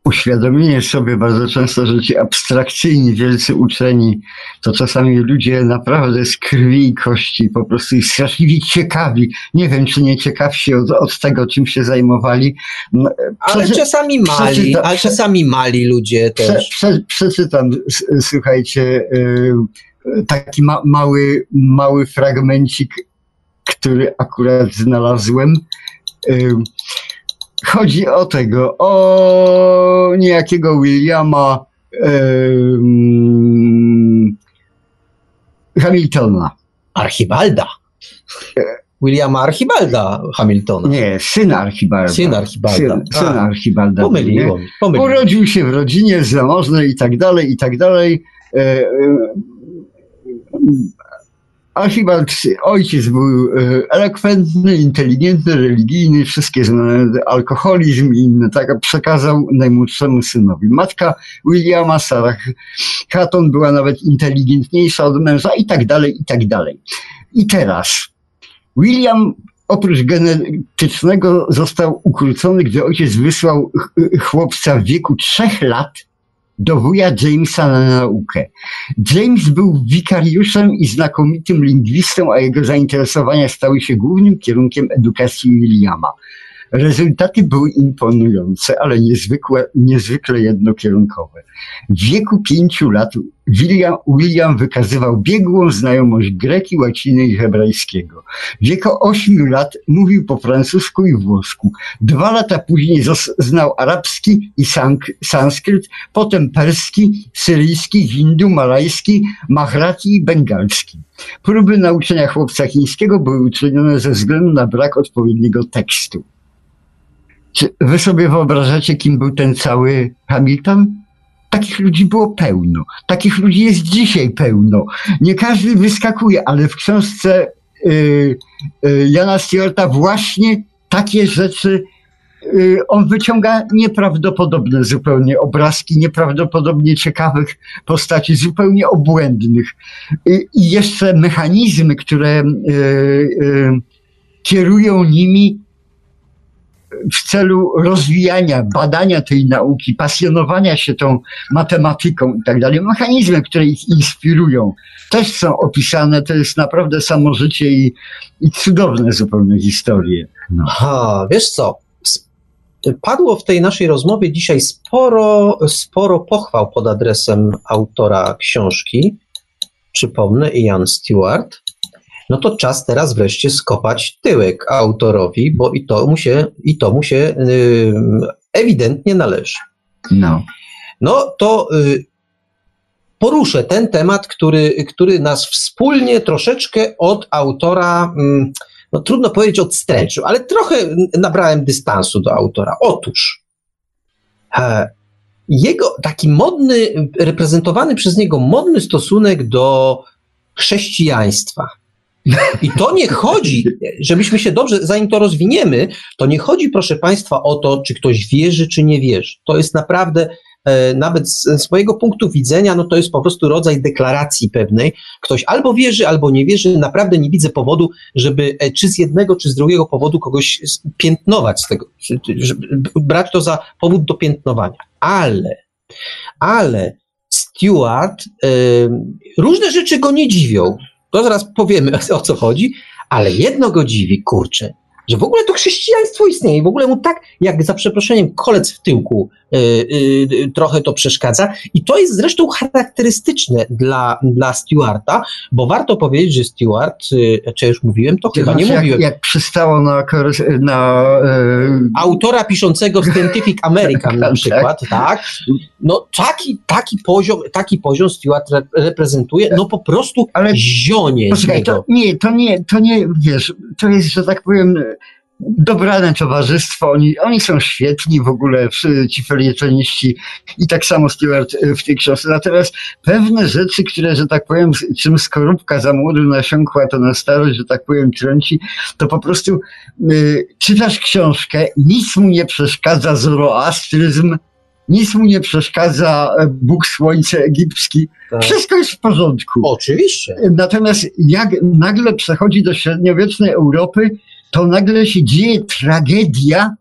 uświadomienie sobie bardzo często, że ci abstrakcyjni, wielcy uczeni, to czasami ludzie naprawdę z krwi i kości, po prostu i straszliwie ciekawi. Nie wiem, czy nie ciekawsi od, od tego, czym się zajmowali. No, Ale przeczy- czasami mali, przeczyta- ale prze- czasami mali ludzie Prze, też. prze, przeczytam, s- słuchajcie, y, taki ma, mały, mały fragmencik, który akurat znalazłem. Chodzi o tego, o niejakiego Williama ym, Hamiltona. Archibalda. Williama Archibalda Hamiltona. Nie, syn Archibalda. Syn Archibalda. Syn, syn A, Archibalda. Pomyliło mi. Pomyliło. Urodził się w rodzinie zamożnej i tak dalej, i tak dalej. E, e, Archibald, ojciec był e, elokwentny, inteligentny, religijny, wszystkie znane, alkoholizm i inne, tak przekazał najmłodszemu synowi. Matka Williama, Sarah Hatton, była nawet inteligentniejsza od męża i tak dalej, i tak dalej. I teraz William oprócz genetycznego został ukrócony, gdy ojciec wysłał ch- chłopca w wieku trzech lat do wuja Jamesa na naukę. James był wikariuszem i znakomitym lingwistą, a jego zainteresowania stały się głównym kierunkiem edukacji Williama. Rezultaty były imponujące, ale niezwykle, niezwykle jednokierunkowe. W wieku pięciu lat William, William wykazywał biegłą znajomość greki, łaciny i hebrajskiego. W wieku ośmiu lat mówił po francusku i włosku. Dwa lata później znał arabski i sanskryt, potem perski, syryjski, hindu, malajski, mahrati i bengalski. Próby nauczenia chłopca chińskiego były uczynione ze względu na brak odpowiedniego tekstu. Czy wy sobie wyobrażacie, kim był ten cały Hamilton? Takich ludzi było pełno. Takich ludzi jest dzisiaj pełno. Nie każdy wyskakuje, ale w książce y, y, Jana Stewarta właśnie takie rzeczy y, on wyciąga nieprawdopodobne zupełnie obrazki, nieprawdopodobnie ciekawych postaci, zupełnie obłędnych. I, i jeszcze mechanizmy, które y, y, kierują nimi w celu rozwijania, badania tej nauki, pasjonowania się tą matematyką i tak dalej, mechanizmy, które ich inspirują, też są opisane. To jest naprawdę samo życie i, i cudowne zupełnie historie. No. Aha, wiesz co? Padło w tej naszej rozmowie dzisiaj sporo, sporo pochwał pod adresem autora książki. Przypomnę, Ian Stewart. No to czas teraz wreszcie skopać tyłek autorowi, bo i to mu się, i to mu się yy, ewidentnie należy. no. No to y, poruszę ten temat, który, który nas wspólnie troszeczkę od autora, mm, no trudno powiedzieć odstręczył, ale trochę nabrałem dystansu do autora. Otóż e, jego taki modny, reprezentowany przez niego modny stosunek do chrześcijaństwa. I to nie chodzi, żebyśmy się dobrze, zanim to rozwiniemy, to nie chodzi, proszę Państwa, o to, czy ktoś wierzy, czy nie wierzy. To jest naprawdę e, nawet z swojego punktu widzenia, no to jest po prostu rodzaj deklaracji pewnej. Ktoś albo wierzy, albo nie wierzy. Naprawdę nie widzę powodu, żeby e, czy z jednego, czy z drugiego powodu kogoś piętnować z tego, brać to za powód do piętnowania. Ale, ale Stewart, e, różne rzeczy go nie dziwią. To zaraz powiemy o co chodzi, ale jedno go dziwi, kurczę, że w ogóle to chrześcijaństwo istnieje i w ogóle mu tak, jak za przeproszeniem, kolec w tyłku y, y, trochę to przeszkadza. I to jest zresztą charakterystyczne dla, dla Stewarta, bo warto powiedzieć, że Stewart, y, czy już mówiłem, to chyba nie Znaczy, mówiłem. Jak, jak przystało na, na Autora piszącego Scientific American na Tak. przykład, tak? No taki, taki poziom, taki poziom Stewart re- reprezentuje, no po prostu Ale- zionie Poczekaj, to nie, to nie, to nie, wiesz, to jest, że tak powiem, dobrane towarzystwo, oni, oni są świetni w ogóle, ci felietoniści i tak samo Stewart y, w tej książce. Natomiast pewne rzeczy, które, że tak powiem, czym skorupka za młodu nasiąkła, to na starość, że tak powiem, trąci, to po prostu y, czytasz książkę, nic mu nie przeszkadza zoroastryzm, nic mu nie przeszkadza e, Bóg Słońce egipski, Tak. wszystko jest w porządku. Oczywiście. Natomiast jak nagle przechodzi do średniowiecznej Europy, to nagle się dzieje tragedia,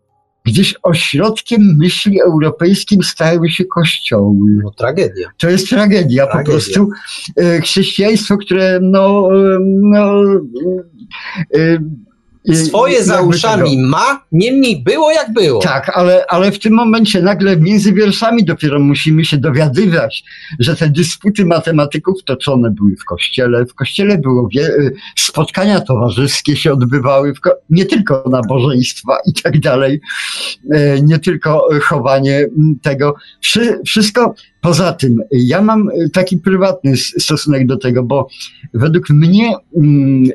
gdyż ośrodkiem myśli europejskim stały się kościoły. No tragedia. To jest tragedia, Tragedia. po prostu. E, Chrześcijaństwo, które no, e, no e, Swoje za uszami tego- ma, niemniej było jak było. tak, ale, ale w tym momencie nagle między wierszami dopiero musimy się dowiadywać, że te dysputy matematyków toczone były w kościele. W kościele było wie, spotkania towarzyskie się odbywały, ko- nie tylko nabożeństwa i tak dalej, e, nie tylko chowanie tego. Wszy, wszystko poza tym. Ja mam e, taki prywatny stosunek do tego, bo według mnie mm, e,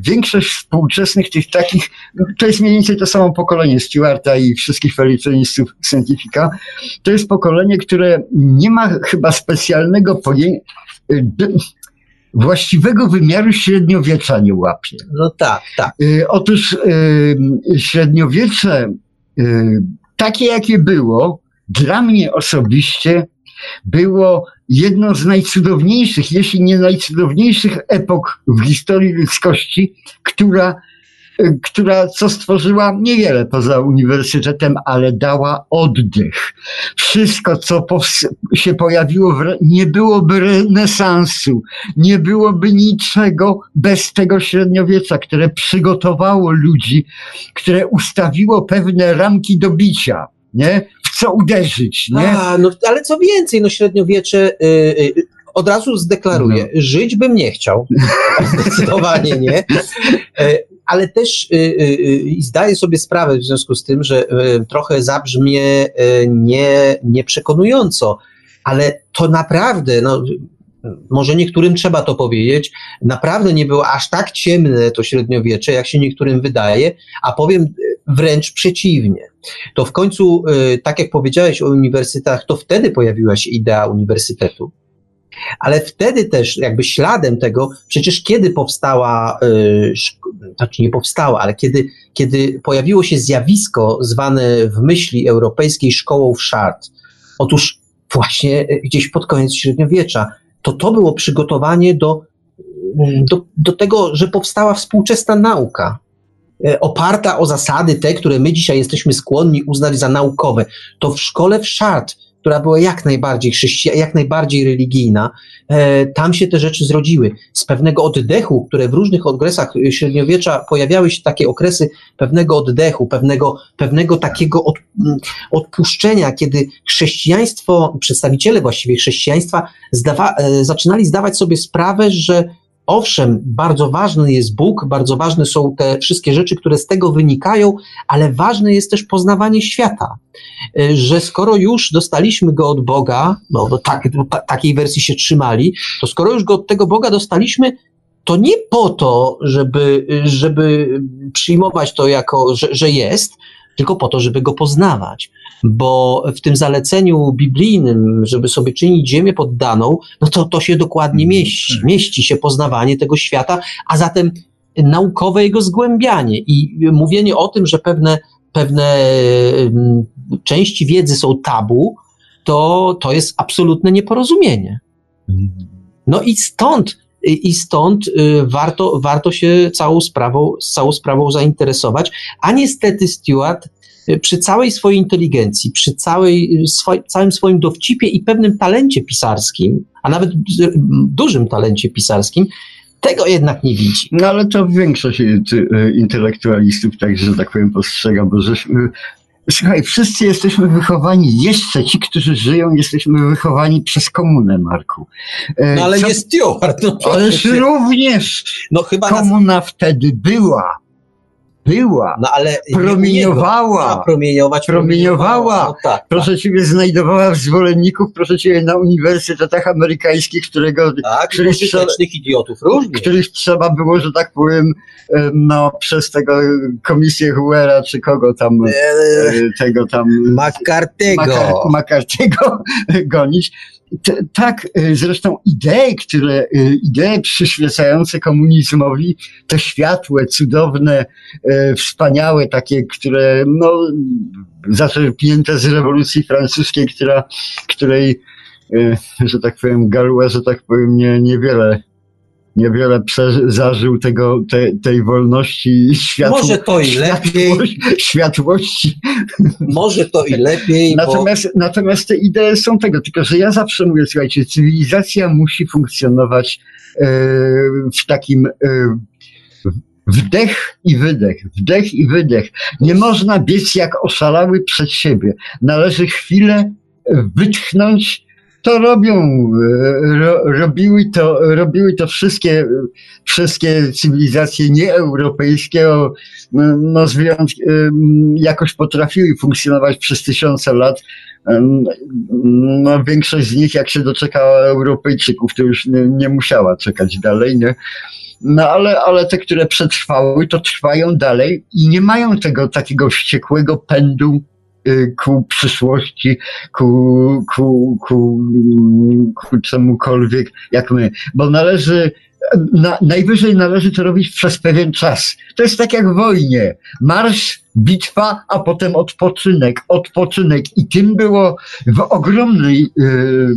większość współczesnych tych takich to jest mniej więcej to samo pokolenie Stewarta i wszystkich felicjonistów Scientifica. To jest pokolenie, które nie ma chyba specjalnego pojęcia, właściwego wymiaru średniowiecza nie łapie. No tak, tak. Otóż średniowiecze, takie jakie było, dla mnie osobiście było jedną z najcudowniejszych, jeśli nie najcudowniejszych epok w historii ludzkości, która, która co stworzyła niewiele poza uniwersytetem, ale dała oddech. Wszystko, co się pojawiło, nie byłoby renesansu, nie byłoby niczego bez tego średniowiecza, które przygotowało ludzi, które ustawiło pewne ramki do bicia, nie? Co uderzyć, nie? A, no, ale co więcej, no średniowiecze y, y, od razu zdeklaruję, No. żyć bym nie chciał. Zdecydowanie nie. E, Ale też y, y, zdaję sobie sprawę w związku z tym, że trochę zabrzmie nie, nieprzekonująco, ale to naprawdę, no, może niektórym trzeba to powiedzieć, naprawdę nie było aż tak ciemne to średniowiecze, jak się niektórym wydaje, a powiem wręcz przeciwnie. To w końcu, y, tak jak powiedziałeś o uniwersytetach, to wtedy pojawiła się idea uniwersytetu. Ale wtedy też, jakby śladem tego, przecież kiedy powstała, yy, znaczy nie powstała, ale kiedy, kiedy pojawiło się zjawisko zwane w myśli europejskiej szkołą w szart, otóż właśnie gdzieś pod koniec średniowiecza, to to było przygotowanie do, do, do tego, że powstała współczesna nauka oparta o zasady te, które my dzisiaj jesteśmy skłonni uznać za naukowe. To w szkole w Szart która była jak najbardziej chrześcijańska, jak najbardziej religijna, e, tam się te rzeczy zrodziły. Z pewnego oddechu, które w różnych okresach średniowiecza pojawiały się takie okresy pewnego oddechu, pewnego, pewnego takiego od, odpuszczenia, kiedy chrześcijaństwo, przedstawiciele właściwie chrześcijaństwa zdawa, e, zaczynali zdawać sobie sprawę, że Owszem, bardzo ważny jest Bóg, bardzo ważne są te wszystkie rzeczy, które z tego wynikają, ale ważne jest też poznawanie świata. E, że skoro już dostaliśmy go od Boga, no, no tak, takiej wersji się trzymali, to skoro już go od tego Boga dostaliśmy, to nie po to, żeby, żeby przyjmować to jako, że, że jest, tylko po to, żeby go poznawać. Bo w tym zaleceniu biblijnym, żeby sobie czynić ziemię poddaną, no to to się dokładnie mhm. mieści. Mieści się poznawanie tego świata, a zatem naukowe jego zgłębianie i mówienie o tym, że pewne, pewne części wiedzy są tabu, to, to jest absolutne nieporozumienie. Mhm. No i stąd i stąd y, warto, warto się całą sprawą, całą sprawą zainteresować. A niestety Stuart y, przy całej swojej inteligencji, przy całej, swoj, całym swoim dowcipie i pewnym talencie pisarskim, a nawet dużym talencie pisarskim, tego jednak nie widzi. No ale to większość y, intelektualistów także, że tak powiem, postrzega, bo żeśmy Słuchaj, wszyscy jesteśmy wychowani, jeszcze ci, którzy żyją, jesteśmy wychowani przez komunę, Marku. E, no ale Co? jest Stewart. No, Ależ również no, chyba komuna nas... wtedy była była, no, ale promieniowała, nie, promieniować, promieniowała, no, tak, proszę tak. ciebie, znajdowała zwolenników, proszę ciebie, na uniwersytetach amerykańskich, którego, tak, których, trzeba, idiotów różnych. których trzeba było, że tak powiem, no, przez tego komisję Huera, czy kogo tam, eee, tego tam... McCarthy'ego. McCarthy'ego gonić tak, y, zresztą idee, które, y, idee przyświecające komunizmowi, te światłe, cudowne, y, wspaniałe, takie, które, no, zaczerpnięte z rewolucji francuskiej, która, której, że tak powiem, Galua, że tak powiem, nie, niewiele niewiele zażył tego, te, tej wolności i światło, Może to i lepiej. Światłości. Może to i lepiej. Natomiast, bo... natomiast te idee są tego, tylko że ja zawsze mówię, słuchajcie, cywilizacja musi funkcjonować e, w takim e, Wdech i wydech, wdech i wydech. Nie można biec jak oszalały przed siebie. Należy chwilę wytchnąć to robią, e, ro, robiły, to, robiły to wszystkie, wszystkie cywilizacje nieeuropejskie, no, z jakoś potrafiły funkcjonować przez tysiące lat. No, większość z nich, jak się doczekała Europejczyków, to już nie, nie musiała czekać dalej, nie? No ale, ale te, które przetrwały, to trwają dalej i nie mają tego takiego wściekłego pędu ku przyszłości, ku, ku, ku, ku czemukolwiek, jak my. Bo należy, na, najwyżej należy to robić przez pewien czas. To jest tak jak w wojnie. Marsz, bitwa, a potem odpoczynek, odpoczynek. I tym było w ogromnej yy,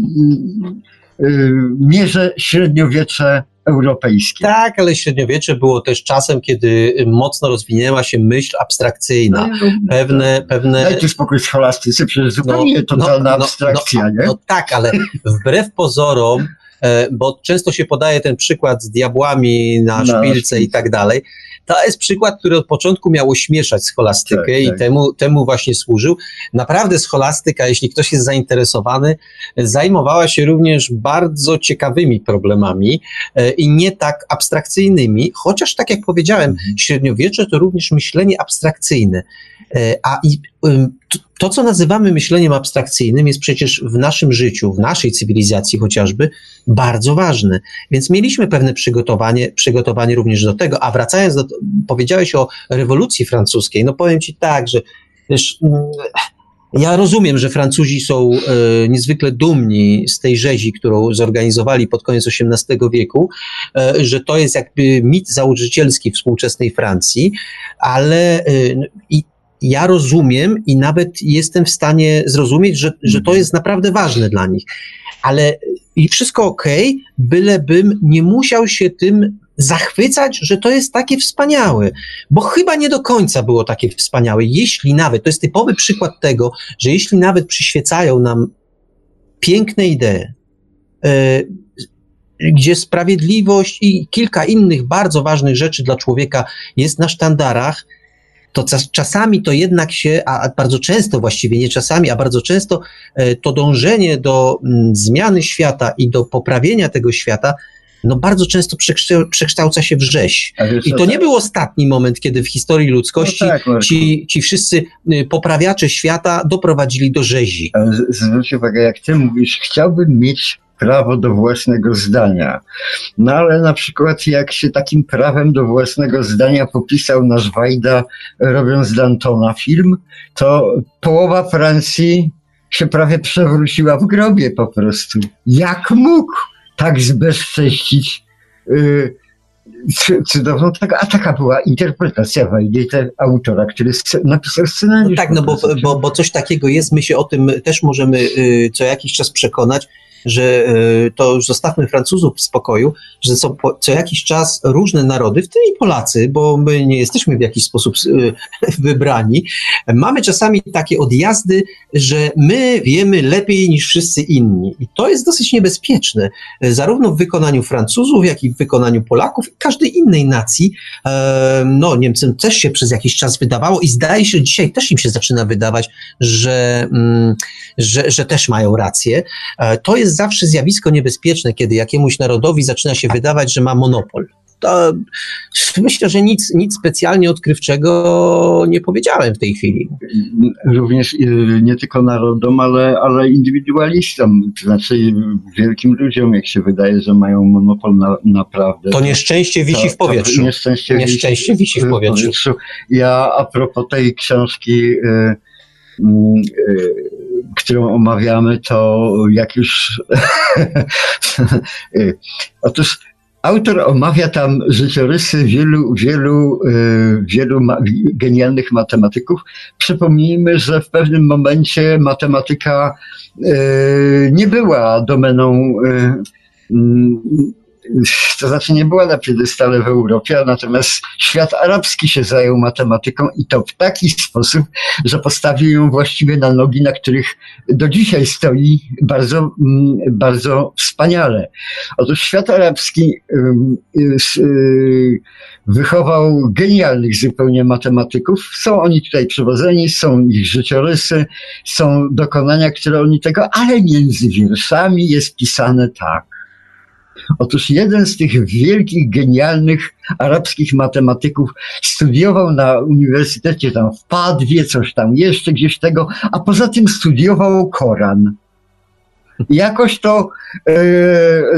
yy, mierze średniowiecze europejskie. Tak, ale średniowiecze było też czasem, kiedy mocno rozwinęła się myśl abstrakcyjna. No, no, pewne, tak. pewne... Dajcie spokój scholastycy, przecież zupełnie no, totalna no, abstrakcja, nie? No tak, ale wbrew pozorom, e, bo często się podaje ten przykład z diabłami na szpilce i tak dalej, to jest przykład, który od początku miał ośmieszać scholastykę tak, i tak. Temu, temu właśnie służył. Naprawdę scholastyka, jeśli ktoś jest zainteresowany, zajmowała się również bardzo ciekawymi problemami e, i nie tak abstrakcyjnymi, chociaż tak jak powiedziałem, mhm. średniowiecze to również myślenie abstrakcyjne. E, a i to, co nazywamy myśleniem abstrakcyjnym, jest przecież w naszym życiu, w naszej cywilizacji chociażby, bardzo ważne. Więc mieliśmy pewne przygotowanie, przygotowanie również do tego. A wracając do, powiedziałeś o rewolucji francuskiej, no powiem ci tak, że wiesz, Ja rozumiem, że Francuzi są e, niezwykle dumni z tej rzezi, którą zorganizowali pod koniec XVIII wieku, e, że to jest jakby mit założycielski współczesnej Francji, ale e, i ja rozumiem i nawet jestem w stanie zrozumieć, że, że to jest naprawdę ważne dla nich. Ale i wszystko ok, bylebym nie musiał się tym zachwycać, że to jest takie wspaniałe, bo chyba nie do końca było takie wspaniałe. Jeśli nawet, to jest typowy przykład tego, że jeśli nawet przyświecają nam piękne idee, e, gdzie sprawiedliwość i kilka innych bardzo ważnych rzeczy dla człowieka jest na sztandarach, to czasami to jednak się, a bardzo często właściwie, nie czasami, a bardzo często e, to dążenie do mm, zmiany świata i do poprawienia tego świata no bardzo często przekształca się w rzeź. I to nie był ostatni moment, kiedy w historii ludzkości no tak, ci, ci wszyscy y, poprawiacze świata doprowadzili do rzezi. zwróć uwagę, jak ty mówisz, chciałbym mieć prawo do własnego zdania. No ale na przykład jak się takim prawem do własnego zdania popisał nasz Wajda robiąc Dantona film, to połowa Francji się prawie przewróciła w grobie po prostu. Jak mógł? tak zbezcześcić yy, cudowną, tak, a taka była interpretacja Wajdy, autora, który napisał scenariusz. No tak, no bo, bo, bo coś takiego jest, my się o tym też możemy y, co jakiś czas przekonać, że e, to już zostawmy Francuzów w spokoju, że są co jakiś czas różne narody, w tym i Polacy, bo my nie jesteśmy w jakiś sposób e, wybrani. Mamy czasami takie odjazdy, że my wiemy lepiej niż wszyscy inni. I to jest dosyć niebezpieczne, e, zarówno w wykonaniu Francuzów, jak i w wykonaniu Polaków i każdej innej nacji. No, Niemcom też się przez jakiś czas wydawało i zdaje się, że dzisiaj też im się zaczyna wydawać, że, mm, że, że też mają rację. To jest jest zawsze zjawisko niebezpieczne, kiedy jakiemuś narodowi zaczyna się wydawać, że ma monopol. To myślę, że nic, nic specjalnie odkrywczego nie powiedziałem w tej chwili. Również y, nie tylko narodom, ale, ale indywidualistom, to znaczy wielkim ludziom, jak się wydaje, że mają monopol na, na prawdę. To nieszczęście wisi to, w powietrzu. nieszczęście, nieszczęście wisi, wisi w powietrzu. powietrzu. Ja a propos tej książki. Yy, yy, którą omawiamy, to jak już. Otóż autor omawia tam życiorysy wielu, wielu, y, wielu genialnych matematyków. Przypomnijmy, że w pewnym momencie matematyka y, nie była domeną y, to znaczy nie była na piedestale w Europie, natomiast świat arabski się zajął matematyką i to w taki sposób, że postawił ją właściwie na nogi, na których do dzisiaj stoi bardzo, mm, bardzo wspaniale. Otóż świat arabski y, wychował genialnych zupełnie matematyków. Są oni tutaj przywodzeni, są ich życiorysy, są dokonania, które oni tego, ale między wierszami jest pisane tak. Otóż jeden z tych wielkich, genialnych arabskich matematyków studiował na uniwersytecie tam w Padwie, coś tam jeszcze gdzieś tego, a poza tym studiował Koran. Jakoś to e,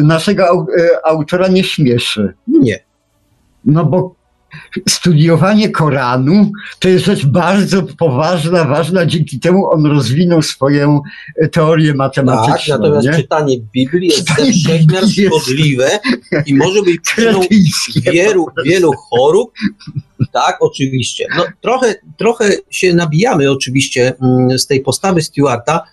naszego e, autora nie śmieszy. Nie. No bo studiowanie Koranu to jest rzecz bardzo poważna, ważna. Dzięki temu on rozwinął swoją teorię matematyczną. Tak, natomiast nie? czytanie Biblii jest czytanie wszechmiar szkodliwe i może być przyczyną wielu, wielu chorób. Tak, oczywiście. No, trochę, trochę się nabijamy oczywiście mm, z tej postawy Stewarta,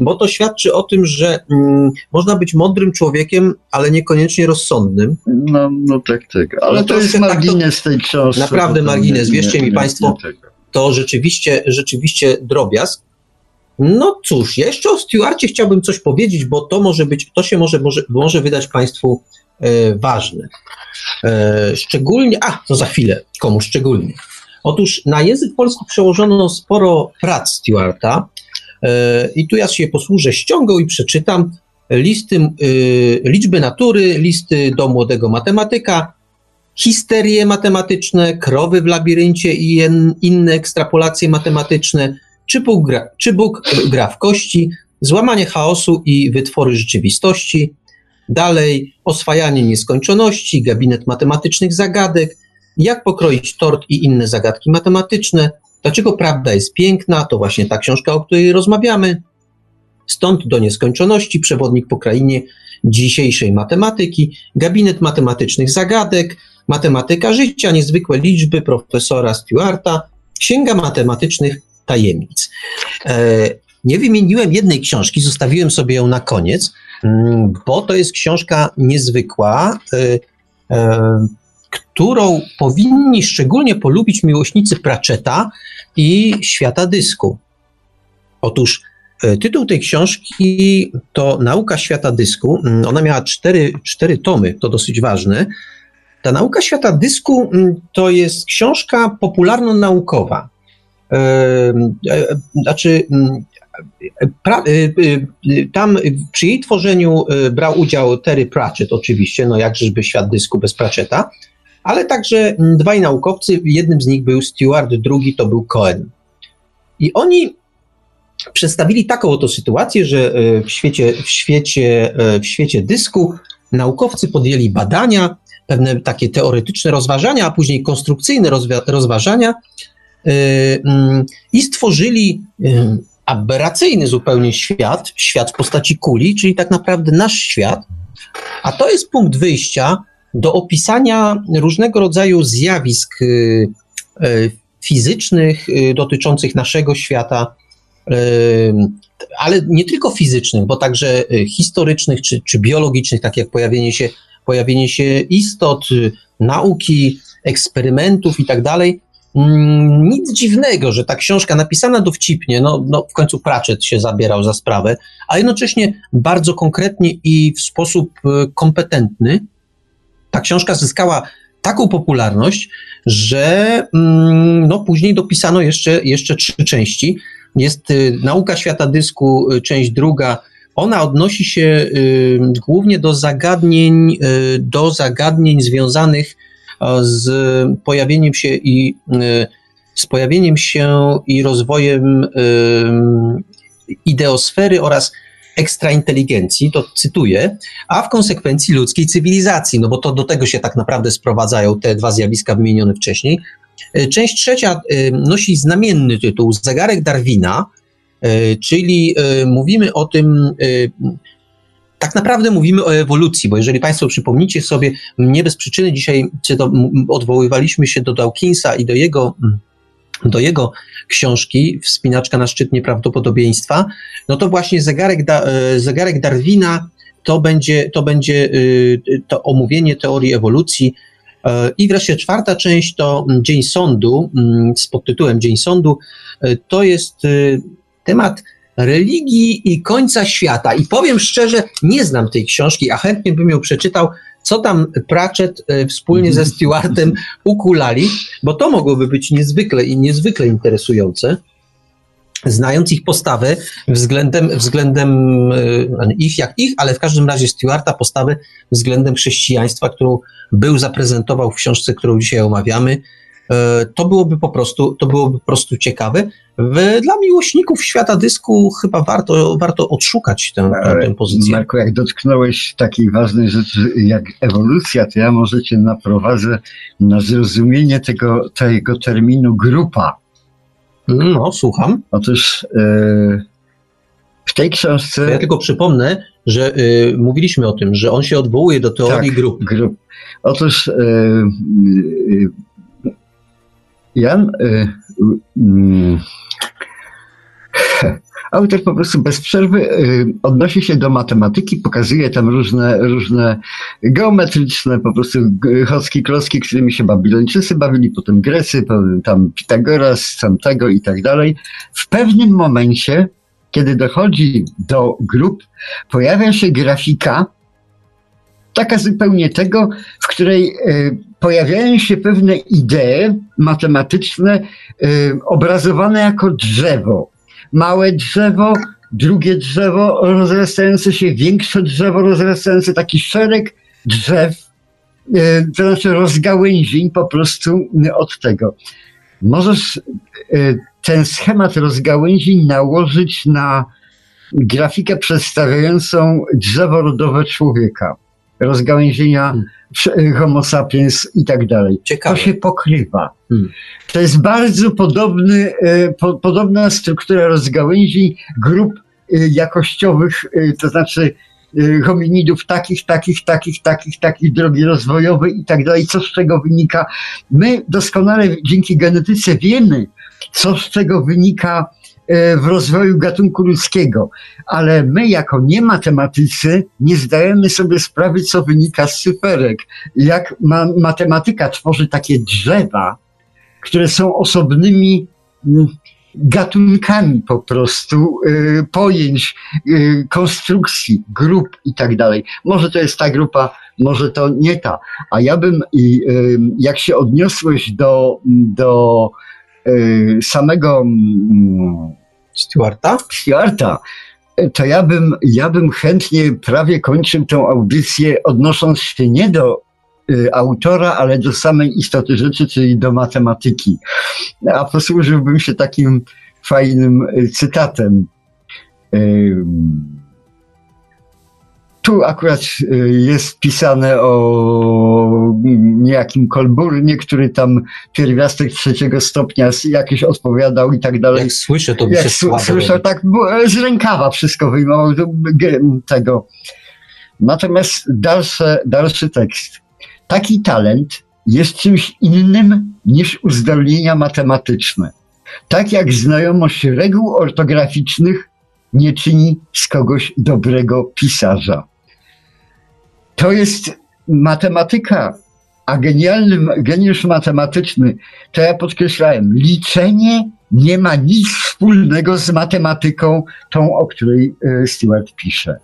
bo to świadczy o tym, że mm, można być mądrym człowiekiem, ale niekoniecznie rozsądnym. No, no tak, tak. Ale no to, to jest margines tak, tej książki. Naprawdę margines. Wierzcie nie, mi Państwo, to rzeczywiście, rzeczywiście drobiazg. No cóż, jeszcze o Stewarcie chciałbym coś powiedzieć, bo to może być, to się może, może, może wydać Państwu e, ważne. E, szczególnie, a to za chwilę, komu szczególnie. Otóż na język polski przełożono sporo prac Stewarta, I tu ja się posłużę ściągą i przeczytam listy, e, liczby natury, listy do młodego matematyka, histerie matematyczne, krowy w labiryncie i inne ekstrapolacje matematyczne, czy Bóg gra, czy Bóg gra w kości, złamanie chaosu i wytwory rzeczywistości, dalej oswajanie nieskończoności, gabinet matematycznych zagadek, jak pokroić tort i inne zagadki matematyczne, Dlaczego prawda jest piękna? To właśnie ta książka, o której rozmawiamy. Stąd do nieskończoności przewodnik po krainie dzisiejszej matematyki, gabinet matematycznych zagadek, matematyka życia, niezwykłe liczby profesora Stewarta, księga matematycznych tajemnic. E, nie wymieniłem jednej książki, zostawiłem sobie ją na koniec, mm, bo to jest książka niezwykła, e, e, którą powinni szczególnie polubić miłośnicy Pratchetta i świata dysku. Otóż tytuł tej książki to Nauka świata dysku. Mm, ona miała cztery, cztery tomy, to dosyć ważne. Ta nauka świata dysku mm, to jest książka popularno-naukowa. Znaczy, Pra, y, y, y, tam przy jej tworzeniu brał udział Terry Pratchett, oczywiście, no jakżeżby świat dysku bez Pratchetta, ale także dwaj naukowcy, jednym z nich był Stewart, drugi to był Cohen. I oni przedstawili taką oto sytuację, że w świecie, w świecie, w świecie dysku naukowcy podjęli badania, pewne takie teoretyczne rozważania, a później konstrukcyjne rozważania mm, i stworzyli aberracyjny zupełnie świat, świat w postaci kuli, czyli tak naprawdę nasz świat, a to jest punkt wyjścia do opisania różnego rodzaju zjawisk y, y, fizycznych y, dotyczących naszego świata, ale nie tylko fizycznych, bo także historycznych czy, czy biologicznych, tak jak pojawienie się, pojawienie się istot, nauki, eksperymentów i tak dalej, Mm, nic dziwnego, że ta książka napisana dowcipnie, no, no w końcu Pratchett się zabierał za sprawę, a jednocześnie bardzo konkretnie i w sposób kompetentny, ta książka zyskała taką popularność, że mm, no, później dopisano jeszcze, jeszcze trzy części. Jest y, Nauka świata dysku, y, część druga. Ona odnosi się y, głównie do zagadnień, do zagadnień związanych z pojawieniem się i z pojawieniem się i rozwojem ideosfery oraz ekstrainteligencji, to cytuję, a w konsekwencji ludzkiej cywilizacji, no bo to do tego się tak naprawdę sprowadzają te dwa zjawiska wymienione wcześniej. E, część trzecia nosi znamienny tytuł Zegarek Darwina, czyli mówimy o tym, tak naprawdę mówimy o ewolucji, bo jeżeli Państwo przypomnicie sobie, nie bez przyczyny dzisiaj odwoływaliśmy się do Dawkinsa i do jego, do jego książki Wspinaczka na szczyt nieprawdopodobieństwa, no to właśnie zegarek, e, zegarek Darwina to będzie, to będzie y, to omówienie teorii ewolucji. E, I wreszcie czwarta część to Dzień Sądu z podtytułem Dzień Sądu. E, to jest y, temat religii i końca świata. I powiem szczerze, nie znam tej książki, a chętnie bym ją przeczytał, co tam Pratchett e, wspólnie ze Stewartem ukulali, bo to mogłoby być niezwykle i niezwykle interesujące. Znając ich postawę względem, względem e, ich jak ich, ale w każdym razie Stewarta postawę względem chrześcijaństwa, którą był zaprezentował w książce, którą dzisiaj omawiamy, to byłoby po prostu, to byłoby po prostu ciekawe. Dla miłośników świata dysku chyba warto, warto odszukać tę, tę, tę pozycję. Marku, jak dotknąłeś takiej ważnej rzeczy jak ewolucja, to ja może cię naprowadzę na zrozumienie tego, tego terminu grupa. No, słucham. Otóż yy, w tej książce... Ja tylko przypomnę, że yy, mówiliśmy o tym, że on się odwołuje do teorii tak, grup. grup. Otóż yy, Jan, y, y, autor po prostu bez przerwy y, odnosi się do matematyki, pokazuje tam różne, różne geometryczne po prostu chocki, kloski, którymi się Babilończycy bawili, potem Grecy, tam Pitagoras, tamtego i tak dalej. W pewnym momencie, kiedy dochodzi do grup, pojawia się grafika, taka zupełnie tego, w której pojawiają się pewne idee matematyczne y, obrazowane jako drzewo. Małe drzewo, drugie drzewo rozrastające się, większe drzewo rozrastające, taki szereg drzew, y, to znaczy rozgałęzień po prostu od tego. Możesz ten schemat rozgałęzień nałożyć na grafikę przedstawiającą drzewo rodowe człowieka. Rozgałęzienia hmm Homo sapiens i tak dalej. Ciekawe. To się pokrywa. Hmm. To jest bardzo podobny, e, po, podobna struktura rozgałęzi grup e, jakościowych, e, to znaczy hominidów takich, takich, takich, takich, takich, drogi rozwojowe i tak dalej. Co z tego wynika? My doskonale dzięki genetyce wiemy, co z tego wynika w rozwoju gatunku ludzkiego, ale my jako nie matematycy nie zdajemy sobie sprawy, co wynika z cyferek. Jak ma, matematyka tworzy takie drzewa, które są osobnymi mm, gatunkami po prostu y, pojęć, y, konstrukcji, grup i tak dalej. Może to jest ta grupa, może to nie ta. A ja bym, jak się odniosłeś do, do samego mm, Stewarta? Stuarta, to ja bym, ja bym chętnie prawie kończył tę audycję odnosząc się nie do y, autora, ale do samej istoty rzeczy, czyli do matematyki. A posłużyłbym się takim fajnym y, cytatem. Tu akurat y, jest pisane o niejakim Kolburnie, który tam pierwiastek trzeciego stopnia jakieś odpowiadał i tak dalej Jak słyszę, to mi się jak słabo s- słyszał, robi. tak bo- z rękawa wszystko wyjmował tego. Natomiast dalsze, dalszy tekst. Taki talent jest czymś innym niż uzdolnienia matematyczne. Tak jak znajomość reguł ortograficznych nie czyni z kogoś dobrego pisarza. To jest matematyka, a genialny geniusz matematyczny, to ja podkreślałem, liczenie nie ma nic wspólnego z matematyką, tą, o której e, Stewart pisze.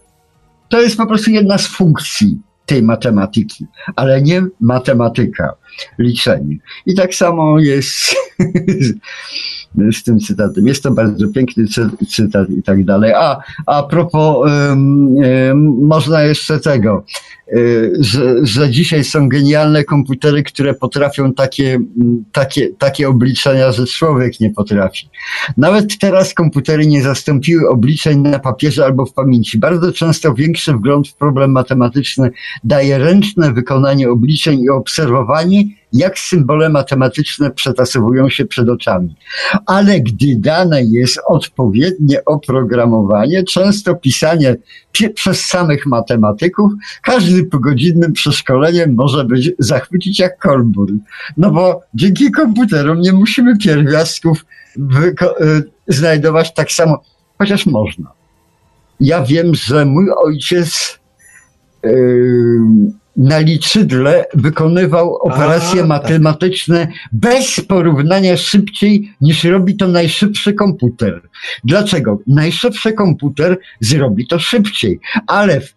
To jest po prostu jedna z funkcji tej matematyki, ale nie matematyka, liczenie. I tak samo jest z tym cytatem. Jest to bardzo piękny cy- cytat i tak dalej. A, a propos, można jeszcze tego, y, że, dzisiaj są genialne komputery, które potrafią takie, takie, takie obliczenia, że człowiek nie potrafi. Nawet teraz komputery nie zastąpiły obliczeń na papierze albo w pamięci. Bardzo często większy wgląd w problem matematyczny daje ręczne wykonanie obliczeń i obserwowanie, jak symbole matematyczne przetasowują się przed oczami. Ale gdy dane jest odpowiednie oprogramowanie, często pisanie przez samych matematyków, każdy po godzinnym przeszkoleniem może być zachwycić jak kolbur. No bo dzięki komputerom nie musimy pierwiastków y, znajdować tak samo, chociaż można. Ja wiem, że mój ojciec y, na liczydle wykonywał operacje tak. matematyczne bez porównania szybciej niż robi to najszybszy komputer. Dlaczego? Najszybszy komputer zrobi to szybciej, ale w-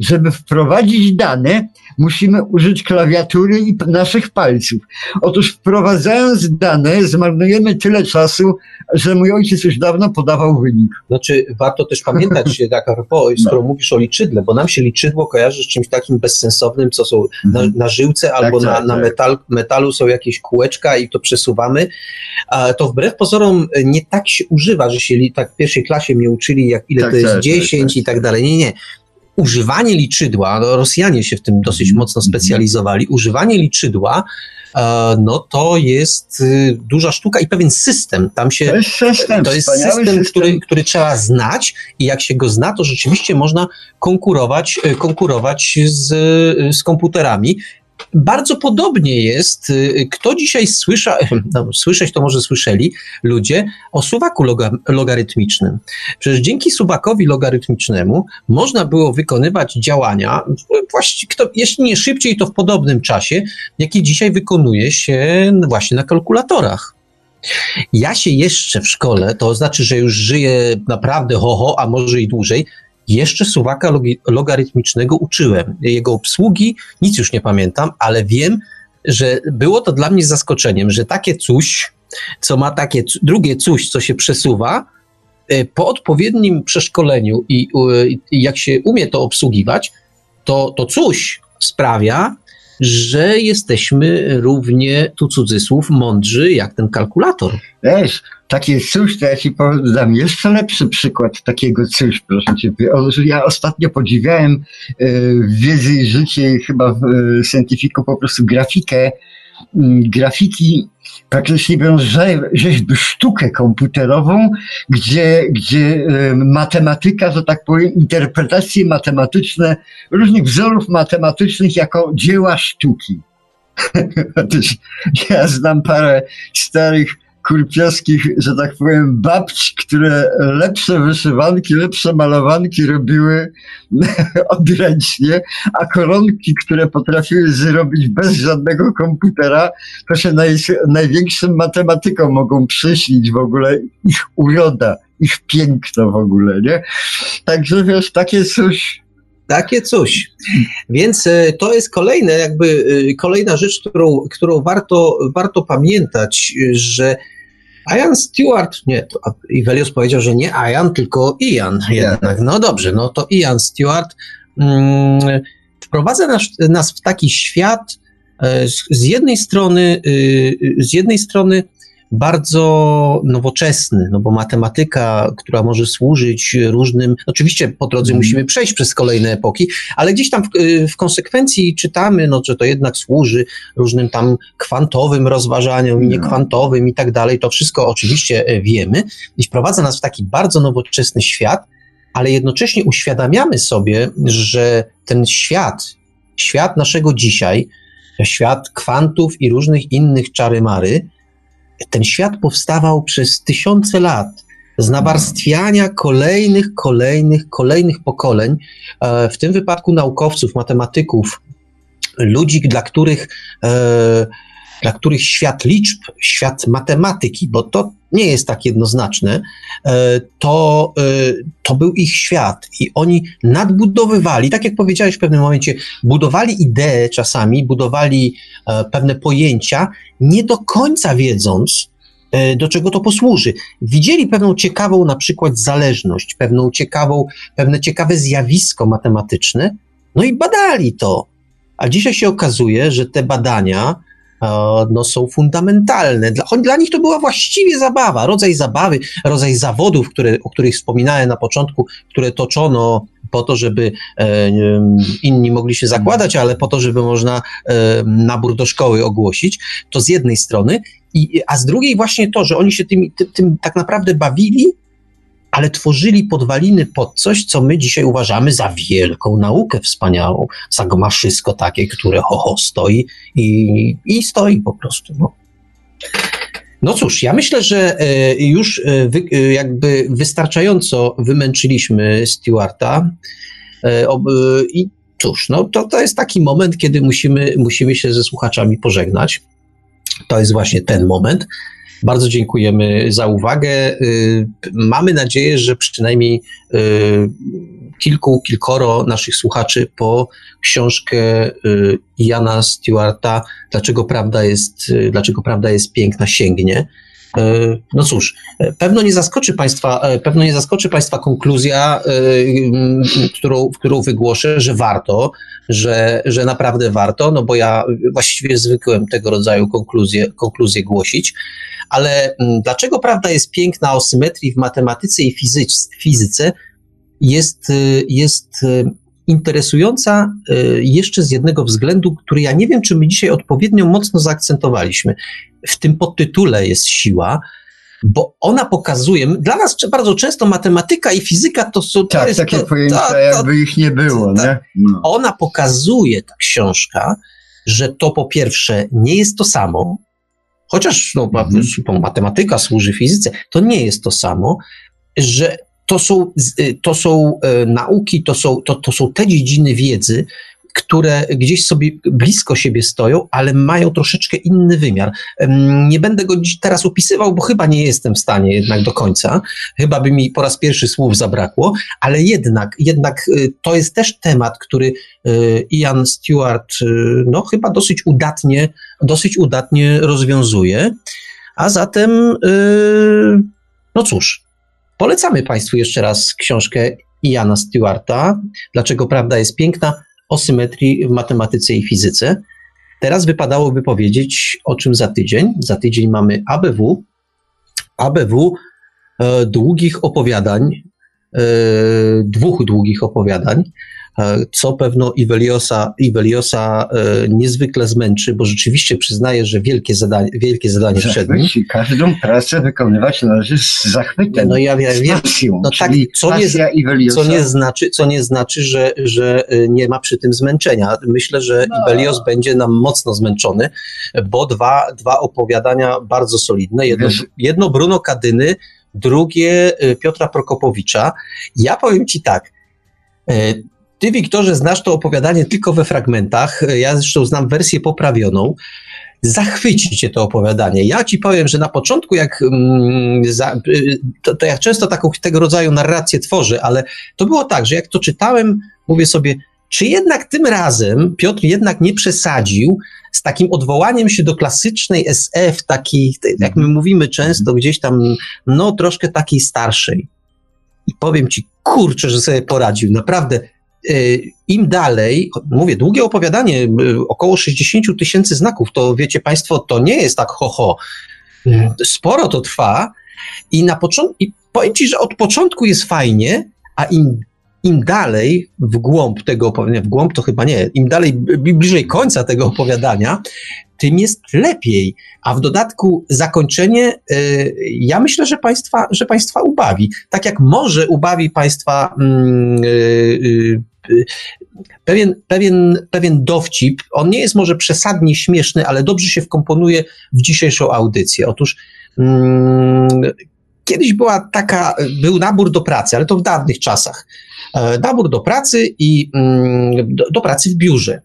żeby wprowadzić dane, musimy użyć klawiatury i naszych palców. Otóż wprowadzając dane, zmarnujemy tyle czasu, że mój ojciec już dawno podawał wynik. Znaczy, warto też pamiętać, że tak, propos, skoro mówisz o liczydle, bo nam się liczydło kojarzy z czymś takim bezsensownym, co są na, na żyłce albo tak, na, na tak. metal, metalu są jakieś kółeczka i to przesuwamy. To wbrew pozorom e, nie tak się używa, że się tak w pierwszej klasie mnie uczyli, jak ile Tak, to jest tak, 10 tak, i tak dalej. Nie, nie. Używanie liczydła, no Rosjanie się w tym dosyć Mhm. mocno specjalizowali, używanie liczydła, e, no to jest y, duża sztuka i pewien system. Tam się To jest system, to jest wspaniały system, Który, który trzeba znać i jak się go zna, to rzeczywiście można konkurować, e, konkurować z, e, z komputerami. Bardzo podobnie jest, y, kto dzisiaj słysza, no, słyszeć to może słyszeli ludzie, o suwaku loga, logarytmicznym. Przecież dzięki suwakowi logarytmicznemu można było wykonywać działania, właściwie, kto, jeśli nie szybciej, to w podobnym czasie, jakie dzisiaj wykonuje się właśnie na kalkulatorach. Ja się jeszcze w szkole, to znaczy, że już żyję naprawdę ho-ho, a może i dłużej, jeszcze suwaka logarytmicznego uczyłem. Jego obsługi nic już nie pamiętam, ale wiem, że było to dla mnie zaskoczeniem, że takie coś, co ma takie drugie coś, co się przesuwa, e, po odpowiednim przeszkoleniu i, i jak się umie to obsługiwać, to, to coś sprawia, że jesteśmy równie, tu cudzysłów, mądrzy jak ten kalkulator. Wiesz, takie coś, to ja ci podam jeszcze lepszy przykład takiego coś, proszę cię. Ja ostatnio podziwiałem e, wiedzy i życie chyba w e, Scientificu po prostu grafikę, grafiki praktycznie biorąc rzeźby, sztukę komputerową, gdzie, gdzie matematyka, że tak powiem, interpretacje matematyczne różnych wzorów matematycznych jako dzieła sztuki. Ja znam parę starych kurpiowskich, że tak powiem, babci, które lepsze wyszywanki, lepsze malowanki robiły odręcznie, a koronki, które potrafiły zrobić bez żadnego komputera, to się naj, największym matematykom mogą przyśnić w ogóle ich uroda, ich piękno w ogóle, nie? Także wiesz, takie coś takie coś. Więc e, to jest kolejne, jakby e, kolejna rzecz, którą, którą warto, warto pamiętać, że Ian Stewart, nie, to Ivelios powiedział, że nie Ian, tylko Ian jednak. No dobrze, no to Ian Stewart mm, wprowadza nas, nas w taki świat e, z, z jednej strony, z jednej strony bardzo nowoczesny, no bo matematyka, która może służyć różnym, oczywiście po drodze mm. musimy przejść przez kolejne epoki, ale gdzieś tam w, w, konsekwencji czytamy, no, że to jednak służy różnym tam kwantowym rozważaniom, no. niekwantowym i tak dalej, to wszystko oczywiście e, wiemy i wprowadza nas w taki bardzo nowoczesny świat, ale jednocześnie uświadamiamy sobie, że ten świat, świat naszego dzisiaj, świat kwantów i różnych innych czary-mary, ten świat powstawał przez tysiące lat z nawarstwiania kolejnych, kolejnych, kolejnych pokoleń, e, w tym wypadku naukowców, matematyków, ludzi, dla których, e, dla których świat liczb, świat matematyki, bo to nie jest tak jednoznaczne, e, to, to był ich świat i oni nadbudowywali, tak jak powiedziałeś w pewnym momencie, budowali idee czasami, budowali pewne pojęcia, nie do końca wiedząc, e, do czego to posłuży. Widzieli pewną ciekawą na przykład zależność, pewną ciekawą, pewne ciekawe zjawisko matematyczne, no i badali to. A dzisiaj się okazuje, że te badania e, no, są fundamentalne. Dla, dla nich to była właściwie zabawa, rodzaj zabawy, rodzaj zawodów, które, o których wspominałem na początku, które toczono po to, żeby e, inni mogli się zakładać, ale po to, żeby można e, nabór do szkoły ogłosić, to z jednej strony, i, a z drugiej właśnie to, że oni się tym, tym, tym tak naprawdę bawili, ale tworzyli podwaliny pod coś, co my dzisiaj uważamy za wielką naukę wspaniałą, za gomaszysko takie, które ho, ho stoi i, i stoi po prostu. No. No cóż, ja myślę, że e, już e, wy, e, jakby wystarczająco wymęczyliśmy Stewarta i cóż, no to, to jest taki moment, kiedy musimy, musimy się ze słuchaczami pożegnać. To jest właśnie ten moment. Bardzo dziękujemy za uwagę. Mamy nadzieję, że przynajmniej kilku, kilkoro naszych słuchaczy po książkę y, Jana Stewarta Dlaczego prawda jest, y, dlaczego prawda jest piękna sięgnie. Y, no cóż, pewno nie zaskoczy Państwa, pewno nie zaskoczy Państwa konkluzja, którą, którą wygłoszę, że warto, że, że naprawdę warto, no bo ja właściwie zwykłem tego rodzaju konkluzje, konkluzje głosić. Ale mm, dlaczego prawda jest piękna o symetrii w matematyce i fizyce, jest, y, jest y, interesująca y, jeszcze z jednego względu, który ja nie wiem, czy my dzisiaj odpowiednio mocno zaakcentowaliśmy. W tym podtytule jest siła, bo ona pokazuje, dla nas bardzo często matematyka i fizyka to są... Tak, to jest, takie to, pojęcia, to, jakby ich nie było, nie? No. Ona pokazuje, ta książka, że to po pierwsze nie jest to samo, chociaż no, mhm. matematyka służy fizyce, to nie jest to samo, że to są, y, to są e, nauki, to są, to, to są te dziedziny wiedzy, które gdzieś sobie blisko siebie stoją, ale mają troszeczkę inny wymiar. Nie będę go dziś teraz opisywał, bo chyba nie jestem w stanie jednak do końca. Chyba by mi po raz pierwszy słów zabrakło, ale jednak, jednak y, to jest też temat, który y, Ian Stewart no, chyba dosyć udatnie, dosyć udatnie rozwiązuje. A zatem, no cóż, Polecamy Państwu jeszcze raz książkę Iana Stewarta, Dlaczego prawda jest piękna, o symetrii w matematyce i fizyce. Teraz wypadałoby powiedzieć, o czym za tydzień. Za tydzień mamy ABW. ABW e, długich opowiadań, e, dwóch długich opowiadań, co pewno Iweliosa, Iweliosa e, niezwykle zmęczy, bo rzeczywiście przyznaje, że wielkie zadanie, wielkie zadanie przed nim. Każdą pracę wykonywać należy z zachwytem. No ja, ja wiem, no tak, co nie- co nie znaczy, co nie znaczy że, że y, nie ma przy tym zmęczenia. Myślę, że No. Ibelios będzie nam mocno zmęczony, bo dwa, dwa opowiadania bardzo solidne. Jedno, Wiesz- jedno Bruno Kadyny, drugie Piotra Prokopowicza. Ja powiem ci tak. Ty, Wiktorze, znasz to opowiadanie tylko we fragmentach. Ja zresztą znam wersję poprawioną. Zachwyci cię to opowiadanie. Ja ci powiem, że na początku, jak mm, y, to, to ja często taką tego rodzaju narrację tworzę, ale to było tak, że jak to czytałem, mówię sobie, czy jednak tym razem Piotr jednak nie przesadził z takim odwołaniem się do klasycznej SF, takiej, jak my mówimy często, gdzieś tam, no troszkę takiej starszej. I powiem ci, kurczę, że sobie poradził. Naprawdę, im dalej, mówię, długie opowiadanie, y, około 60 tysięcy znaków, to wiecie Państwo, to nie jest tak ho, ho. Y, Sporo to trwa i na początku, powiem Ci, że od początku jest fajnie, a im, im dalej w głąb tego opowiadania, w głąb to chyba nie, im dalej bliżej końca tego opowiadania, tym jest lepiej. A w dodatku zakończenie, y, ja myślę, że państwa, że państwa ubawi. Tak jak może ubawi państwa mm, y, y, pewien, pewien, pewien dowcip. On nie jest może przesadnie śmieszny, ale dobrze się wkomponuje w dzisiejszą audycję. Otóż mm, kiedyś była taka, był nabór do pracy, ale to w dawnych czasach. E, Nabór do pracy i mm, do, do pracy w biurze.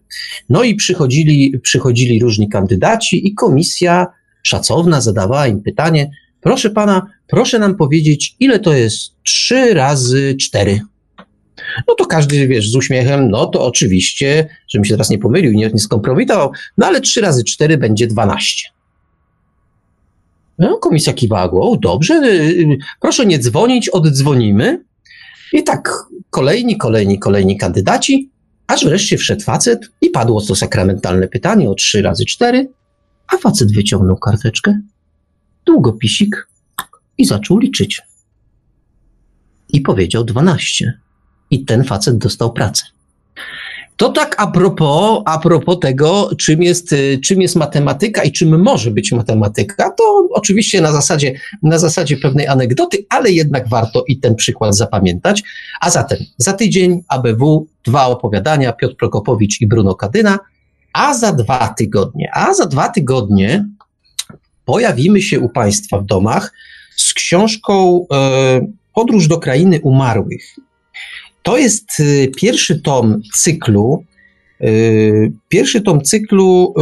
No i przychodzili, przychodzili różni kandydaci i komisja szacowna zadawała im pytanie, proszę pana, proszę nam powiedzieć, ile to jest 3 razy 4? No to każdy, wiesz, z uśmiechem, no to oczywiście, żebym się teraz nie pomylił i nie, nie skompromitował, no ale 3 razy 4 będzie 12. No, komisja kiwała głową, dobrze, y, y, proszę nie dzwonić, oddzwonimy. I tak kolejni, kolejni, kolejni kandydaci, aż wreszcie wszedł facet i padło to sakramentalne pytanie o 3 razy 4, a facet wyciągnął karteczkę, długopisik i zaczął liczyć. I powiedział 12. I ten facet dostał pracę. To tak a propos, a propos tego, czym jest, y, czym jest matematyka i czym może być matematyka, to oczywiście na zasadzie, na zasadzie pewnej anegdoty, ale jednak warto i ten przykład zapamiętać. A zatem za tydzień ABW, dwa opowiadania, Piotr Prokopowicz i Bruno Kadyna, a za dwa tygodnie, a za dwa tygodnie pojawimy się u Państwa w domach z książką e, Podróż do krainy umarłych. To jest y, pierwszy tom cyklu. y, Pierwszy tom cyklu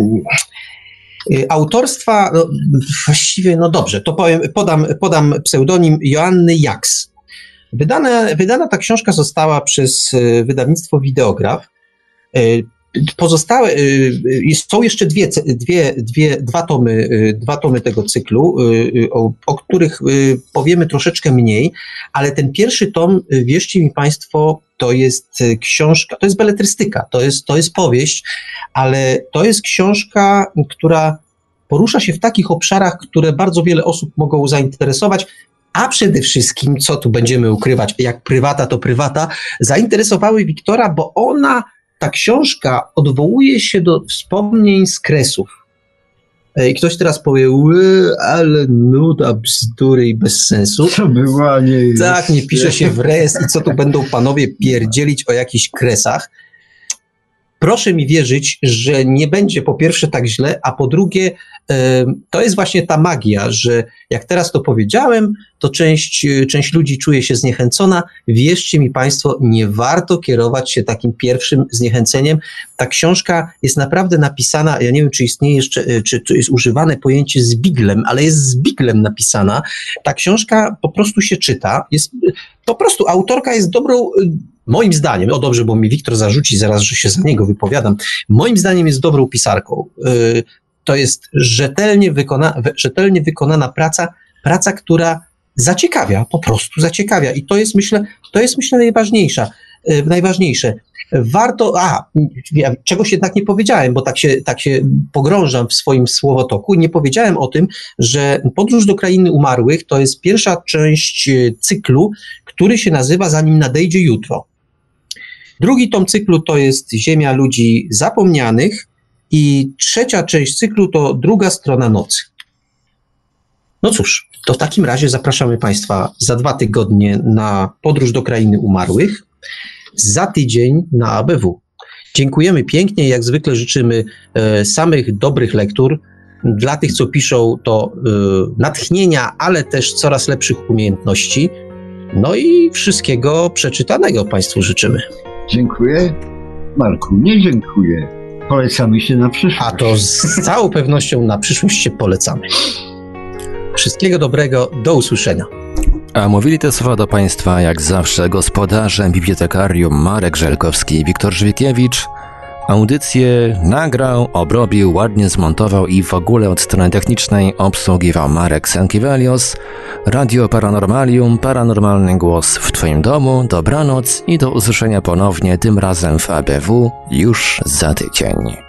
y, autorstwa, no, właściwie, no dobrze, to powiem, podam, podam pseudonim Joanny Jaks. Wydana, wydana ta książka została przez wydawnictwo Wideograf. Pozostałe, y, y, są jeszcze dwie, dwie, dwie, dwa, tomy, y, dwa tomy tego cyklu, o, o których powiemy troszeczkę mniej, ale ten pierwszy tom, wierzcie mi Państwo, to jest książka, to jest beletrystyka, to jest, to jest powieść, ale to jest książka, która porusza się w takich obszarach, które bardzo wiele osób mogą zainteresować, a przede wszystkim, co tu będziemy ukrywać, jak prywata to prywata, zainteresowały Wiktora, bo ona, ta książka odwołuje się do wspomnień z kresów. E, I ktoś teraz powie, "Ły, ale nuda, bzdury i bez sensu. Co było, a nie jest. Tak, nie pisze się w res i co tu będą panowie pierdzielić o jakichś kresach. Proszę mi wierzyć, że nie będzie po pierwsze tak źle, a po drugie, to jest właśnie ta magia, że jak teraz to powiedziałem, to część, e, część ludzi czuje się zniechęcona. Wierzcie mi Państwo, nie warto kierować się takim pierwszym zniechęceniem. Ta książka jest naprawdę napisana, ja nie wiem, czy istnieje jeszcze, e, czy to jest używane pojęcie z biglem, ale jest z biglem napisana. Ta książka po prostu się czyta, jest po prostu autorka jest dobrą, y, moim zdaniem, o dobrze, bo mi Wiktor zarzuci zaraz, że się za niego wypowiadam, moim zdaniem jest dobrą pisarką. Y, To jest rzetelnie, wykona, rzetelnie wykonana praca, praca, która zaciekawia, po prostu zaciekawia i to jest myślę, to jest myślę najważniejsza, y, najważniejsze. warto, a, ja czegoś jednak nie powiedziałem, bo tak się, tak się pogrążam w swoim słowotoku. Nie powiedziałem o tym, że Podróż do Krainy Umarłych to jest pierwsza część e, cyklu, który się nazywa Zanim nadejdzie jutro. Drugi tom cyklu to jest Ziemia ludzi zapomnianych i trzecia część cyklu to druga strona nocy. No cóż, to w takim razie zapraszamy Państwa za dwa tygodnie na podróż do krainy umarłych, za tydzień na ABW. Dziękujemy pięknie, jak zwykle życzymy e, samych dobrych lektur. Dla tych, co piszą, to e, natchnienia, ale też coraz lepszych umiejętności. No i wszystkiego przeczytanego Państwu życzymy. Dziękuję. Marku, nie dziękuję. Polecamy się na przyszłość. A to z całą pewnością na przyszłość się polecamy. Wszystkiego dobrego, do usłyszenia. A mówili te słowa do Państwa jak zawsze gospodarze bibliotekarium Marek Żelkowski i Wiktor Żwikiewicz. Audycję nagrał, obrobił, ładnie zmontował i w ogóle od strony technicznej obsługiwał Marek Sankiewelios. Radio Paranormalium, paranormalny głos w Twoim domu. Dobranoc i do usłyszenia ponownie, tym razem w ABW już za tydzień.